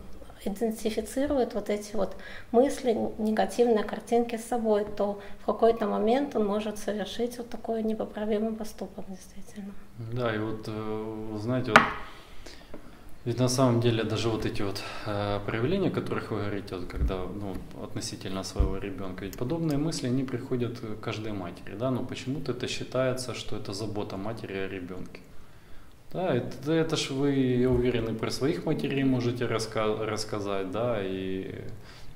идентифицирует вот эти вот мысли, негативные картинки с собой, то в какой-то момент он может совершить вот такой непоправимый поступок, действительно. Да, и вот, э, знаете, вот, ведь на самом деле даже вот эти вот э, проявления, о которых вы говорите, вот, когда ну, относительно своего ребенка, ведь подобные мысли, они приходят каждой матери, да, но почему-то это считается, что это забота матери о ребенке. Да, это, это ж вы, я уверен, и про своих матерей можете раска рассказать, да, и,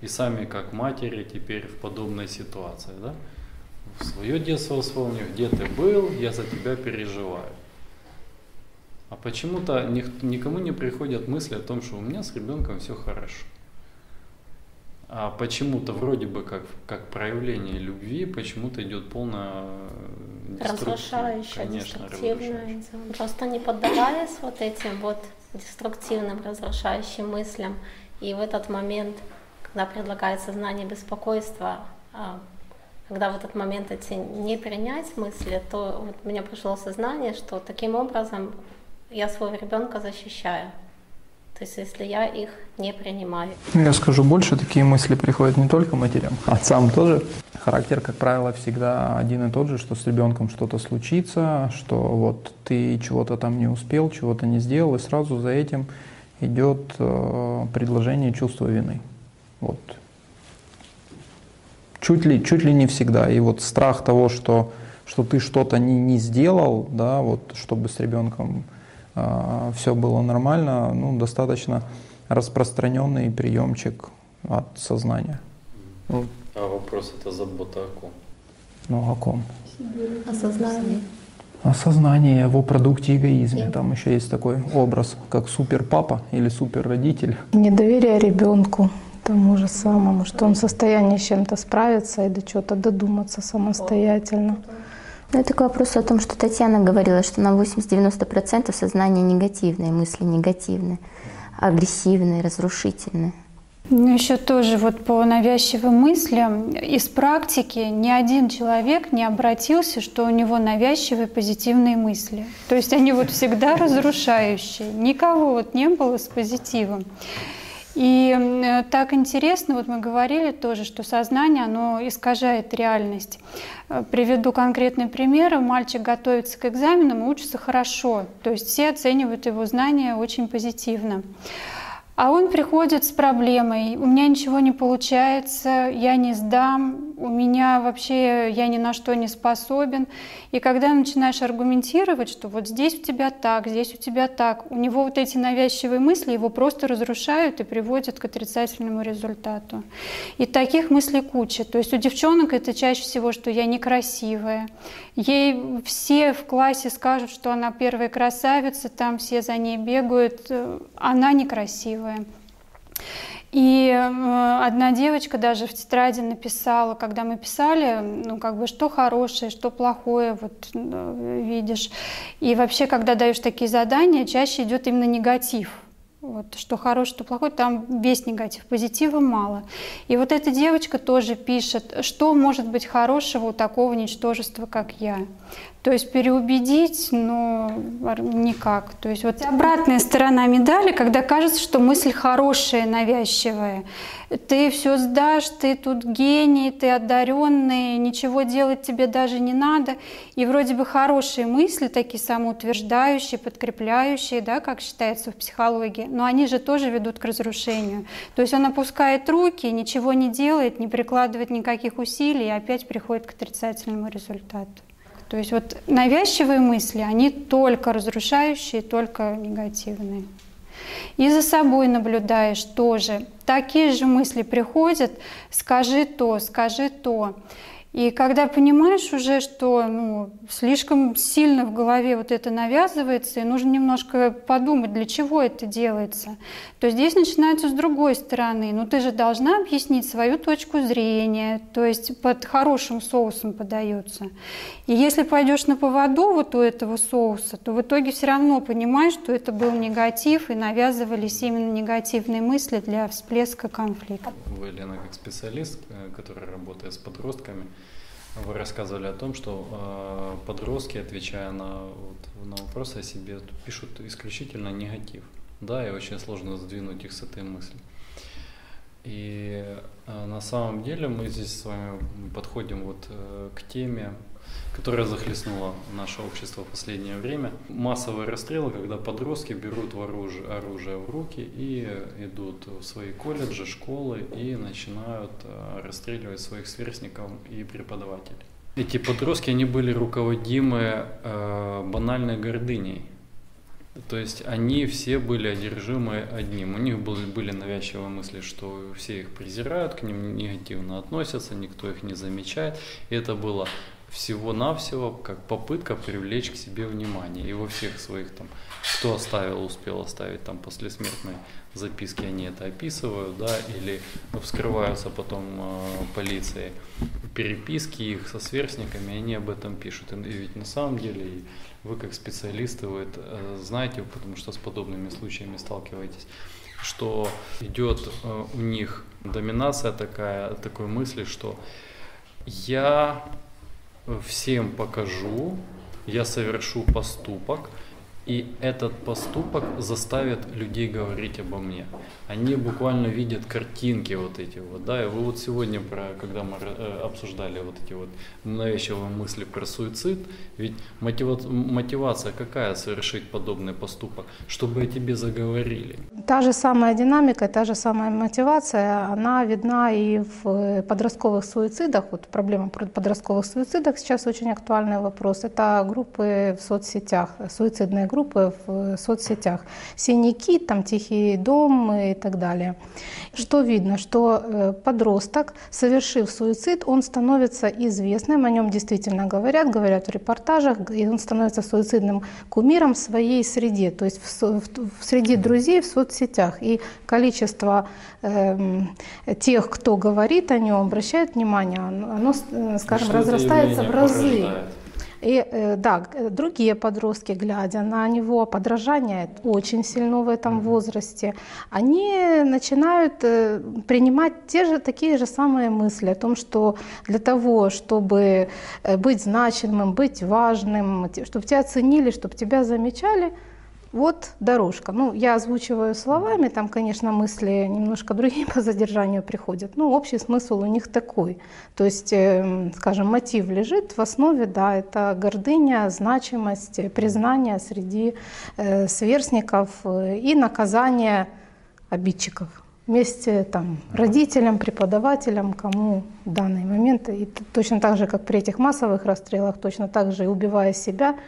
и сами как матери теперь в подобной ситуации, да. В свое детство вспомни, где ты был, я за тебя переживаю. А почему-то никому не приходят мысли о том, что у меня с ребенком все хорошо а почему-то вроде бы как, как проявление любви, почему-то идет полная разрушающая, Конечно, деструктивная. Просто не поддаваясь вот этим вот деструктивным, разрушающим мыслям, и в этот момент, когда предлагает сознание беспокойства, а, когда в этот момент эти не принять мысли, то вот мне пришло сознание, что таким образом я своего ребенка защищаю. Есть если я их не принимаю. Ну, я скажу больше, такие мысли приходят не только матерям, отцам тоже. Характер, как правило, всегда один и тот же, что с ребенком что-то случится, что вот ты чего-то там не успел, чего-то не сделал, и сразу за этим идет э, предложение чувства вины. Вот. Чуть ли, чуть ли не всегда. И вот страх того, что, что ты что-то не, не сделал, да, вот, чтобы с ребенком все было нормально, ну, достаточно распространенный приемчик от сознания. А вопрос это забота о ком? Ну о ком? Осознание. Осознание его продукте эгоизме. Там еще есть такой образ, как суперпапа или суперродитель. Недоверие ребенку тому же самому, что он в состоянии с чем-то справиться и до чего-то додуматься самостоятельно. Ну, это такой вопрос о том, что Татьяна говорила, что на 80-90% сознание негативное, мысли негативные, агрессивные, разрушительные. Ну, еще тоже вот по навязчивым мыслям из практики ни один человек не обратился, что у него навязчивые позитивные мысли. То есть они вот всегда разрушающие. Никого вот не было с позитивом. И так интересно, вот мы говорили тоже, что сознание, оно искажает реальность. Э, приведу конкретный пример. Мальчик готовится к экзаменам и учится хорошо. То есть все оценивают его знания очень позитивно. А он приходит с проблемой, у меня ничего не получается, я не сдам, у меня вообще, я ни на что не способен. И когда начинаешь аргументировать, что вот здесь у тебя так, здесь у тебя так, у него вот эти навязчивые мысли его просто разрушают и приводят к отрицательному результату. И таких мыслей куча. То есть у девчонок это чаще всего, что я некрасивая. Ей все в классе скажут, что она первая красавица, там все за ней бегают, она некрасивая красивые. И одна девочка даже в тетради написала, когда мы писали, ну как бы что хорошее, что плохое, вот э, видишь. И вообще, когда даешь такие задания, чаще идет именно негатив. Вот, что хорошее, что плохое, там весь негатив, позитива мало. И вот эта девочка тоже пишет, что может быть хорошего у такого ничтожества, как я. То есть переубедить, но никак. То есть вот обратная сторона медали, когда кажется, что мысль хорошая, навязчивая. Ты все сдашь, ты тут гений, ты одаренный, ничего делать тебе даже не надо. И вроде бы хорошие мысли, такие самоутверждающие, подкрепляющие, да, как считается в психологии, но они же тоже ведут к разрушению. То есть он опускает руки, ничего не делает, не прикладывает никаких усилий и опять приходит к отрицательному результату. То есть вот навязчивые мысли, они только разрушающие, только негативные. И за собой наблюдаешь тоже. Такие же мысли приходят, скажи то, скажи то. И когда понимаешь уже, что ну, слишком сильно в голове вот это навязывается, и нужно немножко подумать, для чего это делается, то здесь начинается с другой стороны. Ну ты же должна объяснить свою точку зрения, то есть под хорошим соусом подается. И если пойдешь на поводу вот у этого соуса, то в итоге все равно понимаешь, что это был негатив, и навязывались именно негативные мысли для всплеска конфликта. Вы, Лена, как специалист, э, который работает с подростками, вы рассказывали о том, что э, подростки, отвечая на, вот, на вопросы о себе, пишут исключительно негатив. Да, и очень сложно сдвинуть их с этой мысли. И э, на самом деле мы здесь с вами подходим вот э, к теме которая захлестнула наше общество в последнее время. Массовые расстрелы, когда подростки берут оружие, оружие в руки и идут в свои колледжи, школы и начинают э, расстреливать своих сверстников и преподавателей. Эти подростки, они были руководимы э, банальной гордыней. То есть они все были одержимы одним. У них были, были навязчивые мысли, что все их презирают, к ним негативно относятся, никто их не замечает. И это было всего-навсего как попытка привлечь к себе внимание. И во всех своих там, кто оставил, успел оставить там послесмертные записки, они это описывают, да, или вскрываются потом э, полицией переписки их со сверстниками, они об этом пишут. И ведь на самом деле вы как специалисты, вы это э, знаете, потому что с подобными случаями сталкиваетесь, что идет э, у них доминация такая, такой мысли, что я всем покажу, я совершу поступок, и этот поступок заставит людей говорить обо мне. Они буквально видят картинки вот эти вот, да, и вы вот сегодня, про, когда мы э, обсуждали вот эти вот навязчивые мысли про суицид, ведь мотива, мотивация какая совершить подобный поступок, чтобы о тебе заговорили. Та же самая динамика, та же самая мотивация, она видна и в подростковых суицидах. Вот проблема подростковых суицидах сейчас очень актуальный вопрос. Это группы в соцсетях, суицидные в соцсетях. «Синий кит», там «Тихий дом» и так далее. Что видно? Что подросток, совершив суицид, он становится известным, о нем действительно говорят, говорят в репортажах, и он становится суицидным кумиром в своей среде, то есть в, в, в среди друзей в соцсетях. И количество э, тех, кто говорит о нем, обращает внимание, оно, скажем, Что разрастается в разы. Порождает? И э, да, другие подростки, глядя на него, подражание очень сильно в этом возрасте, они начинают э, принимать те же, такие же самые мысли о том, что для того, чтобы э, быть значимым, быть важным, чтобы тебя оценили, чтобы тебя замечали – вот дорожка. Ну, я озвучиваю словами, там, конечно, мысли немножко другие по задержанию приходят. Ну, общий смысл у них такой. То есть, эм, скажем, мотив лежит в основе, да, это гордыня, значимость, признание среди э, сверстников э, и наказание обидчиков вместе там, родителям, преподавателям, кому в данный момент. И точно так же, как при этих массовых расстрелах, точно так же и убивая себя –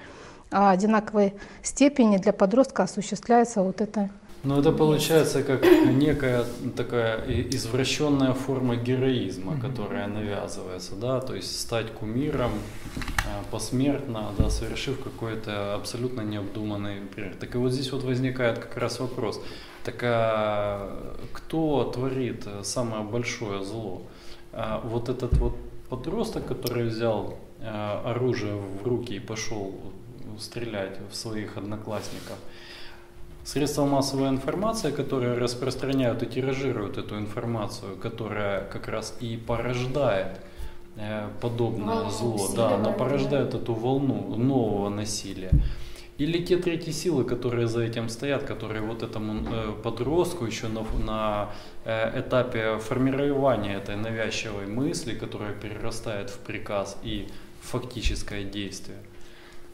одинаковой степени для подростка осуществляется вот это ну, это получается как некая такая извращенная форма героизма, которая навязывается, да, то есть стать кумиром а, посмертно, да, совершив какой-то абсолютно необдуманный пример. Так и вот здесь вот возникает как раз вопрос, так а кто творит самое большое зло? А вот этот вот подросток, который взял а, оружие в руки и пошел стрелять в своих одноклассников. Средства массовой информации, которые распространяют и тиражируют эту информацию, которая как раз и порождает э, подобное волну зло, да, она порождает эту волну нового насилия. Или те третьи силы, которые за этим стоят, которые вот этому э, подростку еще на, на э, этапе формирования этой навязчивой мысли, которая перерастает в приказ и фактическое действие –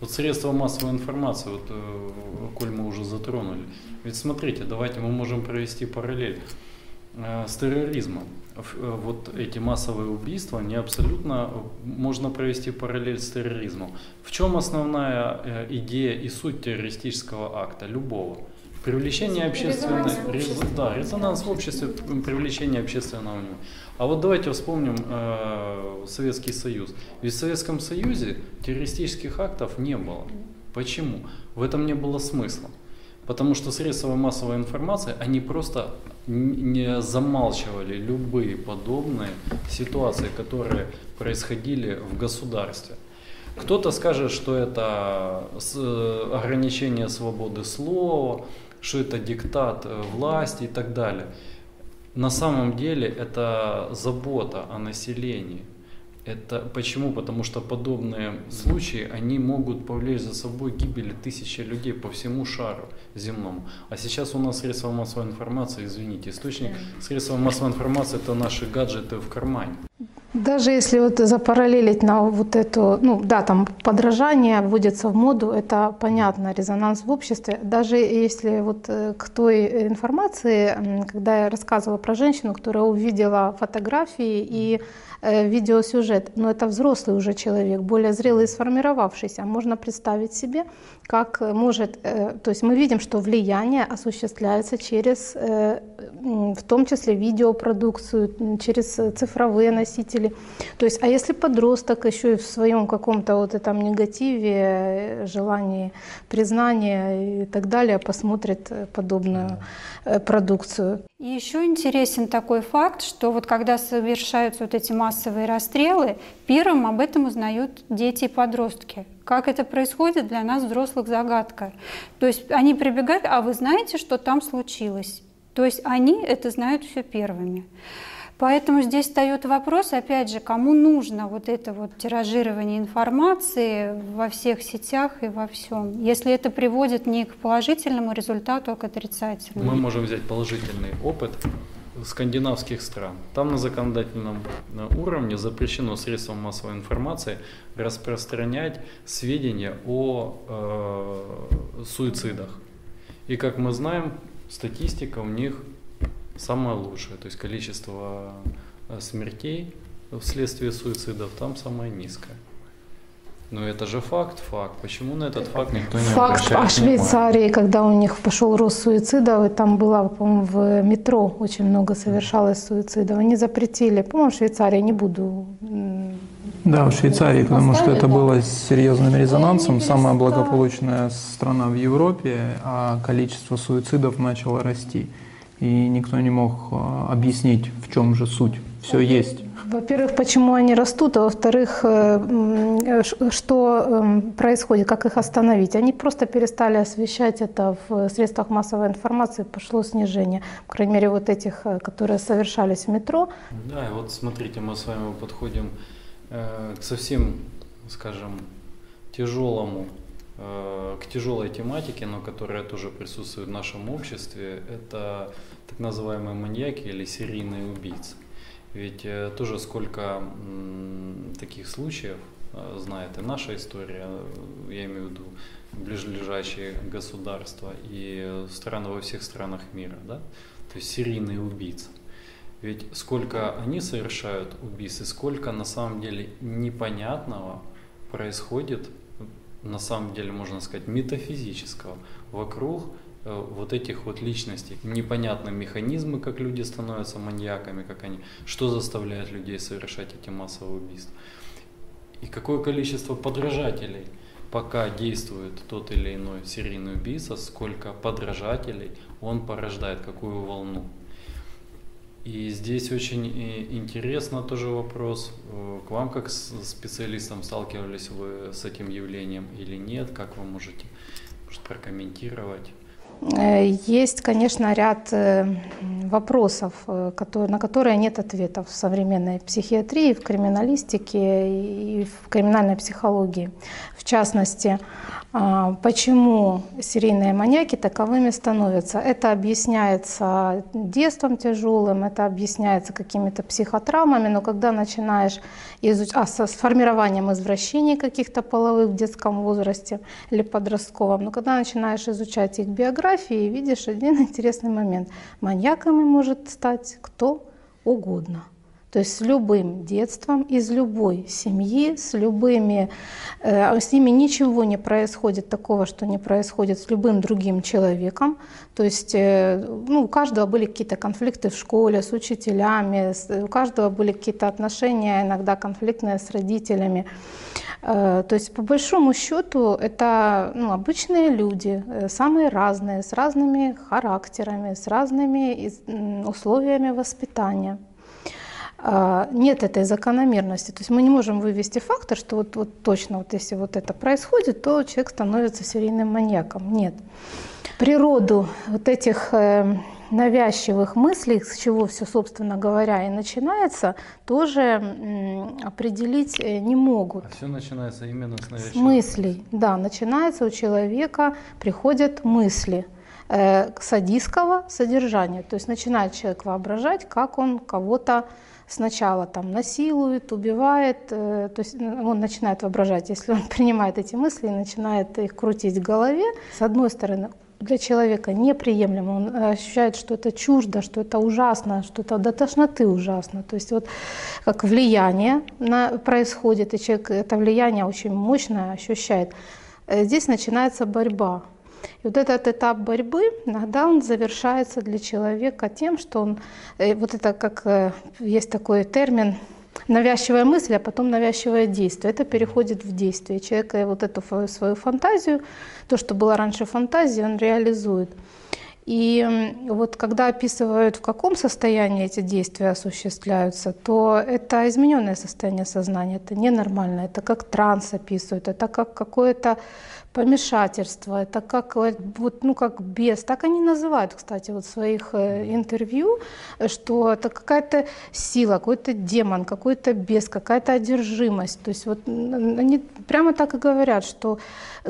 вот средства массовой информации, вот, э, коль мы уже затронули. Ведь смотрите, давайте мы можем провести параллель э, с терроризмом. Э, вот эти массовые убийства, они абсолютно можно провести параллель с терроризмом. В чем основная идея и суть террористического акта, любого? Привлечение общественной... Резонанс да, резонанс в обществе, привлечение общественного внимания. А вот давайте вспомним э, Советский Союз. Ведь в Советском Союзе террористических актов не было. Почему? В этом не было смысла. Потому что средства массовой информации, они просто не замалчивали любые подобные ситуации, которые происходили в государстве. Кто-то скажет, что это ограничение свободы слова, что это диктат э, власти и так далее. На самом деле это забота о населении. Это почему? Потому что подобные случаи, они могут повлечь за собой гибель тысячи людей по всему шару земному. А сейчас у нас средства массовой информации, извините, источник средства массовой информации это наши гаджеты в кармане. Даже если вот запараллелить на вот эту, ну да, там подражание вводится в моду, это понятно, резонанс в обществе. Даже если вот э, к той информации, когда я рассказывала про женщину, которая увидела фотографии и Э, видеосюжет, но это взрослый уже человек, более зрелый и сформировавшийся. Можно представить себе, как может, э, то есть мы видим, что влияние осуществляется через, э, в том числе видеопродукцию, через цифровые носители. То есть, а если подросток еще и в своем каком-то вот этом негативе, желании признания и так далее посмотрит подобную продукцию. И еще интересен такой факт, что вот когда совершаются вот эти массовые расстрелы, первым об этом узнают дети и подростки. Как это происходит, для нас, взрослых, загадка. То есть они прибегают, а вы знаете, что там случилось? То есть они это знают все первыми. Поэтому здесь встает вопрос, опять же, кому нужно вот это вот тиражирование информации во всех сетях и во всем, если это приводит не к положительному результату, а к отрицательному. Мы можем взять положительный опыт скандинавских стран. Там на законодательном уровне запрещено средствам массовой информации распространять сведения о э, суицидах. И как мы знаем, статистика у них самое лучшее, то есть количество э, смертей вследствие суицидов там самое низкое. Ну это же факт, факт. Почему на этот факт никто не Факт обращает о Швейцарии, когда у них пошел рост суицидов, и там было, по-моему, в метро очень много совершалось суицидов. Они запретили, по-моему, в Швейцарии, не буду Да, в Швейцарии, потому что это было с серьезным резонансом. Самая благополучная страна в Европе, а количество суицидов начало расти. И никто не мог а, объяснить, в чем же суть. Все есть. Во-первых, почему они растут, а во-вторых, э, ш- что эм, происходит, как их остановить. Они просто перестали освещать это в средствах массовой информации, пошло снижение. По крайней мере, вот этих, э, которые совершались в метро. Да, и вот смотрите, мы с вами подходим э, к совсем, скажем, тяжелому, э, к тяжелой тематике, но которая тоже присутствует в нашем обществе. Это так называемые маньяки или серийные убийцы. Ведь э, тоже сколько таких случаев э, знает и наша история, э, я имею в виду ближайшие государства и страны во всех странах мира, да? то есть серийные убийцы. Ведь сколько они совершают убийств, и сколько на самом деле непонятного происходит, на самом деле можно сказать метафизического, вокруг вот этих вот личностей. Непонятны механизмы, как люди становятся маньяками, как они, что заставляет людей совершать эти массовые убийства. И какое количество подражателей, пока действует тот или иной серийный убийца, сколько подражателей он порождает, какую волну. И здесь очень э, интересно тоже вопрос э, к вам, как специалистам, сталкивались вы с этим явлением или нет, как вы можете может, прокомментировать? Э, Есть, конечно, ряд э, вопросов, э, на которые нет ответов в современной психиатрии, в криминалистике и в криминальной психологии. В частности, а, почему серийные маньяки таковыми становятся? Это объясняется детством тяжелым, это объясняется какими-то психотравмами, но когда начинаешь изучать, а, с формированием извращений каких-то половых в детском возрасте или подростковом, но когда начинаешь изучать их биографии, видишь один интересный момент. Маньяками может стать кто угодно. То есть с любым детством, из любой семьи, с любыми, э, с ними ничего не происходит такого, что не происходит с любым другим человеком. То есть э, ну, у каждого были какие-то конфликты в школе с учителями, с- у каждого были какие-то отношения, иногда конфликтные с родителями. Э, То есть по большому счету это ну, обычные люди, э, самые разные, с разными характерами, с разными из- условиями воспитания. А, Нет этой закономерности. То есть мы не можем вывести фактор, что вот, вот точно вот если вот это происходит, то человек становится серийным маньяком. Нет. Природу вот этих э, навязчивых мыслей, с чего все, собственно говоря, и начинается, тоже определить э, не могут. Все начинается именно с С навязчивых мыслей, да, начинается у человека, приходят мысли э, садистского содержания. То есть начинает человек воображать, как он кого-то сначала там насилует, убивает, э, то есть он начинает воображать, если он принимает эти мысли и начинает их крутить в голове, с одной стороны, для человека неприемлемо, он э, ощущает, что это чуждо, что это ужасно, что это до тошноты ужасно. То есть вот как влияние на, происходит, и человек это влияние очень мощное ощущает. Э, Здесь начинается борьба. И вот этот этап борьбы, иногда он завершается для человека тем, что он, э, вот это как э, есть такой термин, навязчивая мысль, а потом навязчивое действие. Это переходит в действие. Человек э, вот эту свою фантазию, то, что было раньше фантазией, он реализует. И вот когда описывают, в каком состоянии эти действия осуществляются, то это измененное состояние сознания, это ненормально, это как транс описывают, это как какое-то помешательство, это как, э, вот, ну, как бес, так они называют, кстати, вот в своих э, интервью, э, что это какая-то сила, какой-то демон, какой-то бес, какая-то одержимость. То есть вот они прямо так и говорят, что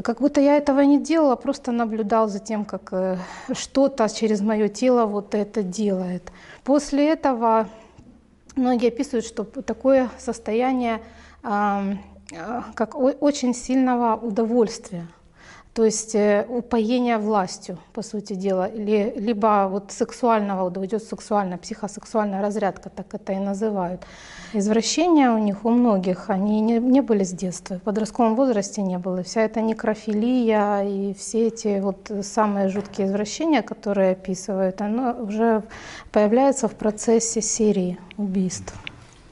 как будто я этого не делала, просто наблюдал за тем, как э, что-то через мое тело вот это делает. После этого многие описывают, что такое состояние а, как о- очень сильного удовольствия. То есть э, упоение властью, по сути дела, или, либо вот сексуального, идет сексуальная, психосексуальная разрядка, так это и называют. Извращения у них, у многих, они не, не были с детства, в подростковом возрасте не было. Вся эта некрофилия и все эти вот самые жуткие извращения, которые описывают, оно уже появляется в процессе серии убийств.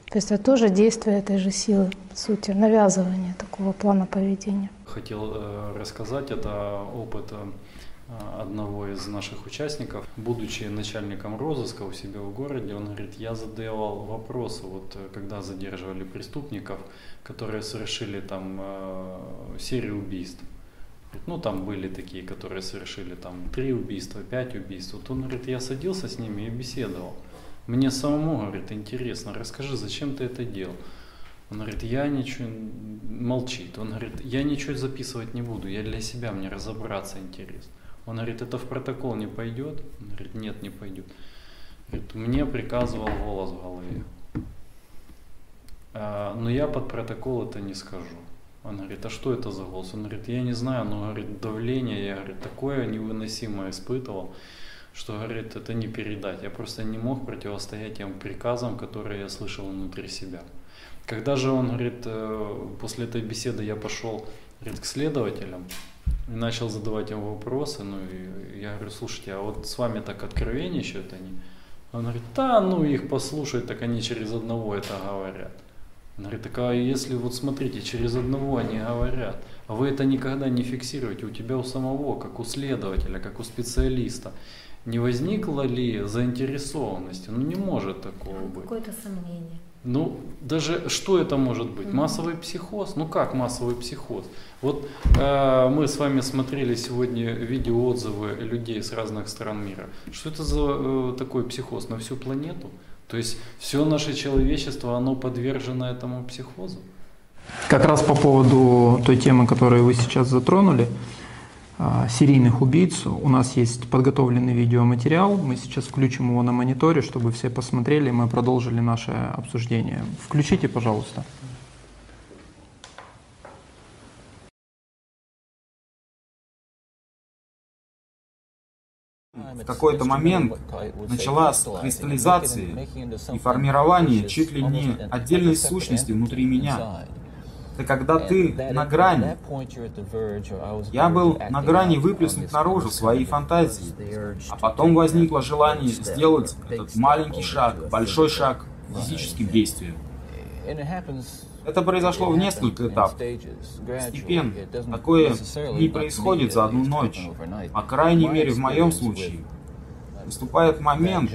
То есть это тоже действие этой же силы, по сути, навязывание такого плана поведения. Хотел э, рассказать, это опыт э, одного из наших участников. Будучи начальником розыска у себя в городе, он говорит, я задавал вопросы, вот э, когда задерживали преступников, которые совершили там серию убийств. Ну, там были такие, которые совершили там три убийства, пять убийств. Вот он говорит, я садился с ними и беседовал. Мне самому, говорит, интересно, расскажи, зачем ты это делал? Он говорит, я ничего, молчит. Он говорит, я ничего записывать не буду, я для себя, мне разобраться интересно. Он говорит, это в протокол не пойдет? Он говорит, нет, не пойдет. Говорит, мне приказывал голос в голове. А, но я под протокол это не скажу. Он говорит, а что это за голос? Он говорит, я не знаю, но говорит, давление, я говорит, такое невыносимое испытывал, что говорит, это не передать. Я просто не мог противостоять тем приказам, которые я слышал внутри себя. Когда же он говорит, э, после этой беседы я пошел говорит, к следователям и начал задавать им вопросы, ну и я говорю, слушайте, а вот с вами так откровенничают они? Он говорит, да, ну их послушать, так они через одного это говорят. Он говорит, так а если вот смотрите, через одного они говорят, а вы это никогда не фиксируете, у тебя у самого, как у следователя, как у специалиста, не возникла ли заинтересованности? Ну не может такого быть. Какое-то сомнение. Ну, даже что это может быть? Массовый психоз? Ну как массовый психоз? Вот э, мы с вами смотрели сегодня видеоотзывы людей с разных стран мира. Что это за э, такой психоз на всю планету? То есть все наше человечество, оно подвержено этому психозу? Как раз по поводу той темы, которую вы сейчас затронули, серийных убийц. У нас есть подготовленный видеоматериал. Мы сейчас включим его на мониторе, чтобы все посмотрели, мы продолжили наше обсуждение. Включите, пожалуйста. В какой-то момент началась кристаллизация и формирование чуть ли не отдельной сущности внутри меня. Это когда ты на грани. Я был на грани выплеснуть наружу свои фантазии. А потом возникло желание сделать этот маленький шаг, большой шаг физическим действием. Это произошло в несколько этапов. Постепенно. Такое не происходит за одну ночь. По крайней мере, в моем случае. Наступает момент,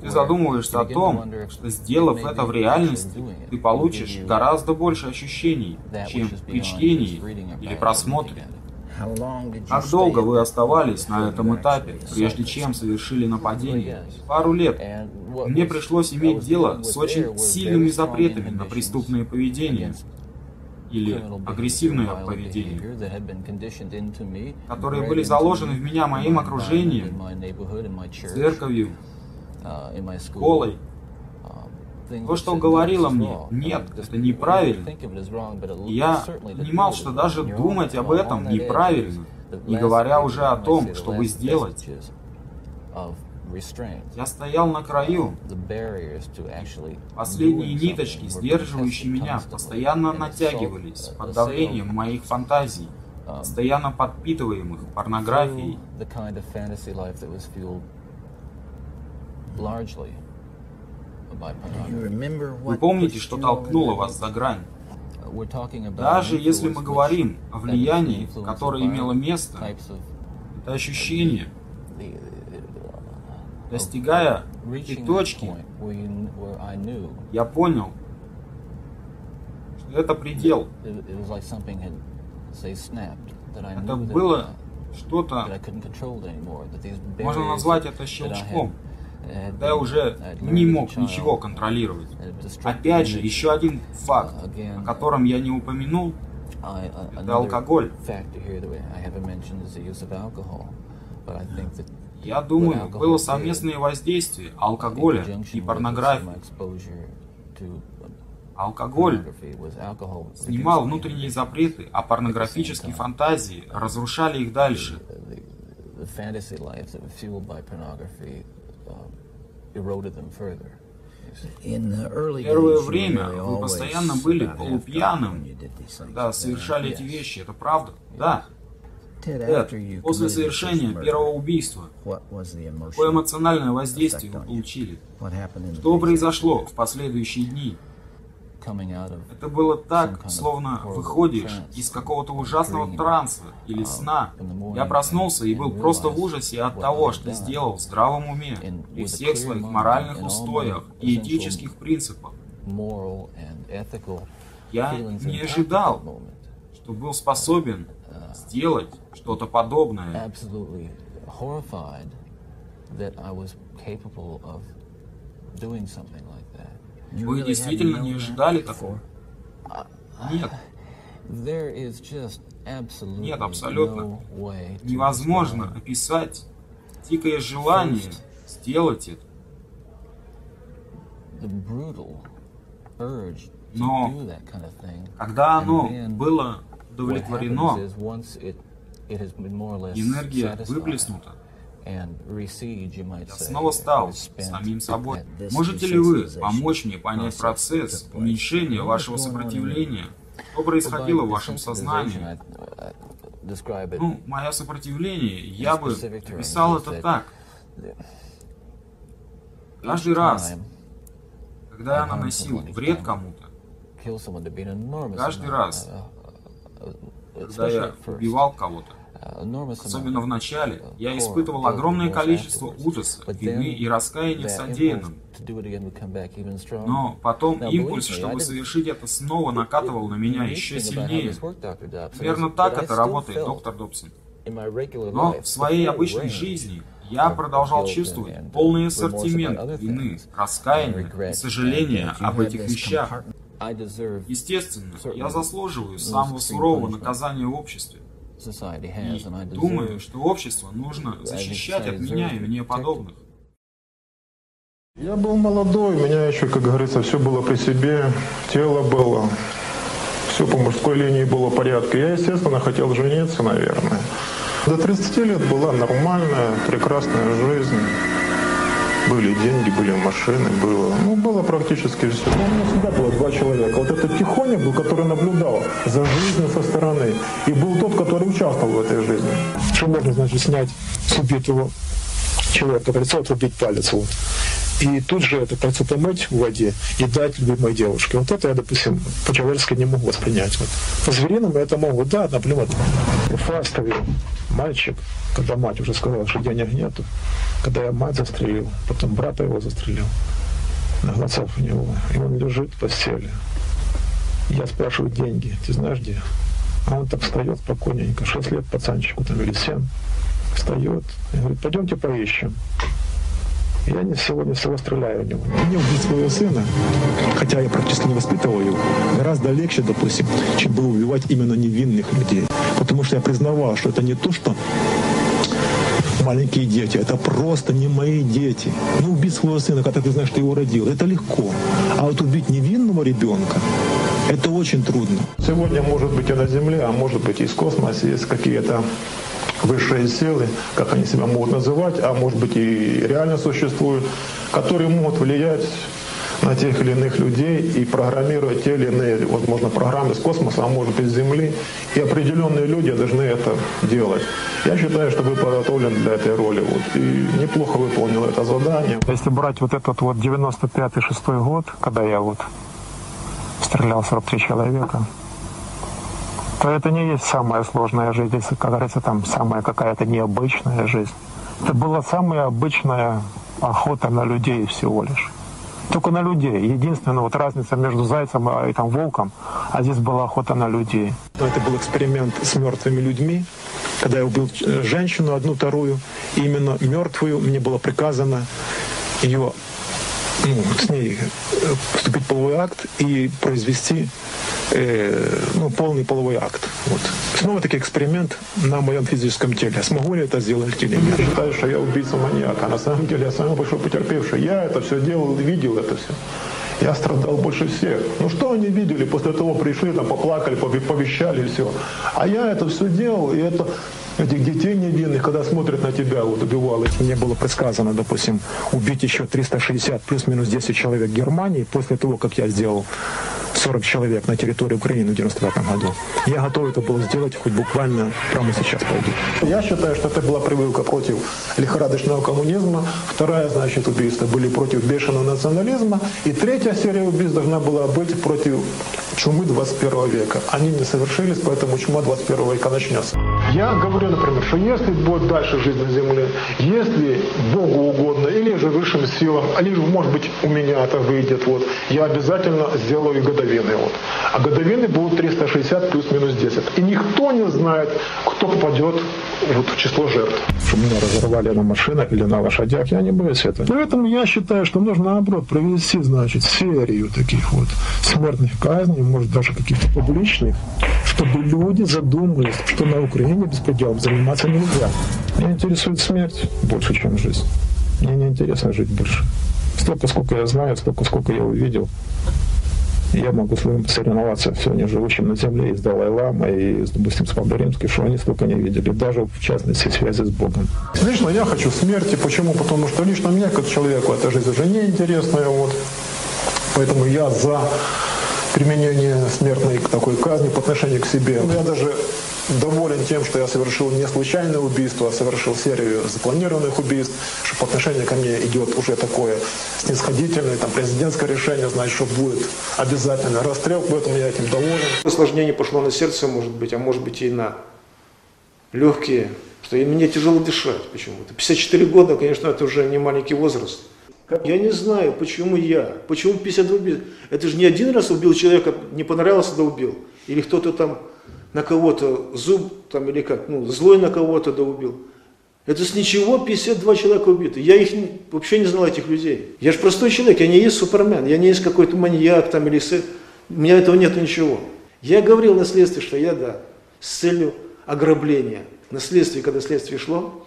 ты задумываешься о том, что сделав это в реальности, ты получишь гораздо больше ощущений, чем при чтении или просмотре. Как долго вы оставались на этом этапе, прежде чем совершили нападение? Пару лет. Мне пришлось иметь дело с очень сильными запретами на преступное поведение или агрессивное поведение, которые были заложены в меня моим окружением, церковью, школой. То, что говорило мне, нет, это неправильно. я понимал, что даже думать об этом неправильно, не говоря уже о том, чтобы сделать. Я стоял на краю. Последние ниточки, сдерживающие меня, постоянно натягивались под давлением моих фантазий, постоянно подпитываемых порнографией. Вы помните, что толкнуло вас за грань? Даже если мы говорим о влиянии, которое имело место, это ощущение, достигая этой точки, я понял, что это предел. Это было что-то, можно назвать это щелчком когда я уже не мог ничего контролировать. Опять же, еще один факт, о котором я не упомянул, это алкоголь. Я думаю, было совместное воздействие алкоголя и порнографии. Алкоголь снимал внутренние запреты, а порнографические фантазии разрушали их дальше. the fantasy life that was fueled by pornography um, eroded them further. In the early Первое время вы always постоянно были полупьяным, когда совершали эти вещи. Это правда? Да. You после совершения первого убийства, какое эмоциональное воздействие вы получили? Что произошло в последующие дни? Это было так, словно выходишь из какого-то ужасного транса или um, сна. Я проснулся и был просто в ужасе от того, что сделал в здравом уме, a всех своих моральных устоях и этических принципах. Я не ожидал, что был способен сделать что-то подобное. that I was capable of doing something like Вы действительно не ожидали такого? Нет, нет, абсолютно. Невозможно описать дикое желание сделать это. Но когда оно было удовлетворено, энергия выплеснута, я снова стал самим собой. Можете ли вы помочь мне понять процесс уменьшения вашего сопротивления? Что происходило в вашем сознании? Ну, мое сопротивление, я бы описал это так. Каждый раз, когда я наносил вред кому-то, каждый раз, uh, uh, когда я убивал кого-то, uh, особенно amount в начале, of я испытывал огромное количество ужаса, вины и раскаяния в содеянном. Но потом импульс, чтобы совершить это снова, накатывал на меня еще сильнее. is так это работает, доктор Добсон. Но в своей обычной жизни я продолжал чувствовать полный ассортимент вины, раскаяния и сожаления об этих вещах. Естественно, я заслуживаю самого сурового наказания в обществе. Society И has, and I думаю, что общество нужно защищать от меня и мне подобных. Я был молодой, у меня еще, как говорится, все было при себе, тело было, все по мужской линии было в порядке. Я, естественно, хотел жениться, наверное. До 30 лет была нормальная, прекрасная жизнь. Были деньги, были машины, было, ну, было практически все. Но у меня всегда было два человека. Вот этот тихоня был, который наблюдал за жизнью со стороны. И был тот, который участвовал в этой жизни. Что можно, значит, снять с убитого человека кольцо, отрубить палец. Вот. И тут же это кольцо помыть в воде и дать любимой девушке. Вот это я, допустим, по-человечески не могу воспринять. Вот. По-звериному это могу, да, например, Уфа оставил мальчик, когда мать уже сказала, что денег нету. Когда я мать застрелил, потом брата его застрелил на глазах у него. И он лежит в постели. Я спрашиваю деньги, ты знаешь где? А он так встает спокойненько, 6 лет пацанчику там или 7. Встает и говорит, пойдемте поищем. Я не сегодня всего стреляю в него. Мне убить своего сына, хотя я практически не воспитывал его, гораздо легче, допустим, чем было убивать именно невинных людей. Потому что я признавал, что это не то, что маленькие дети, это просто не мои дети. Ну, убить своего сына, когда ты знаешь, что его родил, это легко. А вот убить невинного ребенка, это очень трудно. Сегодня, может быть, и на Земле, а может быть, и из космоса есть какие-то высшие силы, как они себя могут называть, а может быть и реально существуют, которые могут влиять на тех или иных людей и программировать те или иные, возможно, программы с космоса, а может быть, с Земли. И определенные люди должны это делать. Я считаю, что вы подготовлены для этой роли. Вот, и неплохо выполнил это задание. Если брать вот этот вот 95-6 год, когда я вот стрелял 43 человека, то это не есть самая сложная жизнь, если, как говорится, там самая какая-то необычная жизнь. Это была самая обычная охота на людей всего лишь. Только на людей. Единственная вот разница между зайцем и там, волком, а здесь была охота на людей. Это был эксперимент с мертвыми людьми, когда я убил э, женщину, одну вторую, и именно мертвую мне было приказано ее, ну, с ней э, вступить в половой акт и произвести э, ну, полный половой акт. Вот. Снова таки эксперимент на моем физическом теле. Смогу ли это сделать или нет? Я считаю, что я убийца маньяка. На самом деле я самый большой потерпевший. Я это все делал, видел это все. Я страдал больше всех. Ну что они видели? После того пришли, там поплакали, повещали и все. А я это все делал, и это этих детей невинных, когда смотрят на тебя, вот убивал. Мне было предсказано, допустим, убить еще 360 плюс-минус 10 человек в Германии после того, как я сделал 40 человек на территории Украины в 95 году. Я готов это был сделать хоть буквально прямо сейчас пойду. Я считаю, что это была прививка против лихорадочного коммунизма. Вторая, значит, убийства были против бешеного национализма. И третья серия убийств должна была быть против чумы 21 века. Они не совершились, поэтому чума 21 века начнется. Я говорю, например, что если будет дальше жизнь на Земле, если Богу угодно, или же высшим силам, или, может быть, у меня это выйдет, вот, я обязательно сделаю годовины. Вот. А годовины будут 360 плюс-минус 10. И никто не знает, кто попадет вот, в число жертв. Что меня разорвали на машинах или на лошадях, я не боюсь этого. Поэтому я считаю, что нужно, наоборот, провести, значит, серию таких вот смертных казней, может, даже каких-то публичных, чтобы люди задумались, что на Украине заниматься нельзя. Меня интересует смерть больше, чем жизнь. Мне не интересно жить больше. Столько, сколько я знаю, столько, сколько я увидел, я могу соревноваться сегодня живущим на земле и с Далай-Ламой, и, допустим, с Папой Римским, что они столько не видели, даже в частности связи с Богом. Лично я хочу смерти. Почему? Потому что лично мне, как человеку, эта жизнь уже неинтересная. Вот. Поэтому я за применение смертной такой казни по отношению к себе. Я даже доволен тем, что я совершил не случайное убийство, а совершил серию запланированных убийств, что по отношению ко мне идет уже такое снисходительное, там, президентское решение, значит, что будет обязательно расстрел, поэтому я этим доволен. Осложнение пошло на сердце, может быть, а может быть и на легкие, что и мне тяжело дышать почему-то. 54 года, конечно, это уже не маленький возраст. Я не знаю, почему я, почему 52 убил. Это же не один раз убил человека, не понравился, да убил. Или кто-то там на кого-то зуб там или как, ну, злой на кого-то да убил. Это с ничего 52 человека убиты. Я их вообще не знал, этих людей. Я же простой человек, я не есть супермен, я не есть какой-то маньяк там или... У меня этого нет ничего. Я говорил на следствии, что я, да, с целью ограбления. На следствии, когда следствие шло,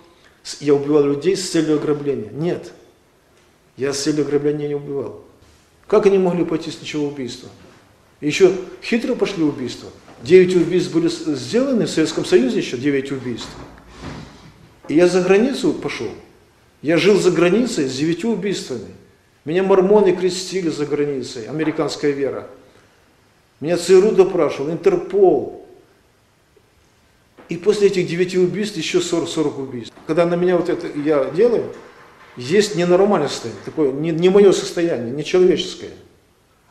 я убивал людей с целью ограбления. Нет. Я с целью ограбления не убивал. Как они могли пойти с ничего убийства? Еще хитро пошли убийства. Девять убийств были сделаны в Советском Союзе еще, девять убийств. И я за границу пошел. Я жил за границей с девятью убийствами. Меня мормоны крестили за границей, американская вера. Меня ЦРУ допрашивал, Интерпол. И после этих девяти убийств еще 40, 40 убийств. Когда на меня вот это я делаю, есть ненормальное состояние, такое не, не мое состояние, не человеческое.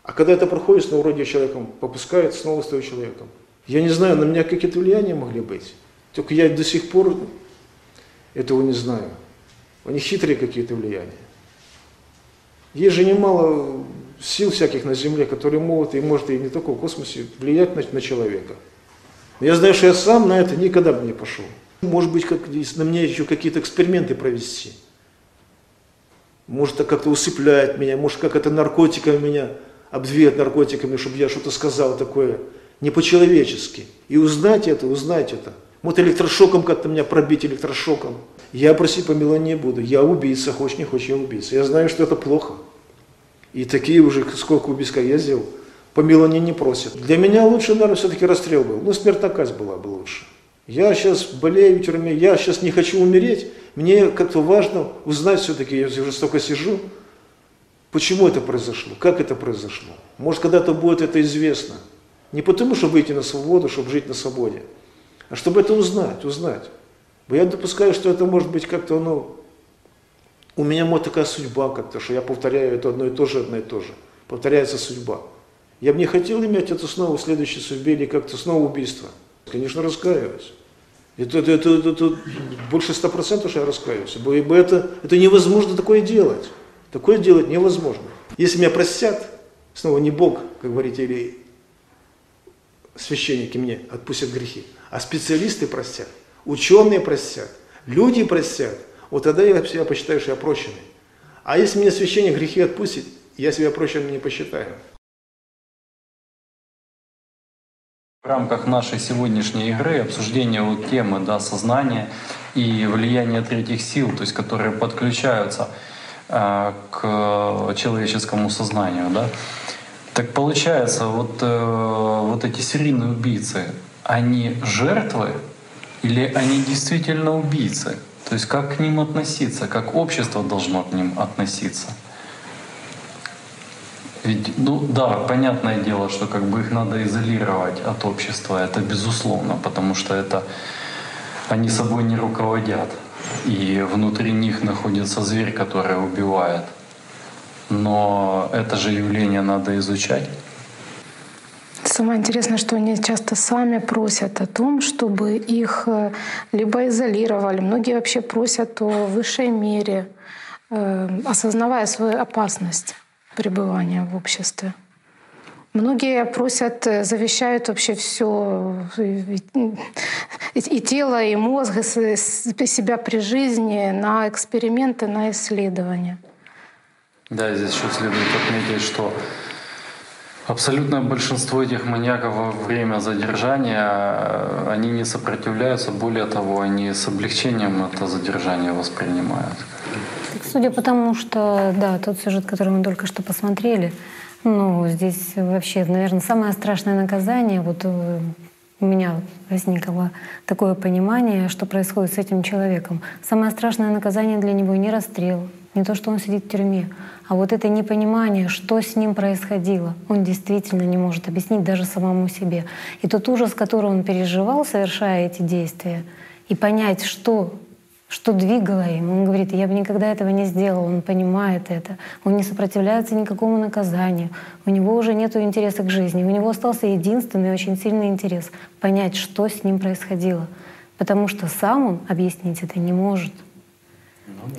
А когда это проходит, снова вроде человеком попускает, снова стою человеком. Я не знаю, на меня какие-то влияния могли быть. Только я до сих пор этого не знаю. Они хитрые какие-то влияния. Есть же немало сил всяких на Земле, которые могут, и может и не только в космосе, влиять на, на человека. Но я знаю, что я сам на это никогда бы не пошел. Может быть, как, на мне еще какие-то эксперименты провести. Может, это как-то усыпляет меня, может, как это наркотиками меня обдвигает наркотиками, чтобы я что-то сказал такое не по-человечески. И узнать это, узнать это. Вот электрошоком как-то меня пробить электрошоком. Я просить помилования не буду. Я убийца, хочешь не хочешь, я убийца. Я знаю, что это плохо. И такие уже, сколько убийств, я сделал, помилования не просят. Для меня лучше, наверное, все-таки расстрел был. Ну, смертная казнь была бы лучше. Я сейчас болею в тюрьме, я сейчас не хочу умереть. Мне как-то важно узнать все-таки, я уже столько сижу, почему это произошло, как это произошло. Может, когда-то будет это известно. Не потому, чтобы выйти на свободу, чтобы жить на свободе, а чтобы это узнать, узнать. Я допускаю, что это может быть как-то, ну, у меня вот такая судьба как-то, что я повторяю это одно и то же, одно и то же. Повторяется судьба. Я бы не хотел иметь это снова в следующей судьбе или как-то снова убийство. Конечно, раскаиваюсь. Это, это, это, это, это больше ста процентов, что я раскаиваюсь. Ибо это, это невозможно такое делать. Такое делать невозможно. Если меня простят, снова не Бог, как говорите, или священники мне отпустят грехи, а специалисты простят, ученые простят, люди простят, вот тогда я себя посчитаю, что я прощенный. А если меня священник грехи отпустит, я себя прощенным не посчитаю. В рамках нашей сегодняшней игры обсуждения вот темы да, сознания и влияния третьих сил, то есть которые подключаются э, к человеческому сознанию, да. Так получается, вот, э, вот эти серийные убийцы, они жертвы или они действительно убийцы? То есть как к ним относиться, как общество должно к ним относиться? Ведь, ну да, понятное дело, что как бы их надо изолировать от общества, это безусловно, потому что это они собой не руководят. И внутри них находится зверь, который убивает. Но это же явление надо изучать. Самое интересное, что они часто сами просят о том, чтобы их э, либо изолировали. Многие вообще просят о высшей мере, э, осознавая свою опасность пребывания в обществе. Многие просят, э, завещают вообще все, и, и тело, и мозг, и себя при жизни на эксперименты, на исследования. Да, здесь еще следует отметить, что Абсолютное большинство этих маньяков во время задержания, они не сопротивляются, более того, они с облегчением это задержание воспринимают. Судя по тому, что, да, тот сюжет, который мы только что посмотрели, ну, здесь вообще, наверное, самое страшное наказание, вот э, у меня возникло такое понимание, что происходит с этим человеком. Самое страшное наказание для него не расстрел, не то, что он сидит в тюрьме, а вот это непонимание, что с ним происходило, он действительно не может объяснить даже самому себе. И тот ужас, который он переживал, совершая эти действия, и понять, что что двигало им. Он говорит, я бы никогда этого не сделал, он понимает это. Он не сопротивляется никакому наказанию. У него уже нет интереса к жизни. У него остался единственный очень сильный интерес — понять, что с ним происходило. Потому что сам он объяснить это не может.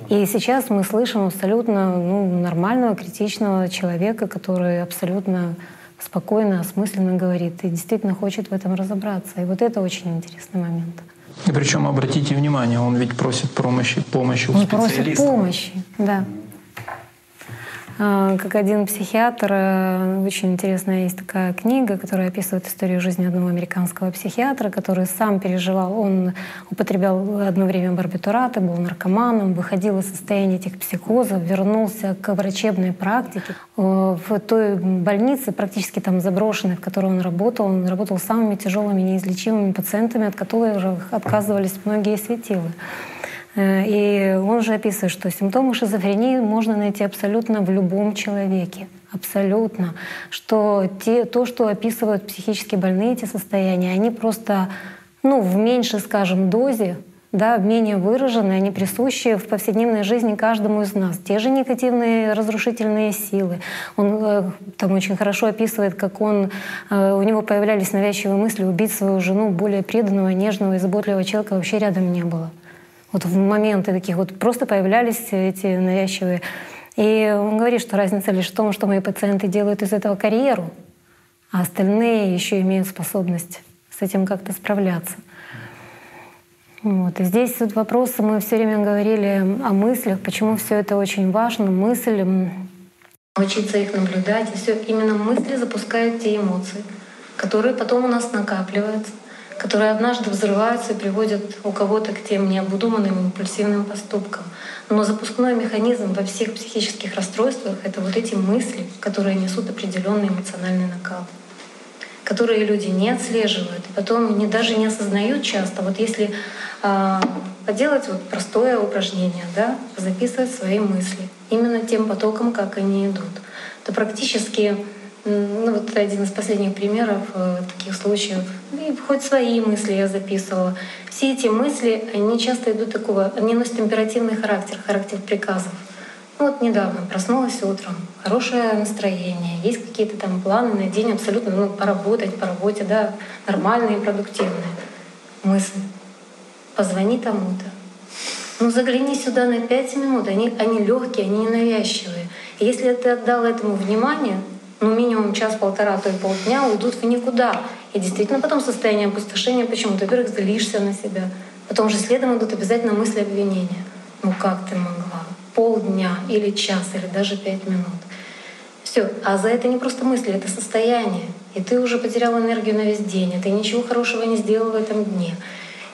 И сейчас мы слышим абсолютно ну, нормального, критичного человека, который абсолютно спокойно, осмысленно говорит и действительно хочет в этом разобраться. И вот это очень интересный момент. И причем обратите внимание, он ведь просит помощи, помощи у он специалиста. просит помощи, да. А, как один психиатр, э, очень интересная есть такая книга, которая описывает историю жизни одного американского психиатра, который сам переживал, он употреблял одно время барбитураты, был наркоманом, выходил из состояния этих психозов, вернулся к врачебной практике. Э, в той больнице, практически там заброшенной, в которой он работал, он работал с самыми тяжелыми неизлечимыми пациентами, от которых отказывались многие светилы. Э, и он же описывает, что симптомы шизофрении можно найти абсолютно в любом человеке. Абсолютно. Что те, то, что описывают психически больные эти состояния, они просто ну, в меньшей, скажем, дозе да, менее выраженные, они присущи в повседневной жизни каждому из нас. Те же негативные разрушительные силы. Он э, там очень хорошо описывает, как он, э, у него появлялись навязчивые мысли убить свою жену, более преданного, нежного и заботливого человека вообще рядом не было. Вот в моменты таких вот просто появлялись эти навязчивые. И он говорит, что разница лишь в том, что мои пациенты делают из этого карьеру, а остальные еще имеют способность с этим как-то справляться. Вот. И здесь вот вопросы, мы все время говорили о мыслях, почему все это очень важно, мысль, учиться их наблюдать. И все именно мысли запускают те эмоции, которые потом у нас накапливаются которые однажды взрываются и приводят у кого-то к тем необдуманным импульсивным поступкам. Но запускной механизм во всех психических расстройствах — это вот эти мысли, которые несут определенный эмоциональный накал которые люди не отслеживают, и потом не, даже не осознают часто. Вот если э, поделать вот простое упражнение, да, записывать свои мысли именно тем потоком, как они идут, то практически ну, вот один из последних примеров э, таких случаев. И хоть свои мысли я записывала. Все эти мысли, они часто идут такого, они носят императивный характер, характер приказов. Ну, вот недавно проснулась утром, хорошее настроение, есть какие-то там планы на день абсолютно, ну, поработать по работе, да, нормальные, продуктивные. Мысль. Позвони тому-то. Ну, загляни сюда на пять минут. Они, они легкие, они ненавязчивые. И если ты отдал этому внимание, ну, минимум час-полтора, то и полдня уйдут в никуда. И действительно потом состояние опустошения почему-то, во-первых, злишься на себя. Потом же следом идут обязательно мысли обвинения. Ну как ты могла? Полдня или час, или даже пять минут. Все. А за это не просто мысли, это состояние. И ты уже потерял энергию на весь день, и ты ничего хорошего не сделал в этом дне.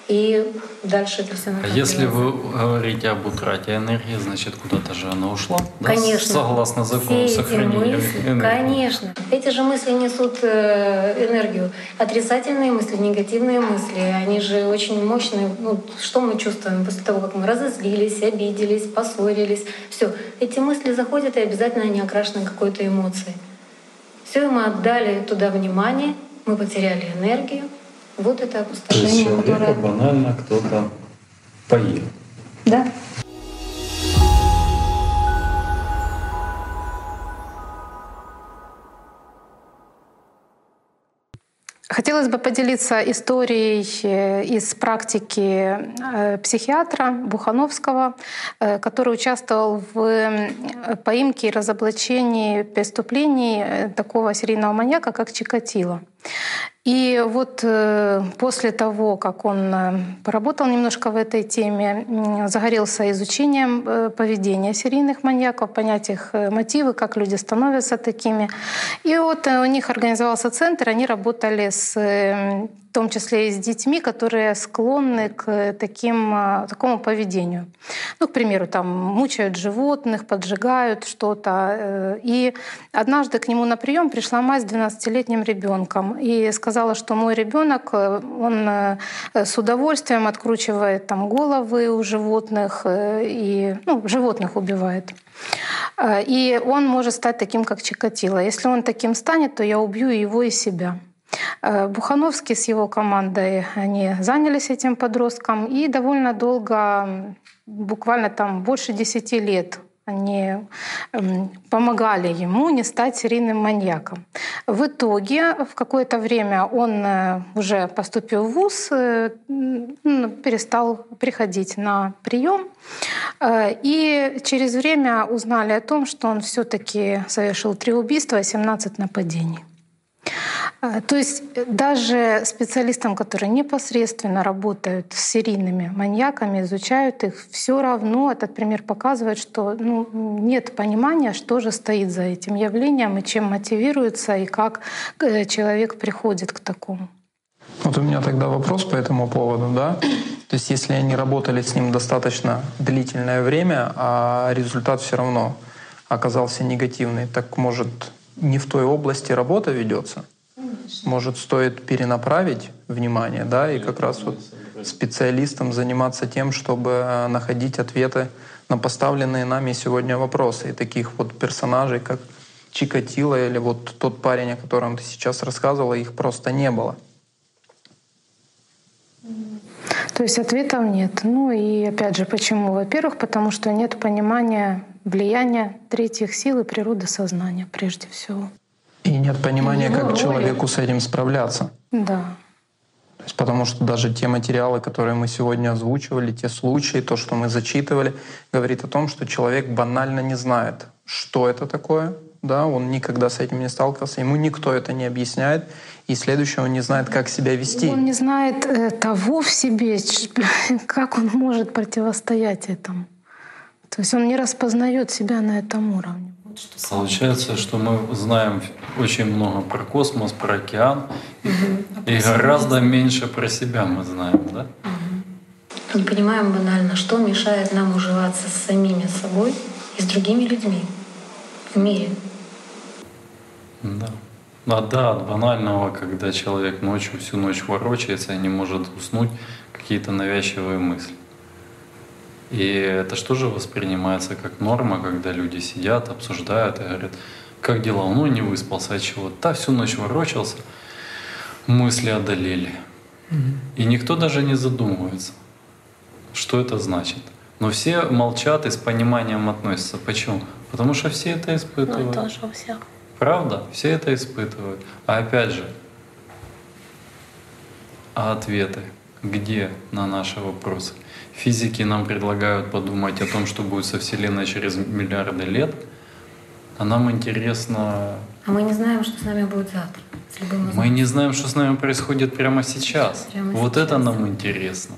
И дальше это все А если вы говорите об утрате энергии, значит куда-то же она ушла? да? Конечно. Согласно закону Все сохранения мысли, энергии. Конечно. Эти же мысли несут э, энергию. Отрицательные мысли, негативные мысли, они же очень мощные. Ну, что мы чувствуем после того, как мы разозлились, обиделись, поссорились? Все. Эти мысли заходят, и обязательно они окрашены какой-то эмоцией. Все, мы отдали туда внимание, мы потеряли энергию. Вот это То есть опустошение, человека которое... банально кто-то поел. Да. Хотелось бы поделиться историей э, из практики э, психиатра Бухановского, э, который участвовал в э, поимке и разоблачении преступлений э, такого серийного маньяка, как Чикатило. И вот э, после того, как он э, поработал немножко в этой теме, загорелся изучением э, поведения серийных маньяков, понять их мотивы, как люди становятся такими. И вот у них организовался центр, они работали с, в том числе и с детьми, которые склонны к э, таким, э, такому поведению. Ну, к примеру, там мучают животных, поджигают что-то. э, И однажды к нему на прием пришла мать с 12-летним ребенком и сказала, что мой ребенок, он с удовольствием откручивает там головы у животных и ну, животных убивает. И он может стать таким, как Чикатило. Если он таким станет, то я убью его и себя. Э, Бухановский с его командой, они занялись этим подростком и довольно долго, буквально там больше 10 лет, они м, помогали ему не стать серийным маньяком. В итоге в какое-то время он э, уже поступил в ВУЗ, э, ну, перестал приходить на прием. И через время узнали о том, что он все-таки совершил три убийства и 17 нападений. Э, То есть э, даже специалистам, которые непосредственно работают с серийными маньяками, изучают их, все равно этот пример показывает, что ну, нет понимания, что же стоит за этим явлением и чем мотивируется, и как э, человек приходит к такому. Вот у меня тогда вопрос по этому поводу, да? То есть если они работали с ним достаточно длительное время, а результат все равно оказался негативный, так может не в той области работа ведется? Может, стоит перенаправить внимание, да, и как раз вот специалистам заниматься тем, чтобы э, находить ответы на поставленные нами сегодня вопросы. И таких вот персонажей, как Чикатило или вот тот парень, о котором ты сейчас рассказывала, их просто не было. То есть ответов нет. Ну и опять же, почему? Во-первых, потому что нет понимания влияния третьих сил и природы сознания прежде всего. И нет понимания, как роли. человеку с этим справляться. Да. То есть потому что даже те материалы, которые мы сегодня озвучивали, те случаи, то, что мы зачитывали, говорит о том, что человек банально не знает, что это такое, да, он никогда с этим не сталкивался, ему никто это не объясняет, и следующее, он не знает, как себя вести. Он не знает э, того в себе, как он может противостоять этому. То есть он не распознает себя на этом уровне. Получается, что мы знаем очень много про космос, про океан, и гораздо меньше про себя мы знаем, да? Не понимаем банально, что мешает нам уживаться с самими собой и с другими людьми в мире. Да. А да, от банального, когда человек ночью всю ночь ворочается и не может уснуть, какие-то навязчивые мысли. И это что же воспринимается как норма, когда люди сидят, обсуждают и говорят, как дела? Ну, не выспался, от чего? Да, всю ночь ворочался, мысли одолели. И никто даже не задумывается, что это значит. Но все молчат и с пониманием относятся. Почему? Потому что все это Ну, испытывают. тоже у всех. Правда? Все это испытывают. А опять же, а ответы где на наши вопросы? Физики нам предлагают подумать о том, что будет со Вселенной через миллиарды лет, а нам интересно... А мы не знаем, что с нами будет завтра. Мы не знаем, что с нами происходит прямо сейчас. Прямо вот сейчас, это нам интересно.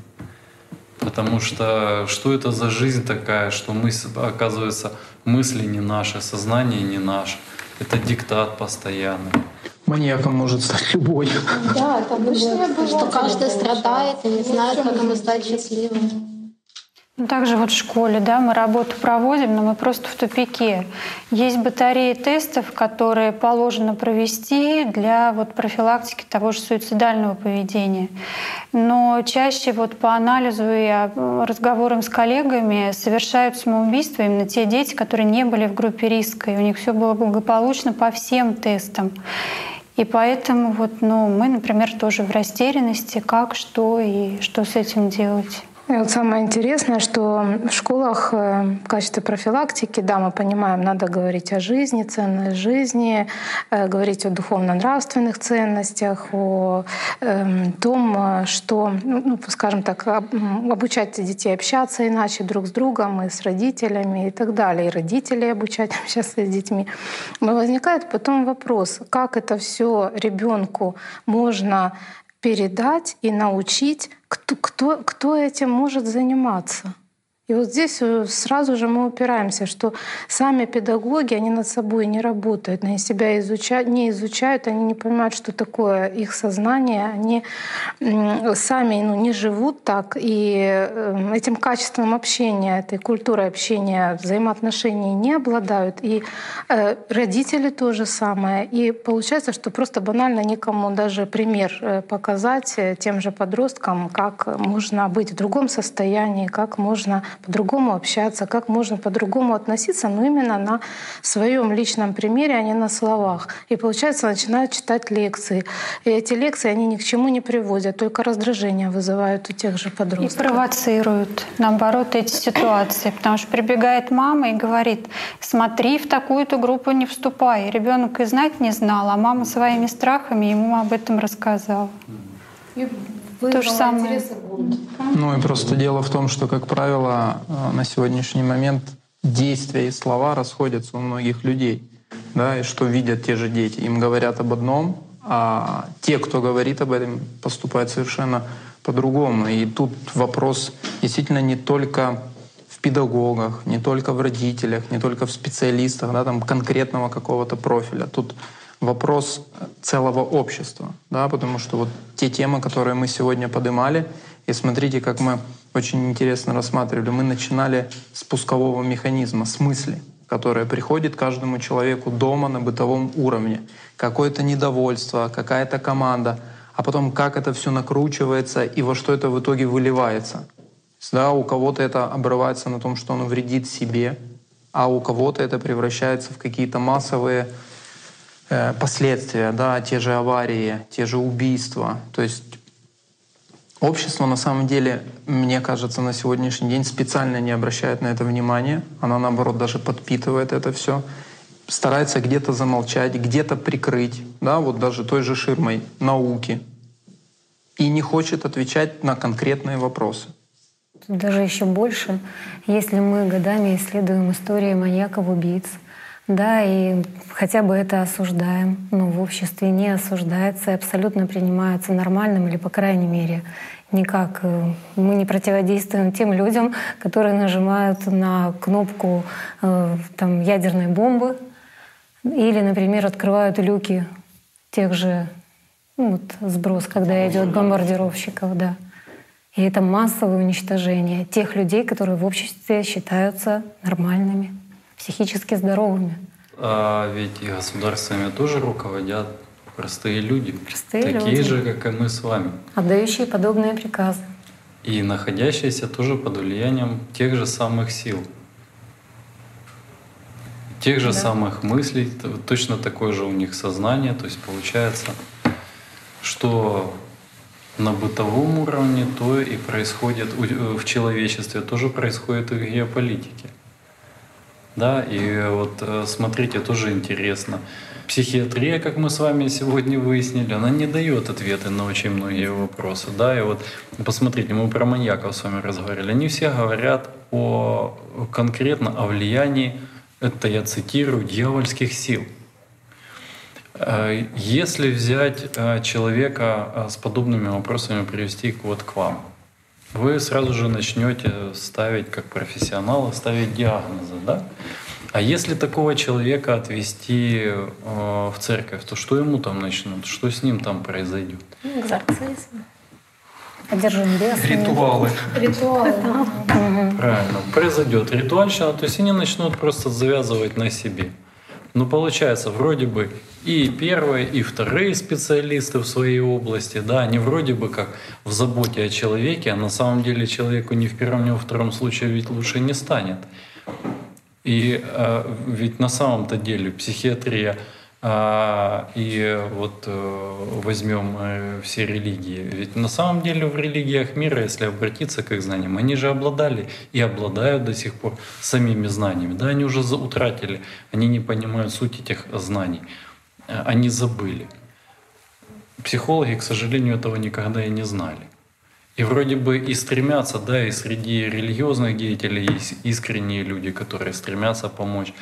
Потому что что это за жизнь такая, что мы, оказывается, мысли не наши, сознание не наше. Это диктат постоянный. Маньяком может стать любой. Да, это обычное было, что каждый страдает и не знает, как ему стать счастливым. Ну, также вот в школе, да, мы работу проводим, но мы просто в тупике. Есть батареи тестов, которые положено провести для вот профилактики того же суицидального поведения. Но чаще вот по анализу и а, разговорам с коллегами совершают самоубийство именно те дети, которые не были в группе риска, и у них все было благополучно по всем тестам. И поэтому вот, ну, мы, например, тоже в растерянности, как, что и что с этим делать. И вот самое интересное, что в школах э, в качестве профилактики, да, мы понимаем, надо говорить о жизни, ценной жизни, э, говорить о духовно-нравственных ценностях, о эм, том, что, ну, ну скажем так, обучать детей общаться иначе друг с другом и с родителями и так далее, и родителей обучать общаться с детьми. Но возникает потом вопрос, как это все ребенку можно передать и научить, кто, кто, кто этим может заниматься. И вот здесь э, сразу же мы упираемся, что сами педагоги, они над собой не работают, они себя изучают, не изучают, они не понимают, что такое их сознание, они сами ну, не живут так, и эм, этим качеством общения, этой культурой общения, взаимоотношений не обладают, и э, родители то же самое. И получается, что просто банально никому даже пример э, показать тем же подросткам, как можно быть в другом состоянии, как можно по-другому общаться, как можно по-другому относиться, но именно на своем личном примере, а не на словах. И получается, начинают читать лекции. И эти лекции, они ни к чему не приводят, только раздражение вызывают у тех же подростков. И провоцируют, наоборот, эти ситуации. Потому что прибегает мама и говорит, смотри, в такую-то группу не вступай. Ребенок и знать не знал, а мама своими страхами ему об этом рассказала. То же самое. Ну и просто дело в том, что, как правило, э, на сегодняшний момент действия и слова расходятся у многих людей. Да, и что видят те же дети. Им говорят об одном, а те, кто говорит об этом, поступают совершенно по-другому. И тут вопрос действительно не только в педагогах, не только в родителях, не только в специалистах, да, там конкретного какого-то профиля. Тут вопрос целого общества, да, потому что вот те темы, которые мы сегодня поднимали, и смотрите, как мы очень интересно рассматривали, мы начинали с пускового механизма, с мысли, которая приходит каждому человеку дома на бытовом уровне. Какое-то недовольство, какая-то команда, а потом как это все накручивается и во что это в итоге выливается. Да, у кого-то это обрывается на том, что оно вредит себе, а у кого-то это превращается в какие-то массовые последствия, да, те же аварии, те же убийства. То есть общество на самом деле, мне кажется, на сегодняшний день специально не обращает на это внимания. Она наоборот даже подпитывает это все старается где-то замолчать, где-то прикрыть, да, вот даже той же ширмой науки, и не хочет отвечать на конкретные вопросы. Даже еще больше, если мы годами исследуем истории маньяков, убийц, да, и хотя бы это осуждаем, но в обществе не осуждается и абсолютно принимается нормальным или, по крайней мере, никак э, мы не противодействуем тем людям, которые нажимают на кнопку э, там, ядерной бомбы или, например, открывают люки тех же ну, вот сброс, когда идет бомбардировщиков, да. И это массовое уничтожение тех людей, которые в обществе считаются нормальными психически здоровыми. А ведь и государствами тоже руководят простые люди. Простые такие люди. же, как и мы с вами. Отдающие подобные приказы. И находящиеся тоже под влиянием тех же самых сил. Тех же да. самых мыслей, точно такое же у них сознание. То есть получается, что на бытовом уровне то и происходит в человечестве, тоже происходит и в геополитике. Да, и вот э, смотрите, тоже интересно. Психиатрия, как мы с вами сегодня выяснили, она не дает ответы на очень многие вопросы. Да, и вот посмотрите, мы про маньяков с вами разговаривали. Они все говорят о конкретно о влиянии, это я цитирую, дьявольских сил. Э, если взять э, человека с подобными вопросами, привести вот к вам, вы сразу же начнете ставить, как профессионалы, ставить диагнозы, да? А если такого человека отвести э, в церковь, то что ему там начнут? Что с ним там произойдет? Экзорцизм. Одержим бесами. Ритуалы. Ритуалы. Правильно. Произойдет ритуальщина, то есть они начнут просто завязывать на себе. Ну, получается, вроде бы и первые, и вторые специалисты в своей области, да, они вроде бы как в заботе о человеке, а на самом деле человеку ни в первом, ни во втором случае ведь лучше не станет. И э, ведь на самом-то деле психиатрия и вот э, возьмем э, все религии, ведь на самом деле в религиях мира, если обратиться к их знаниям, они же обладали и обладают до сих пор самими знаниями. Да, они уже утратили, они не понимают суть этих знаний, Э, они забыли. Психологи, к сожалению, этого никогда и не знали. И вроде бы и стремятся, да, и среди религиозных деятелей есть искренние люди, которые стремятся помочь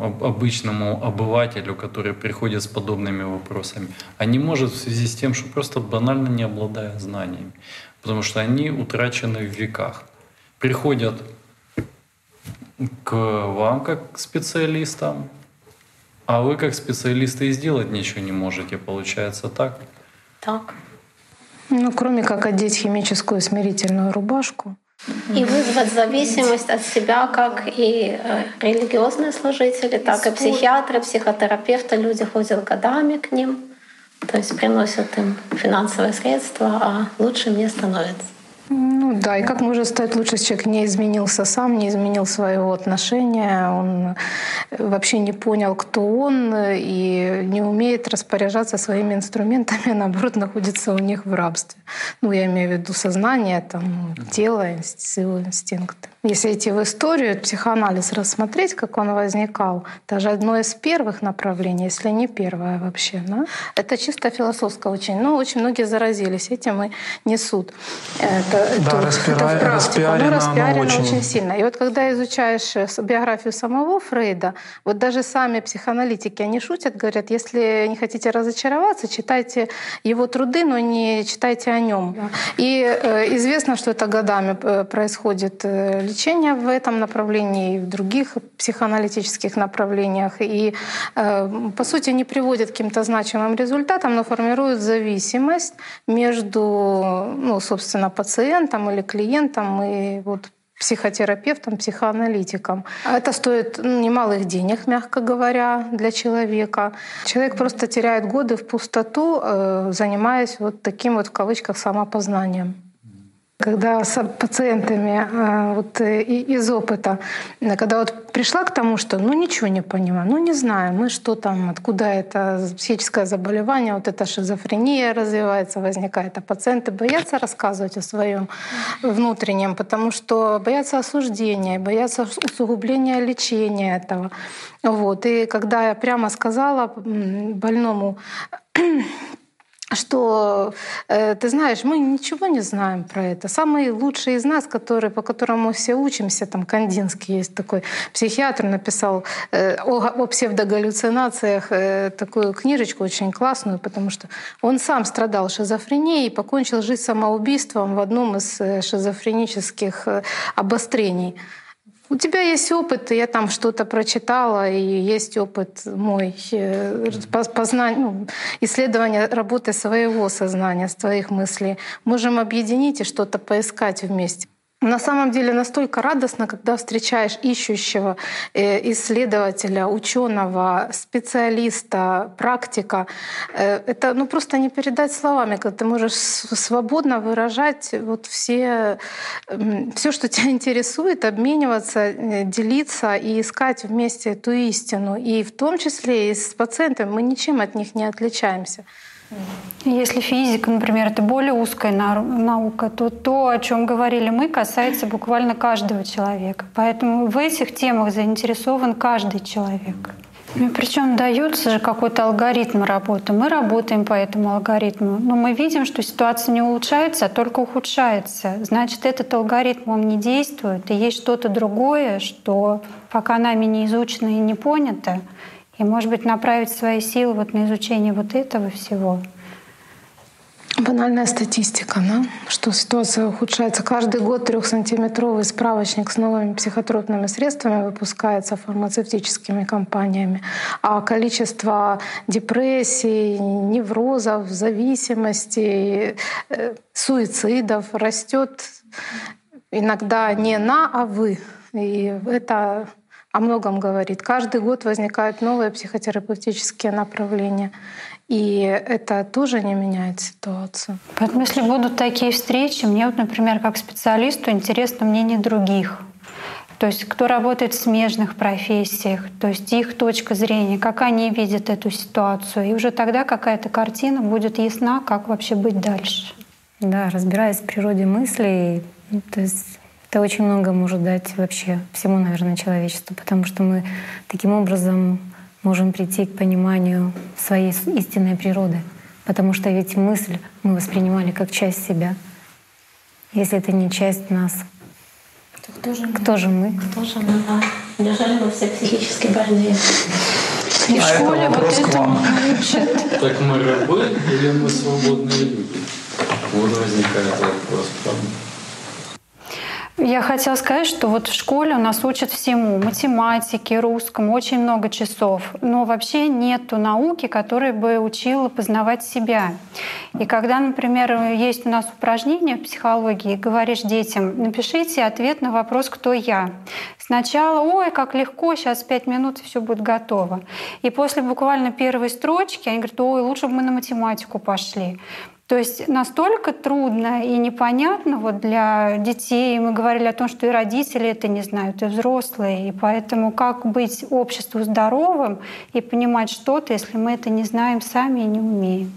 обычному обывателю, который приходит с подобными вопросами, а не может в связи с тем, что просто банально не обладает знаниями, потому что они утрачены в веках. Приходят к вам как к специалистам, а вы как специалисты и сделать ничего не можете, получается так? Так. Ну, кроме как одеть химическую смирительную рубашку. И вызвать зависимость от себя, как и э, религиозные служители, так и психиатры, психотерапевты. Люди ходят годами к ним, то есть приносят им финансовые средства, а лучше не становится. Ну да, и как может стать лучше, если человек не изменился сам, не изменил своего отношения, он э, вообще не понял, кто он, и не умеет распоряжаться своими инструментами, а наоборот находится у них в рабстве. Ну, я имею в виду сознание, там, тело, силы, инстинкты. Если идти в историю, психоанализ рассмотреть, как он возникал, даже одно из первых направлений, если не первое вообще, да? это чисто философское учение. Но очень многие заразились этим и несут это, Да, эту- распира- это в практику. распиарено распиарено очень. очень сильно. И вот когда изучаешь э, биографию самого Фрейда, вот даже сами психоаналитики, они шутят, говорят, если не хотите разочароваться, читайте его труды, но не читайте о нем. И э, известно, что это годами э, происходит лечение в этом направлении и в других психоаналитических направлениях. И, э, по сути, не приводит к каким-то значимым результатам, но формирует зависимость между, ну, собственно, пациентом или клиентом и вот психотерапевтом, психоаналитиком. Это стоит ну, немалых денег, мягко говоря, для человека. Человек просто теряет годы в пустоту, э, занимаясь вот таким вот в кавычках самопознанием. Когда с пациентами э, вот, э, из опыта, э, когда вот пришла к тому, что ну ничего не понимаю, ну не знаю, мы что там, откуда это психическое заболевание, вот эта шизофрения развивается, возникает, а пациенты боятся рассказывать о своем внутреннем, потому что боятся осуждения, боятся усугубления лечения этого. Вот. И когда я прямо сказала больному, что э, ты знаешь, мы ничего не знаем про это. Самый лучший из нас, который, по которому все учимся, там Кандинский есть такой психиатр, написал э, о, о псевдогаллюцинациях э, такую книжечку очень классную, потому что он сам страдал шизофренией и покончил жизнь самоубийством в одном из э, шизофренических э, обострений. У тебя есть опыт, я там что-то прочитала, и есть опыт мой э, поз- познания, ну, исследования работы своего сознания, своих мыслей. Можем объединить и что-то поискать вместе. На самом деле настолько радостно, когда встречаешь ищущего э, исследователя, ученого, специалиста, практика. Э, Это ну, просто не передать словами, когда ты можешь свободно выражать вот все, все, что тебя интересует, обмениваться, э, делиться и искать вместе эту истину. И в том числе и с пациентами мы ничем от них не отличаемся. Если физика, например, это более узкая нау- наука, то то, о чем говорили мы, касается буквально каждого человека. Поэтому в этих темах заинтересован каждый человек. Ну, причем дается же какой-то алгоритм работы. Мы работаем по этому алгоритму, но мы видим, что ситуация не улучшается, а только ухудшается. Значит, этот алгоритм он не действует, и есть что-то другое, что пока нами не изучено и не понято, и, может быть, направить свои силы вот на изучение вот этого всего. Банальная статистика, да? что ситуация ухудшается. Каждый год трехсантиметровый справочник с новыми психотропными средствами выпускается фармацевтическими компаниями, а количество депрессий, неврозов, зависимостей, э, суицидов растет иногда не на, а вы. И это о многом говорит. Каждый год возникают новые психотерапевтические направления. И это тоже не меняет ситуацию. Поэтому если будут такие встречи, мне вот, например, как специалисту интересно мнение других. То есть кто работает в смежных профессиях, то есть их точка зрения, как они видят эту ситуацию. И уже тогда какая-то картина будет ясна, как вообще быть дальше. Да, разбираясь в природе мыслей, то есть это очень много может дать вообще всему, наверное, человечеству, потому что мы таким образом можем прийти к пониманию своей истинной природы. Потому что ведь мысль мы воспринимали как часть себя. Если это не часть нас, то кто же, кто же мы? Кто же мы, да. Неужели мы все психически больные? И в А школе это вот вам. учат. Так мы рабы или мы свободные люди? Вот возникает вопрос, правда? Я хотела сказать, что вот в школе у нас учат всему, математике, русскому, очень много часов. Но вообще нету науки, которая бы учила познавать себя. И когда, например, есть у нас упражнение в психологии, говоришь детям, напишите ответ на вопрос «Кто я?». Сначала «Ой, как легко, сейчас пять минут, и все будет готово». И после буквально первой строчки они говорят «Ой, лучше бы мы на математику пошли». То есть настолько трудно и непонятно вот для детей. Мы говорили о том, что и родители это не знают, и взрослые. И поэтому как быть обществу здоровым и понимать что-то, если мы это не знаем сами и не умеем.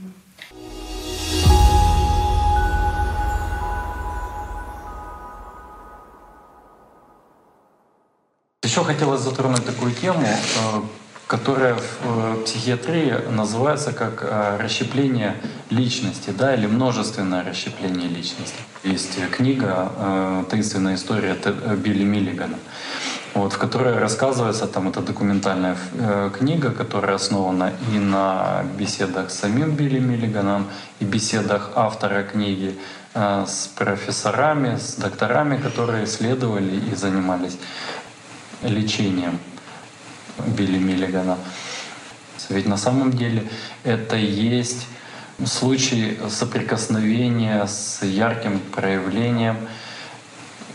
Еще хотелось затронуть такую тему, э, которая в э, психиатрии называется как э, расщепление личности, да, или множественное расщепление личности. Есть книга «Таинственная история» Билли Миллигана, вот, в которой рассказывается, там это документальная книга, которая основана и на беседах с самим Билли Миллиганом, и беседах автора книги с профессорами, с докторами, которые исследовали и занимались лечением Билли Миллигана. Ведь на самом деле это есть случай соприкосновения с ярким проявлением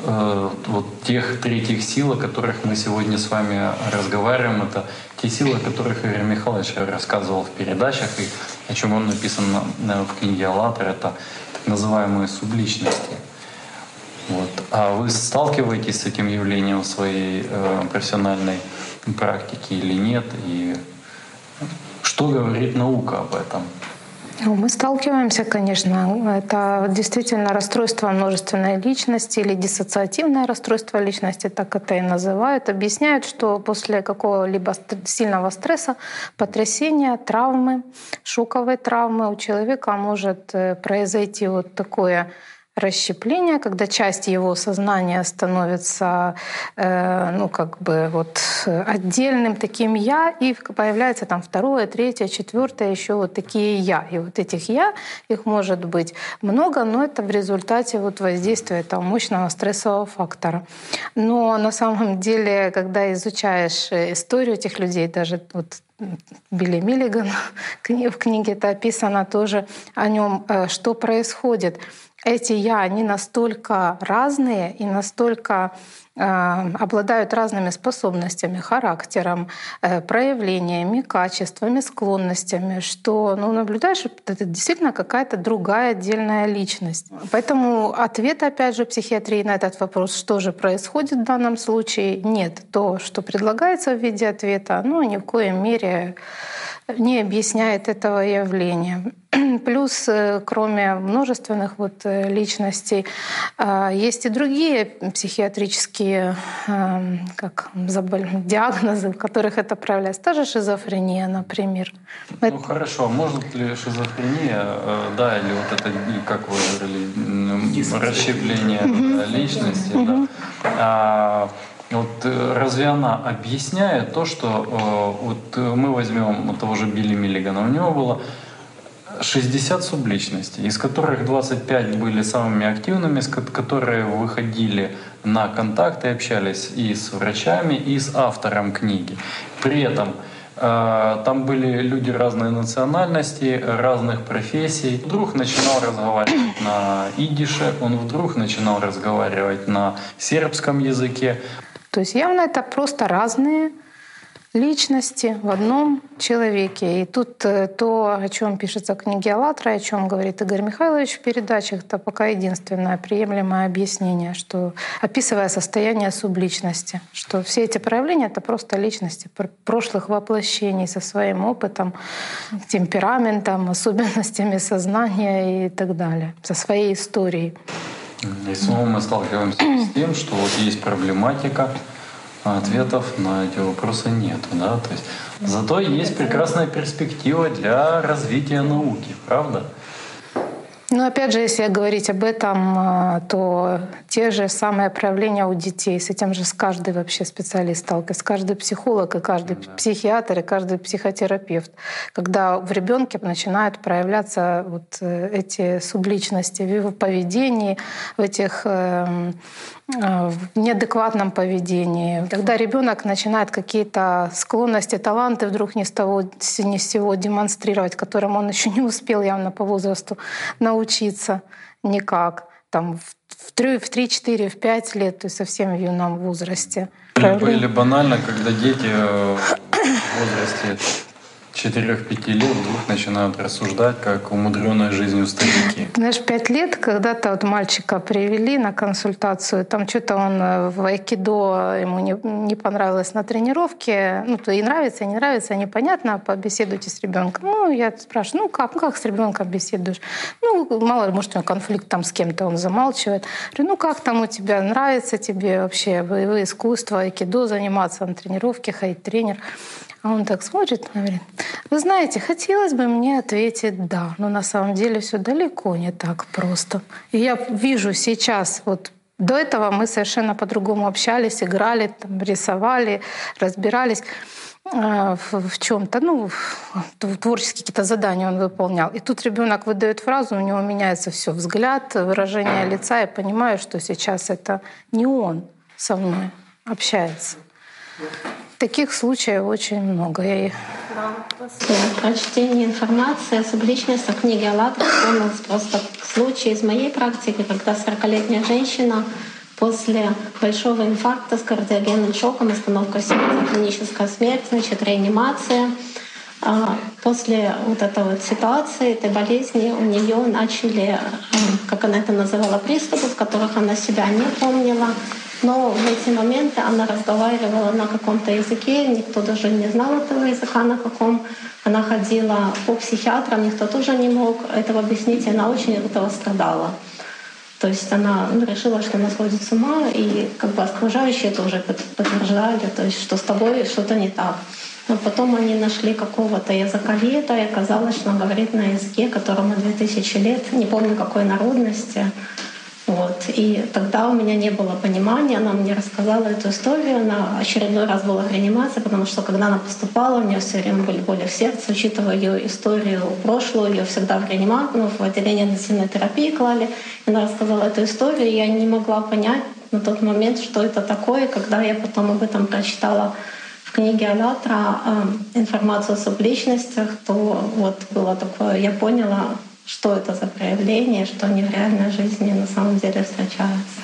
э, вот тех третьих сил, о которых мы сегодня с вами разговариваем. Это те силы, о которых Игорь Михайлович рассказывал в передачах и о чем он написан в книге «АЛЛАТРА». Это так называемые субличности. Вот. А вы сталкиваетесь с этим явлением в своей э, профессиональной практике или нет? И что говорит наука об этом? Ну, Мы сталкиваемся, конечно. Это действительно расстройство множественной личности или диссоциативное расстройство личности, так это и называют. Объясняют, что после какого-либо сильного стресса, потрясения, травмы, шоковой травмы у человека может э, произойти вот такое расщепление, когда часть его сознания становится, э, ну, как бы вот отдельным таким я, и появляется там второе, третье, четвертое, еще вот такие я. И вот этих я, их может быть много, но это в результате вот воздействия этого мощного стрессового фактора. Но на самом деле, когда изучаешь историю этих людей, даже вот Билли Миллиган в книге это описано тоже о нем, э, что происходит эти я, они настолько разные и настолько э, обладают разными способностями, характером, э, проявлениями, качествами, склонностями, что ну, наблюдаешь, это действительно какая-то другая отдельная личность. Поэтому ответ, опять же, психиатрии на этот вопрос, что же происходит в данном случае, нет. То, что предлагается в виде ответа, ну, ни в коей мере не объясняет этого явления. Плюс, э, кроме множественных вот э, личностей, а, есть и другие психиатрические эм, как, диагнозы, в которых это проявляется. Та же шизофрения, например. Ну это... хорошо, а может ли шизофрения, э, да, или вот это, как вы говорили, расщепление личности, да, а, вот разве она объясняет то, что вот мы возьмем того же Билли Миллигана, у него было 60 субличностей, из которых 25 были самыми активными, которые выходили на контакты, общались и с врачами, и с автором книги. При этом э, там были люди разной национальности, разных профессий. Вдруг начинал разговаривать на идише, он вдруг начинал разговаривать на сербском языке. То есть явно это просто разные личности в одном человеке. И тут э, то, о чем пишется в книге «АЛЛАТРА», о чем говорит Игорь Михайлович в передачах, это пока единственное приемлемое объяснение, что описывая состояние субличности, что все эти проявления — это просто личности прошлых воплощений со своим опытом, темпераментом, особенностями сознания и так далее, со своей историей. И снова мы сталкиваемся с тем, что вот есть проблематика, а ответов на эти вопросы нет. Да? То есть, зато есть прекрасная перспектива для развития науки, правда? Ну, опять же, если говорить об этом, а, то те же самые проявления у детей, с этим же с каждый вообще специалист сталкивается, каждый психолог и каждый да. психиатр и каждый психотерапевт, когда в ребенке начинают проявляться вот э, эти субличности в его поведении, в этих эм, э, в неадекватном поведении. Тогда ребенок начинает какие-то склонности, таланты вдруг ни с того ни с сего демонстрировать, которым он еще не успел явно по возрасту научиться никак. Там в 3, в 3, 4, в 5 лет, то есть совсем в юном возрасте. Или, или банально, когда дети э, в возрасте 4-5 лет вдруг начинают рассуждать, как умудренная жизнью старики. Знаешь, 5 лет когда-то вот мальчика привели на консультацию, там что-то он э, в айкидо, ему не, не понравилось на тренировке, ну, то и нравится, и не нравится, непонятно, побеседуйте с ребенком. Ну, я спрашиваю, ну как, ну как с ребенком беседуешь? Ну, мало ли, может, у него конфликт там с кем-то, он замалчивает. Говорю, ну как там у тебя, нравится тебе вообще боевые искусства, айкидо заниматься, на тренировке ходить, тренер? А он так смотрит говорит, вы знаете, хотелось бы мне ответить «да», но на самом деле все далеко не так просто. И я вижу сейчас, вот до этого мы совершенно по-другому общались, играли, там, рисовали, разбирались э, в чем-то, ну, творческие какие-то задания он выполнял. И тут ребенок выдает фразу, у него меняется все взгляд, выражение лица, я понимаю, что сейчас это не он со мной общается. Таких случаев очень много. Я... Да, после прочтения информации о субличностях книги «АЛЛАТРА» вспомнилось просто случай из моей практики, когда 40-летняя женщина после большого инфаркта с кардиогенным шоком, остановка сердца, клиническая смерть, значит, реанимация. А после вот этой вот ситуации, этой болезни, у нее начали, э, как она это называла, приступы, в которых она себя не помнила, но в эти моменты она разговаривала на каком-то языке, никто даже не знал этого языка, на каком она ходила по психиатрам, никто тоже не мог этого объяснить, и она очень от этого страдала. То есть она ну, решила, что она сходит с ума, и как бы окружающие тоже подтверждали, то есть, что с тобой что-то не так. Но потом они нашли какого-то языковеда, и оказалось, что он говорит на языке, которому 2000 лет, не помню какой народности. Вот. И тогда у меня не было понимания, она мне рассказала эту историю, она очередной раз была в реанимации, потому что когда она поступала, у нее все время были боли в сердце, учитывая ее историю прошлую, ее всегда в реанимацию, ну, в отделение интенсивной терапии клали. И она рассказала эту историю, и я не могла понять на тот момент, что это такое. Когда я потом об этом прочитала в книге «АЛЛАТРА» э, информацию о субличностях, то вот было такое, я поняла, что это за проявление, что они в реальной жизни на самом деле встречаются.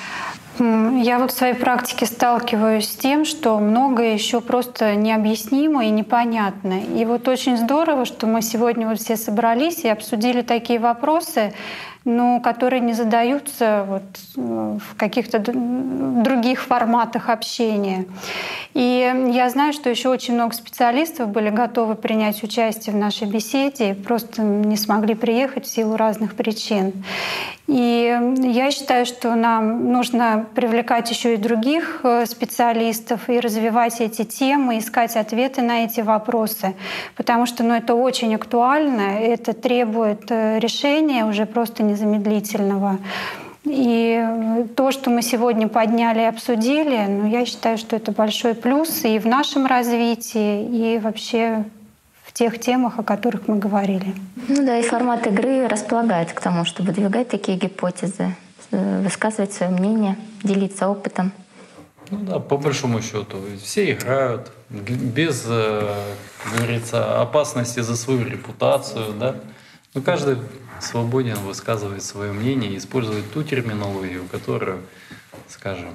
Я вот в своей практике сталкиваюсь с тем, что многое еще просто необъяснимо и непонятно. И вот очень здорово, что мы сегодня вот все собрались и обсудили такие вопросы, но которые не задаются вот э, в каких-то других форматах общения. И я знаю, что еще очень много специалистов были готовы принять участие в нашей беседе, просто не смогли приехать в силу разных причин. И я считаю, что нам нужно привлекать еще и других э, специалистов и развивать эти темы, искать ответы на эти вопросы, потому что ну, это очень актуально, это требует э, решения уже просто незамедлительного. И то, что мы сегодня подняли и обсудили, ну, я считаю, что это большой плюс и в нашем развитии, и вообще в тех темах, о которых мы говорили. Ну да, и формат игры располагает к тому, чтобы выдвигать такие гипотезы, э, высказывать свое мнение, делиться опытом. Ну да, по большому счету, все играют без, э, как говорится, опасности за свою репутацию, да. Ну, каждый свободен высказывать свое мнение использовать ту терминологию, которую, скажем,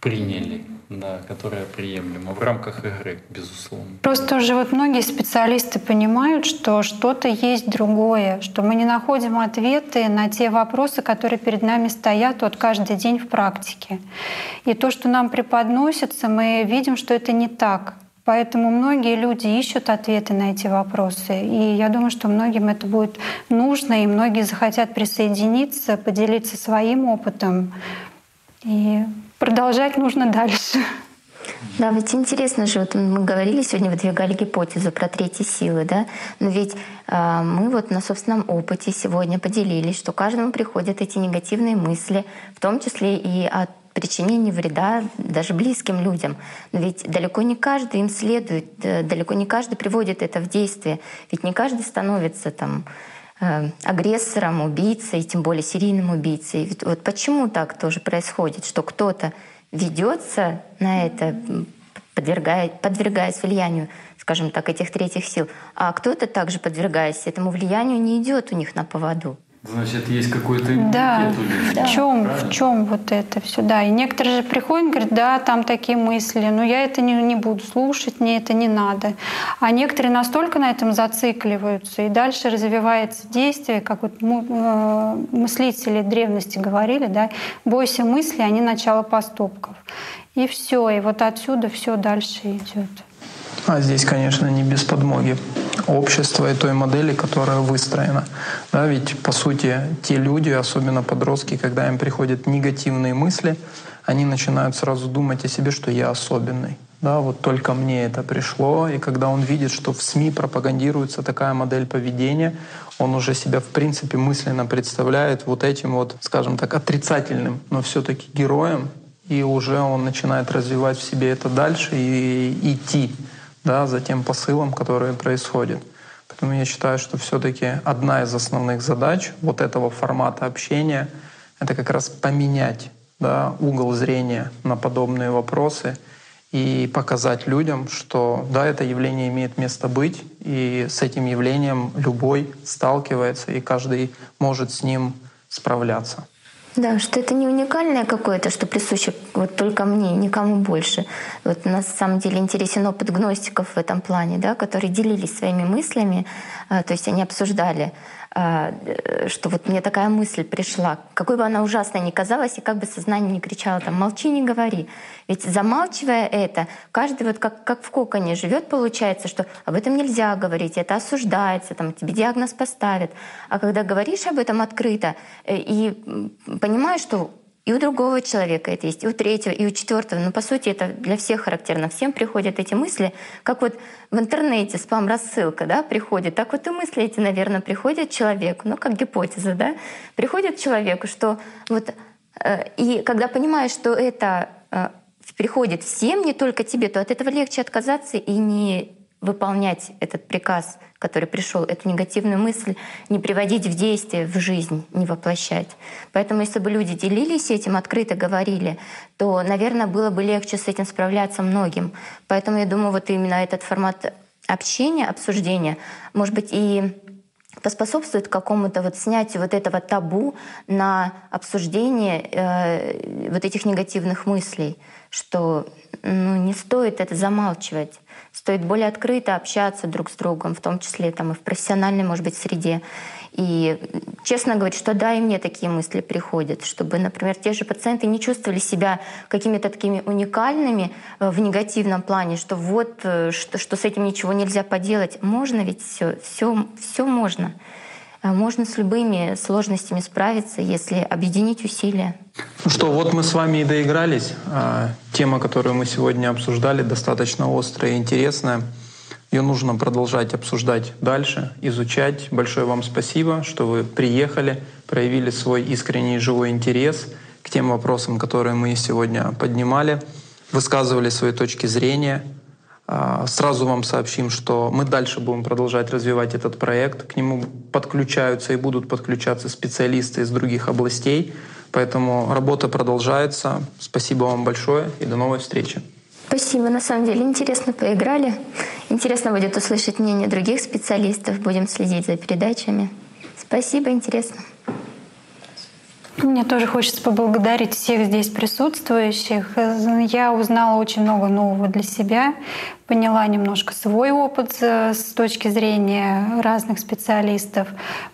приняли, да, которая приемлема в рамках игры, безусловно. Просто уже вот многие специалисты понимают, что что-то есть другое, что мы не находим ответы на те вопросы, которые перед нами стоят вот каждый день в практике. И то, что нам преподносится, мы видим, что это не так. Поэтому многие люди ищут ответы на эти вопросы. И я думаю, что многим это будет нужно, и многие захотят присоединиться, поделиться своим опытом. И продолжать нужно дальше. Да, ведь интересно же, вот мы говорили сегодня, выдвигали гипотезу про третьи силы, да, но ведь э, мы вот на собственном опыте сегодня поделились, что каждому приходят эти негативные мысли, в том числе и от причинения вреда даже близким людям. Но ведь далеко не каждый им следует, э, далеко не каждый приводит это в действие. Ведь не каждый становится там э, агрессором, убийцей, тем более серийным убийцей. Вот почему так тоже происходит, что кто-то ведется на это, подвергая, подвергаясь влиянию, скажем так, этих третьих сил, а кто-то также, подвергаясь этому влиянию, не идет у них на поводу. Значит, есть какой-то Да, да. в чем, в чем вот это все, да. И некоторые же приходят и говорят, да, там такие мысли, но я это не, не буду слушать, мне это не надо. А некоторые настолько на этом зацикливаются, и дальше развивается действие, как вот э, мыслители древности говорили, да, бойся мысли, они начало поступков. И все, и вот отсюда все дальше идет. А здесь, конечно, не без подмоги общества и той модели, которая выстроена. Да, ведь, по сути, те люди, особенно подростки, когда им приходят негативные мысли, они начинают сразу думать о себе, что я особенный. Да, вот только мне это пришло, и когда он видит, что в СМИ пропагандируется такая модель поведения, он уже себя в принципе мысленно представляет вот этим вот, скажем так, отрицательным, но все-таки героем, и уже он начинает развивать в себе это дальше и идти да, за тем посылом, который происходит. Поэтому я считаю, что все-таки одна из основных задач вот этого формата общения — это как раз поменять да, угол зрения на подобные вопросы и показать людям, что да, это явление имеет место быть, и с этим явлением любой сталкивается, и каждый может с ним справляться. Да, что это не уникальное какое-то, что присуще вот только мне, никому больше. Вот на самом деле интересен опыт гностиков в этом плане, да, которые делились своими мыслями, а, то есть они обсуждали э, что вот мне такая мысль пришла, какой бы она ужасной ни казалась, и как бы сознание не кричало там «молчи, не говори». Ведь замалчивая это, каждый вот как, как в коконе живет, получается, что об этом нельзя говорить, это осуждается, там, тебе диагноз поставят. А когда говоришь об этом открыто э, и понимаешь, что и у другого человека это есть, и у третьего, и у четвертого. Но по сути это для всех характерно. Всем приходят эти мысли, как вот в интернете спам-рассылка да, приходит, так вот и мысли эти, наверное, приходят человеку, ну как гипотеза, да, приходят человеку, что вот э, и когда понимаешь, что это э, приходит всем, не только тебе, то от этого легче отказаться и не выполнять этот приказ, который пришел, эту негативную мысль не приводить в действие, в жизнь, не воплощать. Поэтому если бы люди делились этим, открыто говорили, то, наверное, было бы легче с этим справляться многим. Поэтому я думаю, вот именно этот формат общения, обсуждения, может быть, и поспособствует какому-то вот снятию вот этого табу на обсуждение э, вот этих негативных мыслей, что ну, не стоит это замалчивать. Стоит более открыто общаться друг с другом, в том числе там, и в профессиональной, может быть, среде. И честно говорить, что да, и мне такие мысли приходят, чтобы, например, те же пациенты не чувствовали себя какими-то такими уникальными э, в негативном плане, что вот, э, что, что с этим ничего нельзя поделать. Можно ведь все, все, все можно. А можно с любыми сложностями справиться, если объединить усилия. Ну что, вот мы с вами и доигрались. А, тема, которую мы сегодня обсуждали, достаточно острая и интересная. Ее нужно продолжать обсуждать дальше, изучать. Большое вам спасибо, что вы приехали, проявили свой искренний живой интерес к тем вопросам, которые мы сегодня поднимали, высказывали свои точки зрения. А, сразу вам сообщим, что мы дальше будем продолжать развивать этот проект. К нему подключаются и будут подключаться специалисты из других областей. Поэтому работа продолжается. Спасибо вам большое и до новой встречи. Спасибо, на самом деле интересно поиграли. Интересно будет услышать мнение других специалистов. Будем следить за передачами. Спасибо, интересно. Мне тоже хочется поблагодарить всех здесь присутствующих. Я узнала очень много нового для себя, поняла немножко свой опыт с точки зрения разных специалистов.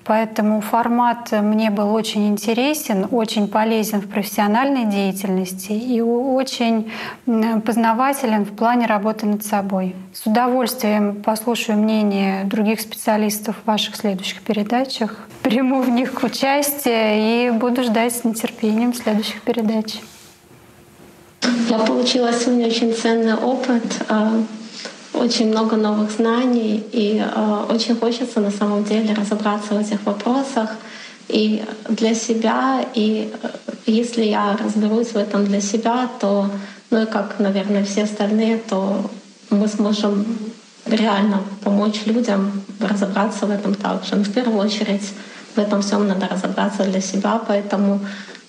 Поэтому формат мне был очень интересен, очень полезен в профессиональной деятельности и очень познавателен в плане работы над собой. С удовольствием послушаю мнение других специалистов в ваших следующих передачах, приму в них участие и буду ждать с нетерпением следующих передач. Я получила сегодня очень ценный опыт а, очень много новых знаний, и э, очень хочется на самом деле разобраться в этих вопросах и для себя. И э, если я разберусь в этом для себя, то, ну и как, наверное, все остальные, то мы сможем реально помочь людям разобраться в этом также. Но в первую очередь в этом всем надо разобраться для себя, поэтому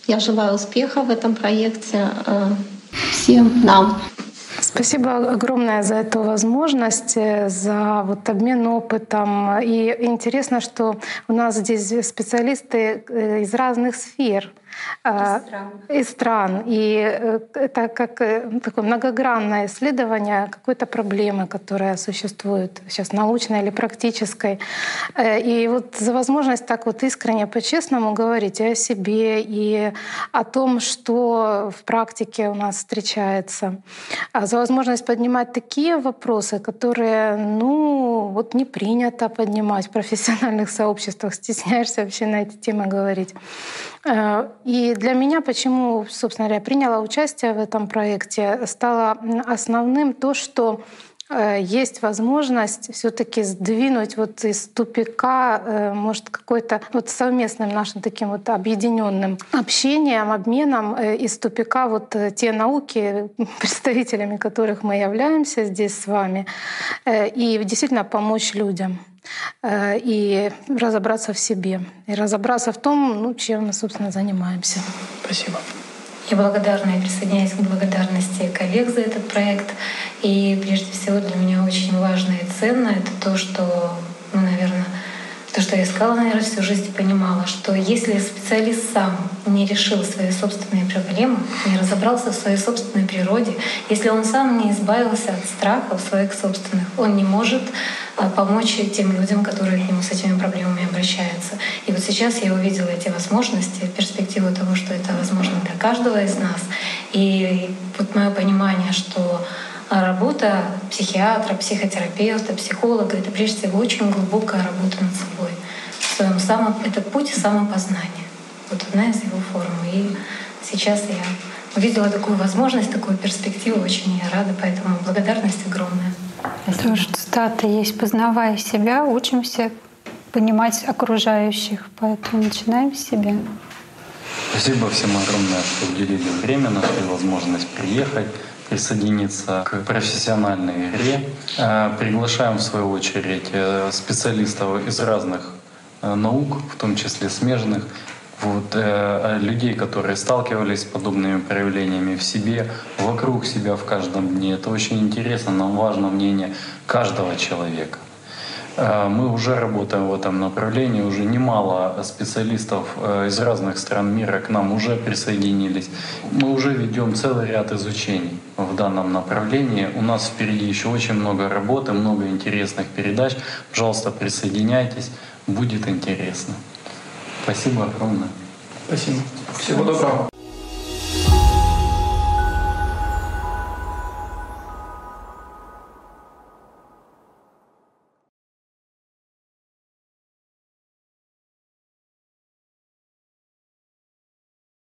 я желаю успеха в этом проекте э, всем нам. Спасибо огромное за эту возможность, э, за вот обмен опытом. И интересно, что у нас здесь специалисты э, из разных сфер. А, из стран. И э, это как э, такое многогранное исследование какой-то проблемы, которая существует сейчас научной или практической. Э, и вот за возможность так вот искренне, по-честному говорить и о себе, и о том, что в практике у нас встречается. А за возможность поднимать такие вопросы, которые, ну, вот не принято поднимать в профессиональных сообществах, стесняешься вообще на эти темы говорить. И для меня, почему, собственно говоря, приняла участие в этом проекте, стало основным то, что э, есть возможность все-таки сдвинуть вот из тупика, э, может, какой-то вот совместным нашим таким вот объединенным общением, обменом э, из тупика вот те науки, представителями которых мы являемся здесь с вами, и действительно помочь людям. Э, и разобраться в себе, и разобраться в том, ну, чем мы, собственно, занимаемся. Спасибо. Я благодарна и присоединяюсь к благодарности коллег за этот проект. И прежде всего для меня очень важно и ценно это то, что, ну, наверное, то, что я искала, наверное, всю жизнь понимала, что если специалист сам не решил свои собственные проблемы, не разобрался в своей собственной природе, если он сам не избавился от страхов своих собственных, он не может а, помочь тем людям, которые к нему с этими проблемами обращаются. И вот сейчас я увидела эти возможности, перспективу того, что это возможно для каждого из нас. И вот мое понимание, что а работа психиатра, психотерапевта, психолога — это прежде всего очень глубокая работа над собой. В своем самом, это путь самопознания. Вот одна из его форм. И сейчас я увидела такую возможность, такую перспективу, очень я рада, поэтому благодарность огромная. Тоже цитата есть «Познавая себя, учимся понимать окружающих». Поэтому начинаем с себя. Спасибо всем огромное, что уделили время, нашли возможность приехать присоединиться к профессиональной игре. Э, приглашаем в свою очередь э, специалистов из разных э, наук, в том числе смежных, вот, людей, которые сталкивались с подобными проявлениями в себе, вокруг себя в каждом дне. Это очень интересно, нам важно мнение каждого человека. Э, мы уже работаем в этом направлении, уже немало специалистов э, из разных стран мира к нам уже присоединились. Мы уже ведем целый ряд изучений в данном направлении. У нас впереди еще очень много работы, много интересных передач. Пожалуйста, присоединяйтесь, будет интересно. Спасибо огромное. Спасибо. Всего доброго.